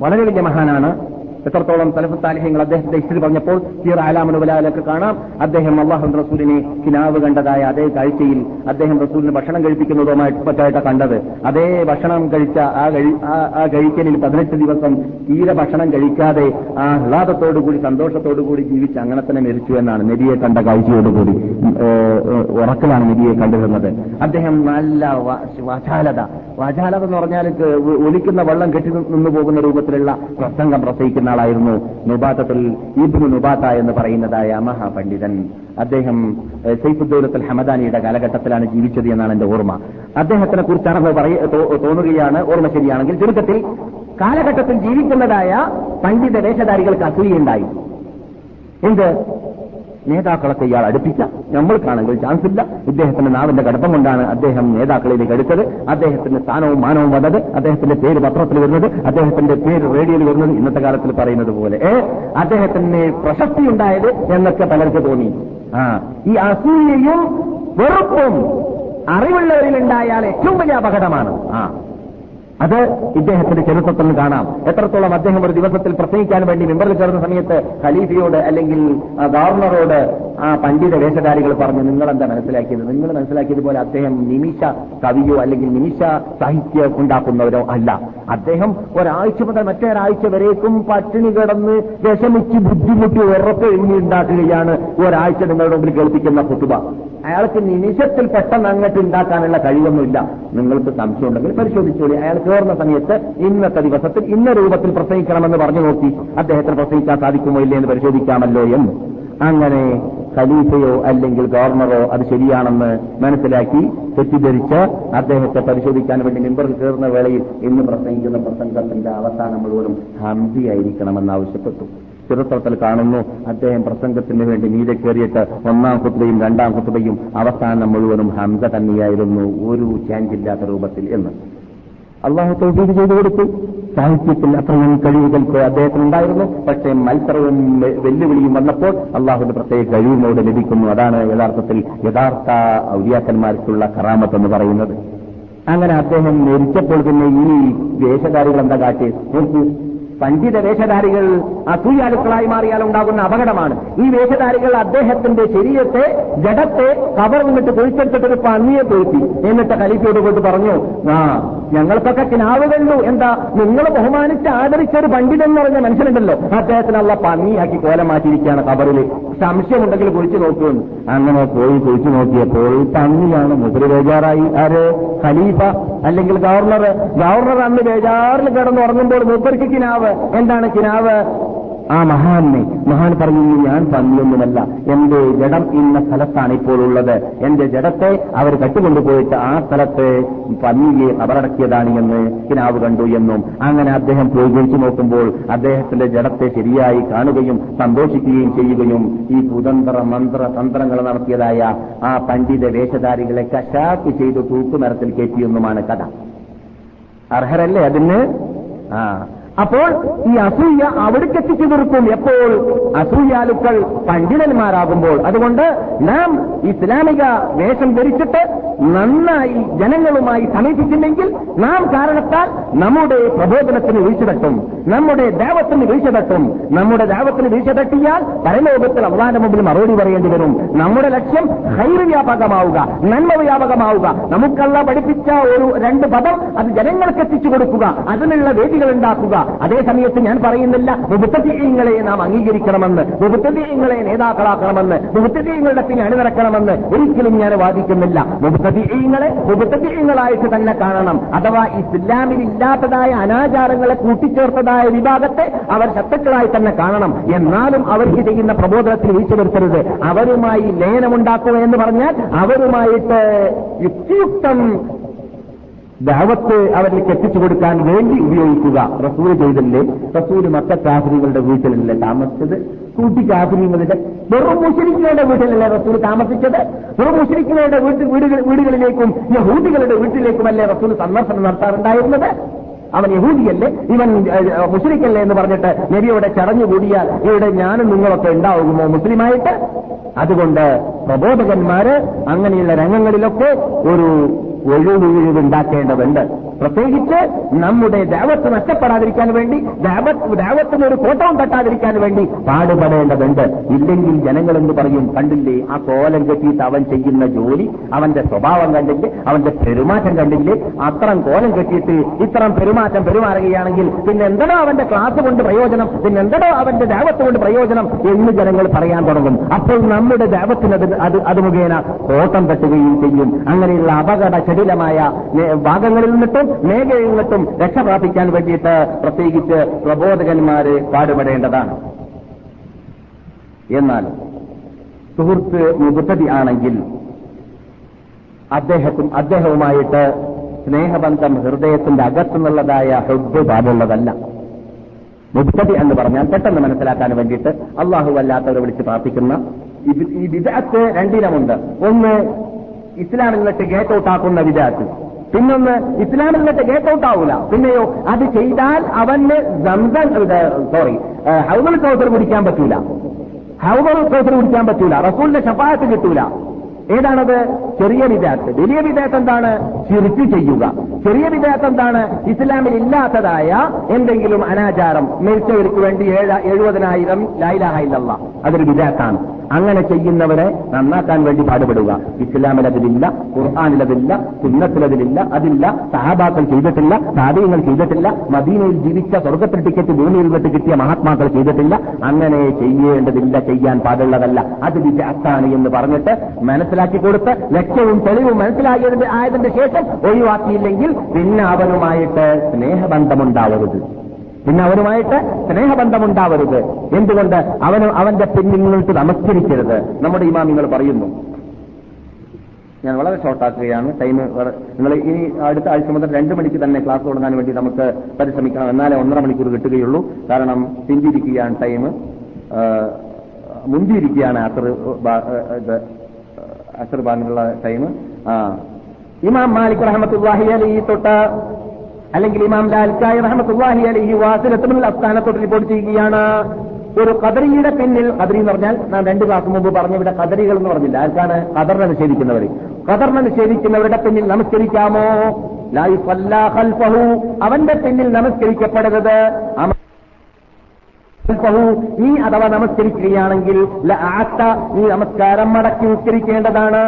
[SPEAKER 3] വളരെ വലിയ മഹാനാണ്. എത്രത്തോളം തലഫ് താലിഹ്യങ്ങൾ അദ്ദേഹത്തിന്റെ ഹിസ്റ്ററി പറഞ്ഞപ്പോൾ സീർ ആലാമനുബലാലൊക്കെ കാണാം. അദ്ദേഹം അള്ളാഹു റസൂലിനെ കിനാവ് കണ്ടതായ അതേ കാഴ്ചയിൽ അദ്ദേഹം റസൂലിന് ഭക്ഷണം കഴിപ്പിക്കുന്നതുമായിട്ട് പറ്റായിട്ട് കണ്ടത്. അതേ ഭക്ഷണം കഴിച്ച ആ കഴി- ആ- ആ കഴിക്കലിൽ പതിനെട്ട് ദിവസം തീരെ ഭക്ഷണം കഴിക്കാതെ ആ ആഹ്ലാദത്തോടുകൂടി സന്തോഷത്തോടുകൂടി ജീവിച്ച് അങ്ങനെ തന്നെ മരിച്ചു എന്നാണ് നബിയെ കണ്ട കാഴ്ചയോടുകൂടി. ഉറക്കലാണ് നബിയെ കണ്ടിരുന്നത് അദ്ദേഹം നല്ല വാചാലത. വാചാലത എന്ന് പറഞ്ഞാൽ ഒലിക്കുന്ന വെള്ളം കെട്ടി നിന്നു പോകുന്ന രൂപത്തിലുള്ള പ്രസംഗം പ്രസംഗിക്കുന്ന ആളായിരുന്നു നുബാത്തത്തിൽ ഇബ്നു നുബാത്ത എന്ന് പറയുന്നതായ മഹാപണ്ഡിതൻ. അദ്ദേഹം സൈഫുദ്ദൌലത്തുൽ ഹമദാനിയുടെ കാലഘട്ടത്തിലാണ് ജീവിച്ചത് എന്നാണ് എന്റെ ഓർമ്മ. അദ്ദേഹത്തിനെ കുറിച്ചാണ് പറയ തോന്നുകയാണ് ഓർമ്മ ശരിയാണെങ്കിൽ ചുരുക്കത്തിൽ കാലഘട്ടത്തിൽ ജീവിക്കുന്നതായ പണ്ഡിത വേഷധാരികൾക്ക് അസൂയുണ്ടായി എന്ത്? നേതാക്കളൊക്കെ ഇയാൾ അടുപ്പിച്ച. നമ്മൾക്കാണെങ്കിൽ ചാൻസ് ഇല്ല. ഇദ്ദേഹത്തിന്റെ നാവിന്റെ കടുപ്പം കൊണ്ടാണ് അദ്ദേഹം നേതാക്കളിലേക്ക് അടുത്തത്. അദ്ദേഹത്തിന്റെ സ്ഥാനവും മാനവും വന്നത്. അദ്ദേഹത്തിന്റെ പേര് പത്രത്തിൽ വരുന്നത്. അദ്ദേഹത്തിന്റെ പേര് റേഡിയോയിൽ വരുന്നത്. ഇന്നത്തെ കാലത്തിൽ പറയുന്നത് പോലെ. ഏ? അദ്ദേഹത്തിന് പ്രശസ്തി ഉണ്ടായത് എന്നൊക്കെ പലർക്ക് തോന്നി. ആ. ഈ അസൂയയും വെറുപ്പും അറിവുള്ളവരിലുണ്ടായാൽ ഏറ്റവും വലിയ അപകടമാണ്. ആ. അത് ഇദ്ദേഹത്തിന്റെ ചരിത്രത്തിൽ കാണാം. എത്രത്തോളം അദ്ദേഹം ഒരു ദിവസത്തിൽ പ്രസംഗിക്കാൻ വേണ്ടി മെമ്പറിൽ കയറുന്ന സമയത്ത് ഖലീഫയോട് അല്ലെങ്കിൽ ഗവർണറോട് ആ പണ്ഡിത വേഷധാരികൾ പറഞ്ഞു നിങ്ങളെന്താ മനസ്സിലാക്കിയത്? നിങ്ങൾ മനസ്സിലാക്കിയതുപോലെ അദ്ദേഹം നിമിഷ കവിയോ അല്ലെങ്കിൽ നിമിഷ സാഹിത്യം ഉണ്ടാക്കുന്നവരോ അല്ല. അദ്ദേഹം ഒരാഴ്ച മുതൽ മറ്റൊരാഴ്ച വരേക്കും പട്ടിണി കിടന്ന് വിഷമിച്ച് ബുദ്ധിമുട്ടി ഉറപ്പൊഴിഞ്ഞ് ഉണ്ടാക്കുകയാണ് ഒരാഴ്ച നിങ്ങളുടെ മുമ്പിൽ കേൾപ്പിക്കുന്ന കുത്തുബ. അയാൾക്ക് നിമിഷത്തിൽ പെട്ടെന്ന് അങ്ങോട്ട് ഉണ്ടാക്കാനുള്ള കഴിവൊന്നുമില്ല. നിങ്ങൾക്ക് സംശയമുണ്ടെങ്കിൽ പരിശോധിച്ചോളി. അയാൾ കയറുന്ന സമയത്ത് ഇന്നത്തെ ദിവസത്തിൽ ഇന്ന രൂപത്തിൽ പ്രസംഗിക്കണമെന്ന് പറഞ്ഞു നോക്കി അദ്ദേഹത്തിന് പ്രസംഗിക്കാൻ സാധിക്കുമോ ഇല്ലേ എന്ന് പരിശോധിക്കാമല്ലോ എന്ന്. അങ്ങനെ ഖലീഫയോ അല്ലെങ്കിൽ ഗവർണറോ അത് ശരിയാണെന്ന് മനസ്സിലാക്കി തെറ്റിദ്ധരിച്ച് അദ്ദേഹത്തെ പരിശോധിക്കാൻ വേണ്ടി മെമ്പറിൽ കയറുന്ന വേളയിൽ ഇന്ന് പ്രസംഗിക്കുന്ന പ്രസംഗത്തിന്റെ അവസാനം മുഴുവനും ഹംസിയായിരിക്കണമെന്ന് ആവശ്യപ്പെട്ടു. ചരിത്രത്തിൽ കാണുന്നു അദ്ദേഹം പ്രസംഗത്തിന് വേണ്ടി നീരെ കയറിയിട്ട് ഒന്നാം കുത്തുകയും രണ്ടാം കുത്തുകയും അവസാനം മുഴുവനും ഹംസ തന്നെയായിരുന്നു ഒരു ചാഞ്ചില്ലാത്ത രൂപത്തിൽ എന്ന്. അള്ളാഹു തൗഫീഖ് ചെയ്തു കൊടുത്തു. സാഹിത്യത്തിൽ അത്രയും കഴിവുകൾക്ക് അദ്ദേഹത്തിനുണ്ടായിരുന്നു. പക്ഷേ മത്സരവും വെല്ലുവിളിയും വന്നപ്പോൾ അള്ളാഹുവിന്റെ പ്രത്യേക കഴിവിനോട് ലഭിക്കുന്നു. അതാണ് യഥാർത്ഥത്തിൽ യഥാർത്ഥ ഔര്യാക്കന്മാർക്കുള്ള കറാമത്ത് എന്ന് പറയുന്നത്. അങ്ങനെ അദ്ദേഹം മരിച്ചപ്പോൾ പിന്നെ ഈ വേഷകാരികൾ എന്താ കാട്ടി നോക്കൂ. പണ്ഡിത വേഷധാരികൾ അസൂയാലുക്കളായി മാറിയാൽ ഉണ്ടാകുന്ന അപകടമാണ്. ഈ വേഷധാരികൾ അദ്ദേഹത്തിന്റെ ശരീരത്തെ ജഡത്തെ കവർന്നിട്ട് കുഴിച്ചെടുത്തിട്ട് ഒരു പന്നിയെ പൊഴുത്തി എന്നിട്ട് ഖലീഫയോട് കൊണ്ട് പറഞ്ഞു ആ ഞങ്ങൾക്കൊക്കെ കിനാവ് കണ്ടു. എന്താ നിങ്ങൾ ബഹുമാനിച്ച് ആദരിച്ച ഒരു പണ്ഡിതൻ എന്ന് പറഞ്ഞ മനുഷ്യനുണ്ടല്ലോ. അദ്ദേഹത്തിന് അള്ള പന്നിയാക്കി കോലം മാറ്റിയിരിക്കുകയാണ് കബറിൽ സംശയമുണ്ടെങ്കിൽ കുഴിച്ചു നോക്കുമെന്ന് അങ്ങനെ പോയി കുഴിച്ചു നോക്കിയപ്പോൾ പന്നിയാണ് മുതിര് ബേജാറായി. ആര്? ഖലീഫ. അല്ലെങ്കിൽ ഗവർണർ. ഗവർണർ അന്ന് ബേജാറിൽ കിടന്ന് ഉറങ്ങുമ്പോൾ മൂപ്പർക്ക് കിനാവ്. എന്താണ് കിനാവ്? ആ മഹാനെ മഹാൻ പറയുന്നു ഞാൻ പന്നിയൊന്നുമല്ല എന്റെ ജഡം ഇന്ന സ്ഥലത്താണ് ഇപ്പോൾ ഉള്ളത്. എന്റെ ജഡത്തെ അവർ കട്ടുകൊണ്ടുപോയിട്ട് ആ സ്ഥലത്ത് പന്നിയെ കബറടക്കിയതാണ് എന്ന് കിനാവ് കണ്ടു എന്നും. അങ്ങനെ അദ്ദേഹം പോയി നോക്കുമ്പോൾ അദ്ദേഹത്തിന്റെ ജഡത്തെ ശരിയായി കാണുകയും സന്തോഷിക്കുകയും ചെയ്യുകയും ഈ കുതന്ത്ര മന്ത്ര തന്ത്രങ്ങൾ നടത്തിയതായ ആ പണ്ഡിത വേഷധാരികളെ കശാപ്പ് ചെയ്ത് തൂക്കുമരത്തിൽ കയറ്റിയെന്നുമാണ് കഥ. അർഹരല്ലേ അതിന്? ആ അപ്പോൾ ഈ അസൂയ അവിടേക്ക് എത്തിച്ചു തീർക്കും എപ്പോൾ? അസൂയാലുക്കൾ പണ്ഡിതന്മാരാകുമ്പോൾ. അതുകൊണ്ട് നാം ഇസ്ലാമിക വേഷം ധരിച്ചിട്ട് നന്നായി ജനങ്ങളുമായി സമീപിച്ചില്ലെങ്കിൽ നാം കാരണത്താൽ നമ്മുടെ പ്രബോധനത്തിന് വീഴ്ച തട്ടും നമ്മുടെ ദേവത്തിന് വീഴ്ച തട്ടും നമ്മുടെ ദേവത്തിന് വീഴ്ച തട്ടിയാൽ പരലോകത്തിൽ അവസാന മുമ്പിൽ മറുപടി പറയേണ്ടി വരും. നമ്മുടെ ലക്ഷ്യം ഹൈറ് വ്യാപകമാവുക നന്മ വ്യാപകമാവുക. നമുക്കല്ല പഠിപ്പിച്ച ഒരു രണ്ട് പദം അത് ജനങ്ങൾക്ക് എത്തിച്ചു കൊടുക്കുക. അതിനുള്ള വേദികൾ ഉണ്ടാക്കുക. അതേ സമയത്ത് ഞാൻ പറയുന്നില്ല മുബത്തീയങ്ങളെ നാം അംഗീകരിക്കണമെന്ന് മുബത്തീയങ്ങളെ നേതാക്കളാക്കണമെന്ന് മുബത്തീയങ്ങളുടെ പിന്നെ അണിനിറക്കണമെന്ന് ഒരിക്കലും ഞാൻ വാദിക്കുന്നില്ല. മുബത്തീയങ്ങളെ മുബത്തീയങ്ങളായിട്ട് തന്നെ കാണണം. അഥവാ ഇസ്ലാമിൽ ഇല്ലാത്തതായ അനാചാരങ്ങളെ കൂട്ടിച്ചേർത്തതായ വിഭാഗത്തെ അവർ ശത്രുക്കളായി തന്നെ കാണണം. എന്നാലും അവർക്ക് ചെയ്യുന്ന പ്രബോധനത്തിൽ വീഴ്ച വരുത്തരുത്. അവരുമായി ലയനമുണ്ടാക്കുക എന്ന് പറഞ്ഞാൽ അവരുമായിട്ട് യുക്തിയുക്തം ദാവത്ത് അവരിലേക്ക് എത്തിച്ചു കൊടുക്കാൻ വേണ്ടി ഉപയോഗിക്കുക. റസൂൽ ചെയ്തല്ലേ? റസൂൽ മക്ക കാഫിരികളുടെ വീട്ടിലല്ലേ താമസിച്ചത്? കൂട്ടി കാഫിരികളുടെ വെറും മുസ്ലിങ്ങളുടെ വീട്ടിലല്ലേ റസൂൽ താമസിച്ചത്? വെറും മുസ്ലിങ്ങളുടെ വീടുകളിലേക്കും യഹൂദികളുടെ വീട്ടിലേക്കുമല്ലേ റസൂൽ സന്ദർശനം നടത്താറുണ്ടായിരുന്നത്? അവൻ യഹൂദിയല്ലേ? ഇവൻ മുസ്ലിക്കല്ലേ എന്ന് പറഞ്ഞിട്ട് നബിയോടെ ചടഞ്ഞുകൂടിയാൽ ഇവിടെ ഞാനും നിങ്ങളൊക്കെ ഉണ്ടാവുമോ മുസ്ലിമായിട്ട്? അതുകൊണ്ട് പ്രബോധകന്മാര് അങ്ങനെയുള്ള രംഗങ്ങളിലൊക്കെ ഒരു ഒഴിവുഴിവ് ഉണ്ടാക്കേണ്ടതുണ്ട് പ്രത്യേകിച്ച് നമ്മുടെ ദേവത്ത് നഷ്ടപ്പെടാതിരിക്കാൻ വേണ്ടി ദേവത്തിന് ഒരു കോട്ടവും തട്ടാതിരിക്കാൻ വേണ്ടി പാടുപെടേണ്ടതുണ്ട്. ഇല്ലെങ്കിൽ ജനങ്ങൾ എന്ന് പറയും കണ്ടില്ലേ ആ കോലം കെട്ടിയിട്ട് അവൻ ചെയ്യുന്ന ജോലി അവന്റെ സ്വഭാവം കണ്ടില്ലേ അവന്റെ പെരുമാറ്റം കണ്ടില്ലേ അത്രം കോലം കെട്ടിയിട്ട് ഇത്രം പെരുമാറ്റം പെരുമാറുകയാണെങ്കിൽ പിന്നെ എന്തടോ അവന്റെ ക്ലാസ് കൊണ്ട് പ്രയോജനം പിന്നെ എന്തടോ അവന്റെ ദേവത്ത് കൊണ്ട് പ്രയോജനം എന്ന് ജനങ്ങൾ പറയാൻ തുടങ്ങും. അപ്പോൾ നമ്മുടെ ദേവത്തിന് അത് അത് മുഖേന കോട്ടം തട്ടുകയും ചെയ്യും. അങ്ങനെയുള്ള അപകട ചടിലമായ ഭാഗങ്ങളിൽ നിന്നിട്ടും മേഖലയിൽ നിന്നിട്ടും രക്ഷ പ്രാപിക്കാൻ വേണ്ടിയിട്ട് പ്രത്യേകിച്ച് പ്രബോധകന്മാര് പാടുപെടേണ്ടതാണ്. എന്നാൽ സുഹൃത്ത് മുബുദ്ധതി ആണെങ്കിൽ അദ്ദേഹത്തും അദ്ദേഹവുമായിട്ട് സ്നേഹബന്ധം ഹൃദയത്തിന്റെ അകത്തുനിന്നുള്ളതായ ഹൃദ് പാടുള്ളതല്ല. മുബ്തദി എന്ന് പറഞ്ഞാൽ പെട്ടെന്ന് മനസ്സിലാക്കാൻ വേണ്ടിയിട്ട് അള്ളാഹു അല്ലാത്തവരെ വിളിച്ച് പ്രാർത്ഥിക്കുന്ന ഈ വിദാത്ത് രണ്ടിനമുണ്ട്. ഒന്ന് ഇസ്ലാമിൽ നിന്നിട്ട് ഗേറ്റ് ഔട്ട് ആക്കുന്ന വിചാരിച്ചു പിന്നൊന്ന് ഇസ്ലാമിൽ നിന്നിട്ട് ഗേറ്റ് ഔട്ട് ആവൂല. പിന്നെയോ അത് ചെയ്താൽ അവന് സംസം സോറി ഹൗബൽ കൗസർ കുടിക്കാൻ പറ്റൂല. ഹൗബൽ കൗസർ കുടിക്കാൻ പറ്റൂല. റസൂലിന്റെ ശപാത്ത് കിട്ടൂല. ഏതാണത്? ചെറിയ വിദേശത്ത് വലിയ വിദേശം എന്താണ്? ചിരിച്ചു ചെയ്യുക. ചെറിയ വിദേശം എന്താണ്? ഇസ്ലാമിൽ ഇല്ലാത്തതായ എന്തെങ്കിലും അനാചാരം മരിച്ചവർക്ക് വേണ്ടി ഏഴ എഴുപതിനായിരം ലായിലാഹ ഇല്ലല്ല. അതൊരു വിദാത്താണ് അങ്ങനെ ചെയ്യുന്നവരെ നന്നാക്കാൻ വേണ്ടി പാടുപെടുക. ഇസ്ലാമിലതിലില്ല ഖുർആാനിലതില്ല സുന്നത്തിലതിലില്ല അതില്ല സഹാബാക്കൾ ചെയ്തിട്ടില്ല സാധ്യങ്ങൾ ചെയ്തിട്ടില്ല മദീനയിൽ ജീവിച്ച സ്വർഗത്തിൽ ടിക്കറ്റ് ഭൂമിയിൽ വിട്ട് കിട്ടിയ മഹാത്മാക്കൾ ചെയ്തിട്ടില്ല. അങ്ങനെ ചെയ്യേണ്ടതില്ല ചെയ്യാൻ പാടുള്ളതല്ല. അത് വിജാത്താണ് എന്ന് പറഞ്ഞിട്ട് മനസ്സിലാക്കി കൊടുത്ത് ലക്ഷ്യവും തെളിവും മനസ്സിലാക്കിയതിന്റെ ആയതിന്റെ ശേഷം ഒഴിവാക്കിയില്ലെങ്കിൽ പിന്നെ അവനുമായിട്ട് സ്നേഹബന്ധമുണ്ടാവരുത്. പിന്നെ അവനുമായിട്ട് സ്നേഹബന്ധമുണ്ടാവരുത്. എന്തുകൊണ്ട്? അവന് അവന്റെ നിന്നിട്ട് നമസ്കരിക്കരുത്. നമ്മുടെ ഇമാമിങ്ങൾ പറയുന്നു. ഞാൻ വളരെ ഷോർട്ടാക്കുകയാണ് ടൈം നിങ്ങൾ ഇനി അടുത്ത ആഴ്ച മുതൽ രണ്ട് മണിക്ക് തന്നെ ക്ലാസ് തുടങ്ങാൻ വേണ്ടി നമുക്ക് പരിശ്രമിക്കണം എന്നാലേ ഒന്നര മണിക്കൂർ കിട്ടുകയുള്ളൂ. കാരണം പിന്തിരിക്കുകയാണ് ടൈം മുന്തിയിരിക്കുകയാണ് അസർ ഇത് അസർ ബാങ്കിലുള്ള ടൈം ആ. ഇമാം മാലിക് റഹമത്തുല്ലാഹി അലി തൊട്ട് അല്ലെങ്കിൽ ഇമാം ലാൽക്കായ് റഹമത്തുല്ലാഹി അലഹി വാസിലെത്തുന്ന അസ്ഥാനത്തോട്ട് റിപ്പോർട്ട് ചെയ്യുകയാണ്. ഒരു കദറിയുടെ പിന്നിൽ കദറി എന്ന് പറഞ്ഞാൽ ഞാൻ രണ്ട് ക്ലാസ് മുമ്പ് പറഞ്ഞു ഇവിടെ കദറികൾ എന്ന് പറഞ്ഞില്ല. ആർക്കാണ്? കദറിനെ നിഷേധിക്കുന്നവർ കദറിനെ നിഷേധിക്കുന്നവരുടെ പിന്നിൽ നമസ്കരിക്കാമോ? ലായു അവന്റെ പിന്നിൽ നമസ്കരിക്കപ്പെടരുത്. നീ അഥവാ നമസ്കരിക്കുകയാണെങ്കിൽ നീ നമസ്കാരം മടക്കി ഉച്ചരിക്കേണ്ടതാണ്.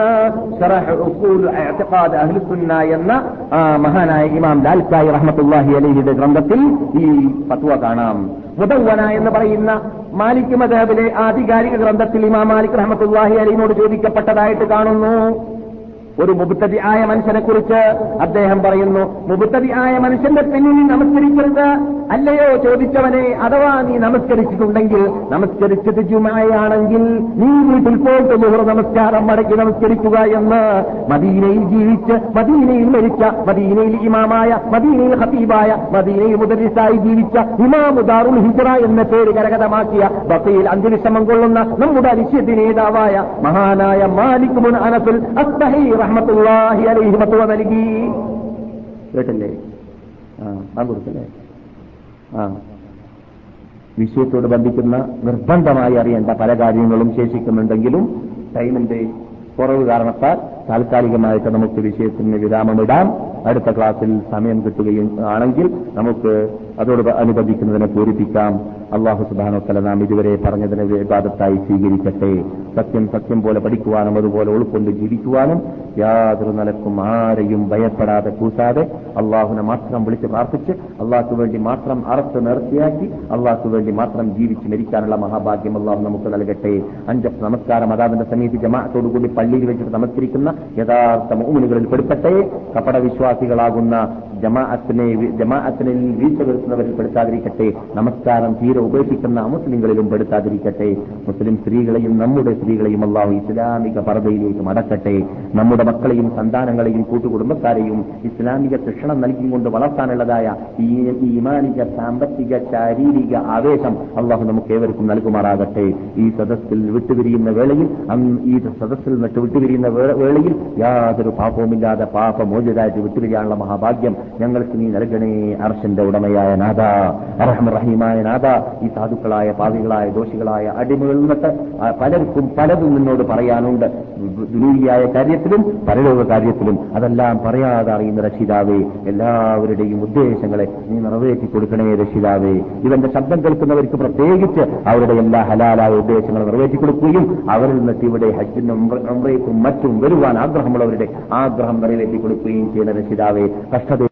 [SPEAKER 3] എന്ന മഹാനായ ഇമാം ലാൽസായി റഹ്മത്തുള്ളാഹി അലിയുടെ ഗ്രന്ഥത്തിൽ ഈ ഫത്വ കാണാം. മുതവന എന്ന് പറയുന്ന മാലിക് മദാബിലെ ആധികാരിക ഗ്രന്ഥത്തിൽ ഇമാം മാലിക് റഹ്മത്തുള്ളാഹി അലൈഹിനോട് ചോദിക്കപ്പെട്ടതായിട്ട് കാണുന്നു. ഒരു മുബുത്തതി ആയ മനുഷ്യനെ കുറിച്ച് അദ്ദേഹം പറയുന്നു മുബുത്തതി ആയ മനുഷ്യന്റെ പിന്നിൽ നമസ്കരിക്കരുത് അല്ലയോ ചോദിച്ചവനെ അഥവാ നീ നമസ്കരിച്ചിട്ടുണ്ടെങ്കിൽ നമസ്കരിച്ചത് ജുമായാണെങ്കിൽ നീ വീട്ടിൽ പോയിട്ട് മുഹർ നമസ്കാരം മടക്കി നമസ്കരിക്കുക എന്ന് മദീനയിൽ ജീവിച്ച് മദീനയിൽ മരിച്ച മദീനയിൽ ഇമാമായ മദീനയിൽ ഹബീബായ മദീനയിൽ മുദരിസായി ജീവിച്ച ഇമാമുദാറുൽ ഹിജറ എന്ന പേര് കരകതമാക്കിയ ബസയിൽ അന്ത്യവിശ്രമം കൊള്ളുന്ന നമ്മുടെ അരിശ്യത്തി നേതാവായ മഹാനായ മാലിക് മുൻ അനസുൽ അസ്തഹി റഹ്മത്തുള്ളാഹി അലൈഹി മത്തുവ നൽകി. ആ ആ കൊടുക്കല്ലേ? ആ. വിഷയത്തോട് ബന്ധിക്കുന്ന നിർബന്ധമായി അറിയേണ്ട പല കാര്യങ്ങളും ശേഷിക്കുന്നുണ്ടെങ്കിലും ടൈമിന്റെ കുറവ് കാരണത്താൽ താൽക്കാലികമായിട്ട് നമുക്ക് വിഷയത്തിന് വിരാമമിടാം. അടുത്ത ക്ലാസ്സിൽ സമയം കിട്ടുകയും ആണെങ്കിൽ നമുക്ക് അതോട് അനുബന്ധിക്കുന്നതിനെ പൂരിപ്പിക്കാം. അള്ളാഹു സുബാനോത്തല നാം ഇതുവരെ പറഞ്ഞതിനെ വിവാദത്തായി സ്വീകരിക്കട്ടെ. സത്യം സത്യം പോലെ പഠിക്കുവാനും അതുപോലെ ഉൾക്കൊണ്ട് ജീവിക്കുവാനും യാതൊരു നിലക്കും ആരെയും ഭയപ്പെടാതെ കൂസാതെ അള്ളാഹുനെ മാത്രം വിളിച്ച് പ്രാർത്ഥിച്ച് അള്ളാഹ്ക്ക് വേണ്ടി മാത്രം അറസ്റ്റ് നേർച്ചയാക്കി അള്ളാഹ്ക്ക് വേണ്ടി മാത്രം ജീവിച്ച് മരിക്കാനുള്ള മഹാഭാഗ്യം അള്ളാഹു നമുക്ക് നൽകട്ടെ. അഞ്ച നമസ്കാരം അതാവിന്റെ സമീപ ജമാഅത്തോടുകൂടി പള്ളിയിൽ വെച്ചിട്ട് നമസ്കരിക്കുന്ന യഥാർത്ഥ മൂമിനുകളിൽ പെടുത്തട്ടെ. കപട വിശ്വാസികളാകുന്ന ജമാഅത്തിനെ ജമാഅത്തിനെ വീഴ്ച വരുത്തുന്നവരിൽ പെടുത്താതിരിക്കട്ടെ നമസ്കാരം തീരെ ഉപേക്ഷിക്കുന്ന മുസ്ലിങ്ങളിലും പെടുത്താതിരിക്കട്ടെ മുസ്ലിം സ്ത്രീകളെയും നമ്മുടെ സ്ത്രീകളെയും അള്ളാഹു ഇസ്ലാമിക പർദ്ധയിലേക്ക് മടക്കട്ടെ നമ്മുടെ മക്കളെയും സന്താനങ്ങളെയും കൂട്ടുകുടുംബക്കാരെയും ഇസ്ലാമിക ശിക്ഷണം നൽകിക്കൊണ്ട് വളർത്താനുള്ളതായ ഈ ഇമാനിക സാമ്പത്തിക ശാരീരിക ആവേശം അള്ളാഹു നമുക്ക് ഏവർക്കും നൽകുമാറാകട്ടെ. ഈ സദസ്സിൽ വിട്ടുപിരിയുന്ന വേളയിൽ ഈ സദസ്സിൽ നിന്നിട്ട് വിട്ടുപിരിയുന്ന വേളയിൽ യാതൊരു പാപവുമില്ലാതെ പാപമോചിതരായിട്ട് വിട്ടുപിരിയാനുള്ള മഹാഭാഗ്യം ഞങ്ങൾക്ക് നീ നൽകണേ അർഷന്റെ ഉടമയായ നാഥ അറഹമറഹീമായ നാഥ. ഈ സാധുക്കളായ പാവികളായ ദോഷികളായ അടിമകളിൽ നിന്നിട്ട് പലർക്കും പലതും നിന്നോട് പറയാനുണ്ട്. ദുരൂഹിയായ കാര്യത്തിലും പരലോക കാര്യത്തിലും അതെല്ലാം പറയാതെ അറിയുന്ന രക്ഷിതാവേ എല്ലാവരുടെയും ഉദ്ദേശങ്ങളെ നീ നിറവേറ്റി കൊടുക്കണേ രക്ഷിതാവേ. ഇവന്റെ ശബ്ദം കേൾക്കുന്നവർക്ക് പ്രത്യേകിച്ച് അവരുടെ എല്ലാ ഹലാലായ ഉദ്ദേശങ്ങളും നിറവേറ്റി കൊടുക്കുകയും അവരിൽ നിന്നിട്ട് ഇവിടെ ഹജ്ജിനും ഉംറയ്ക്കും മറ്റും വരുവാൻ ആഗ്രഹമുള്ളവരുടെ ആഗ്രഹം നിറവേറ്റി കൊടുക്കുകയും ചെയ്യുന്ന രക്ഷിതാവേ. കഷ്ടത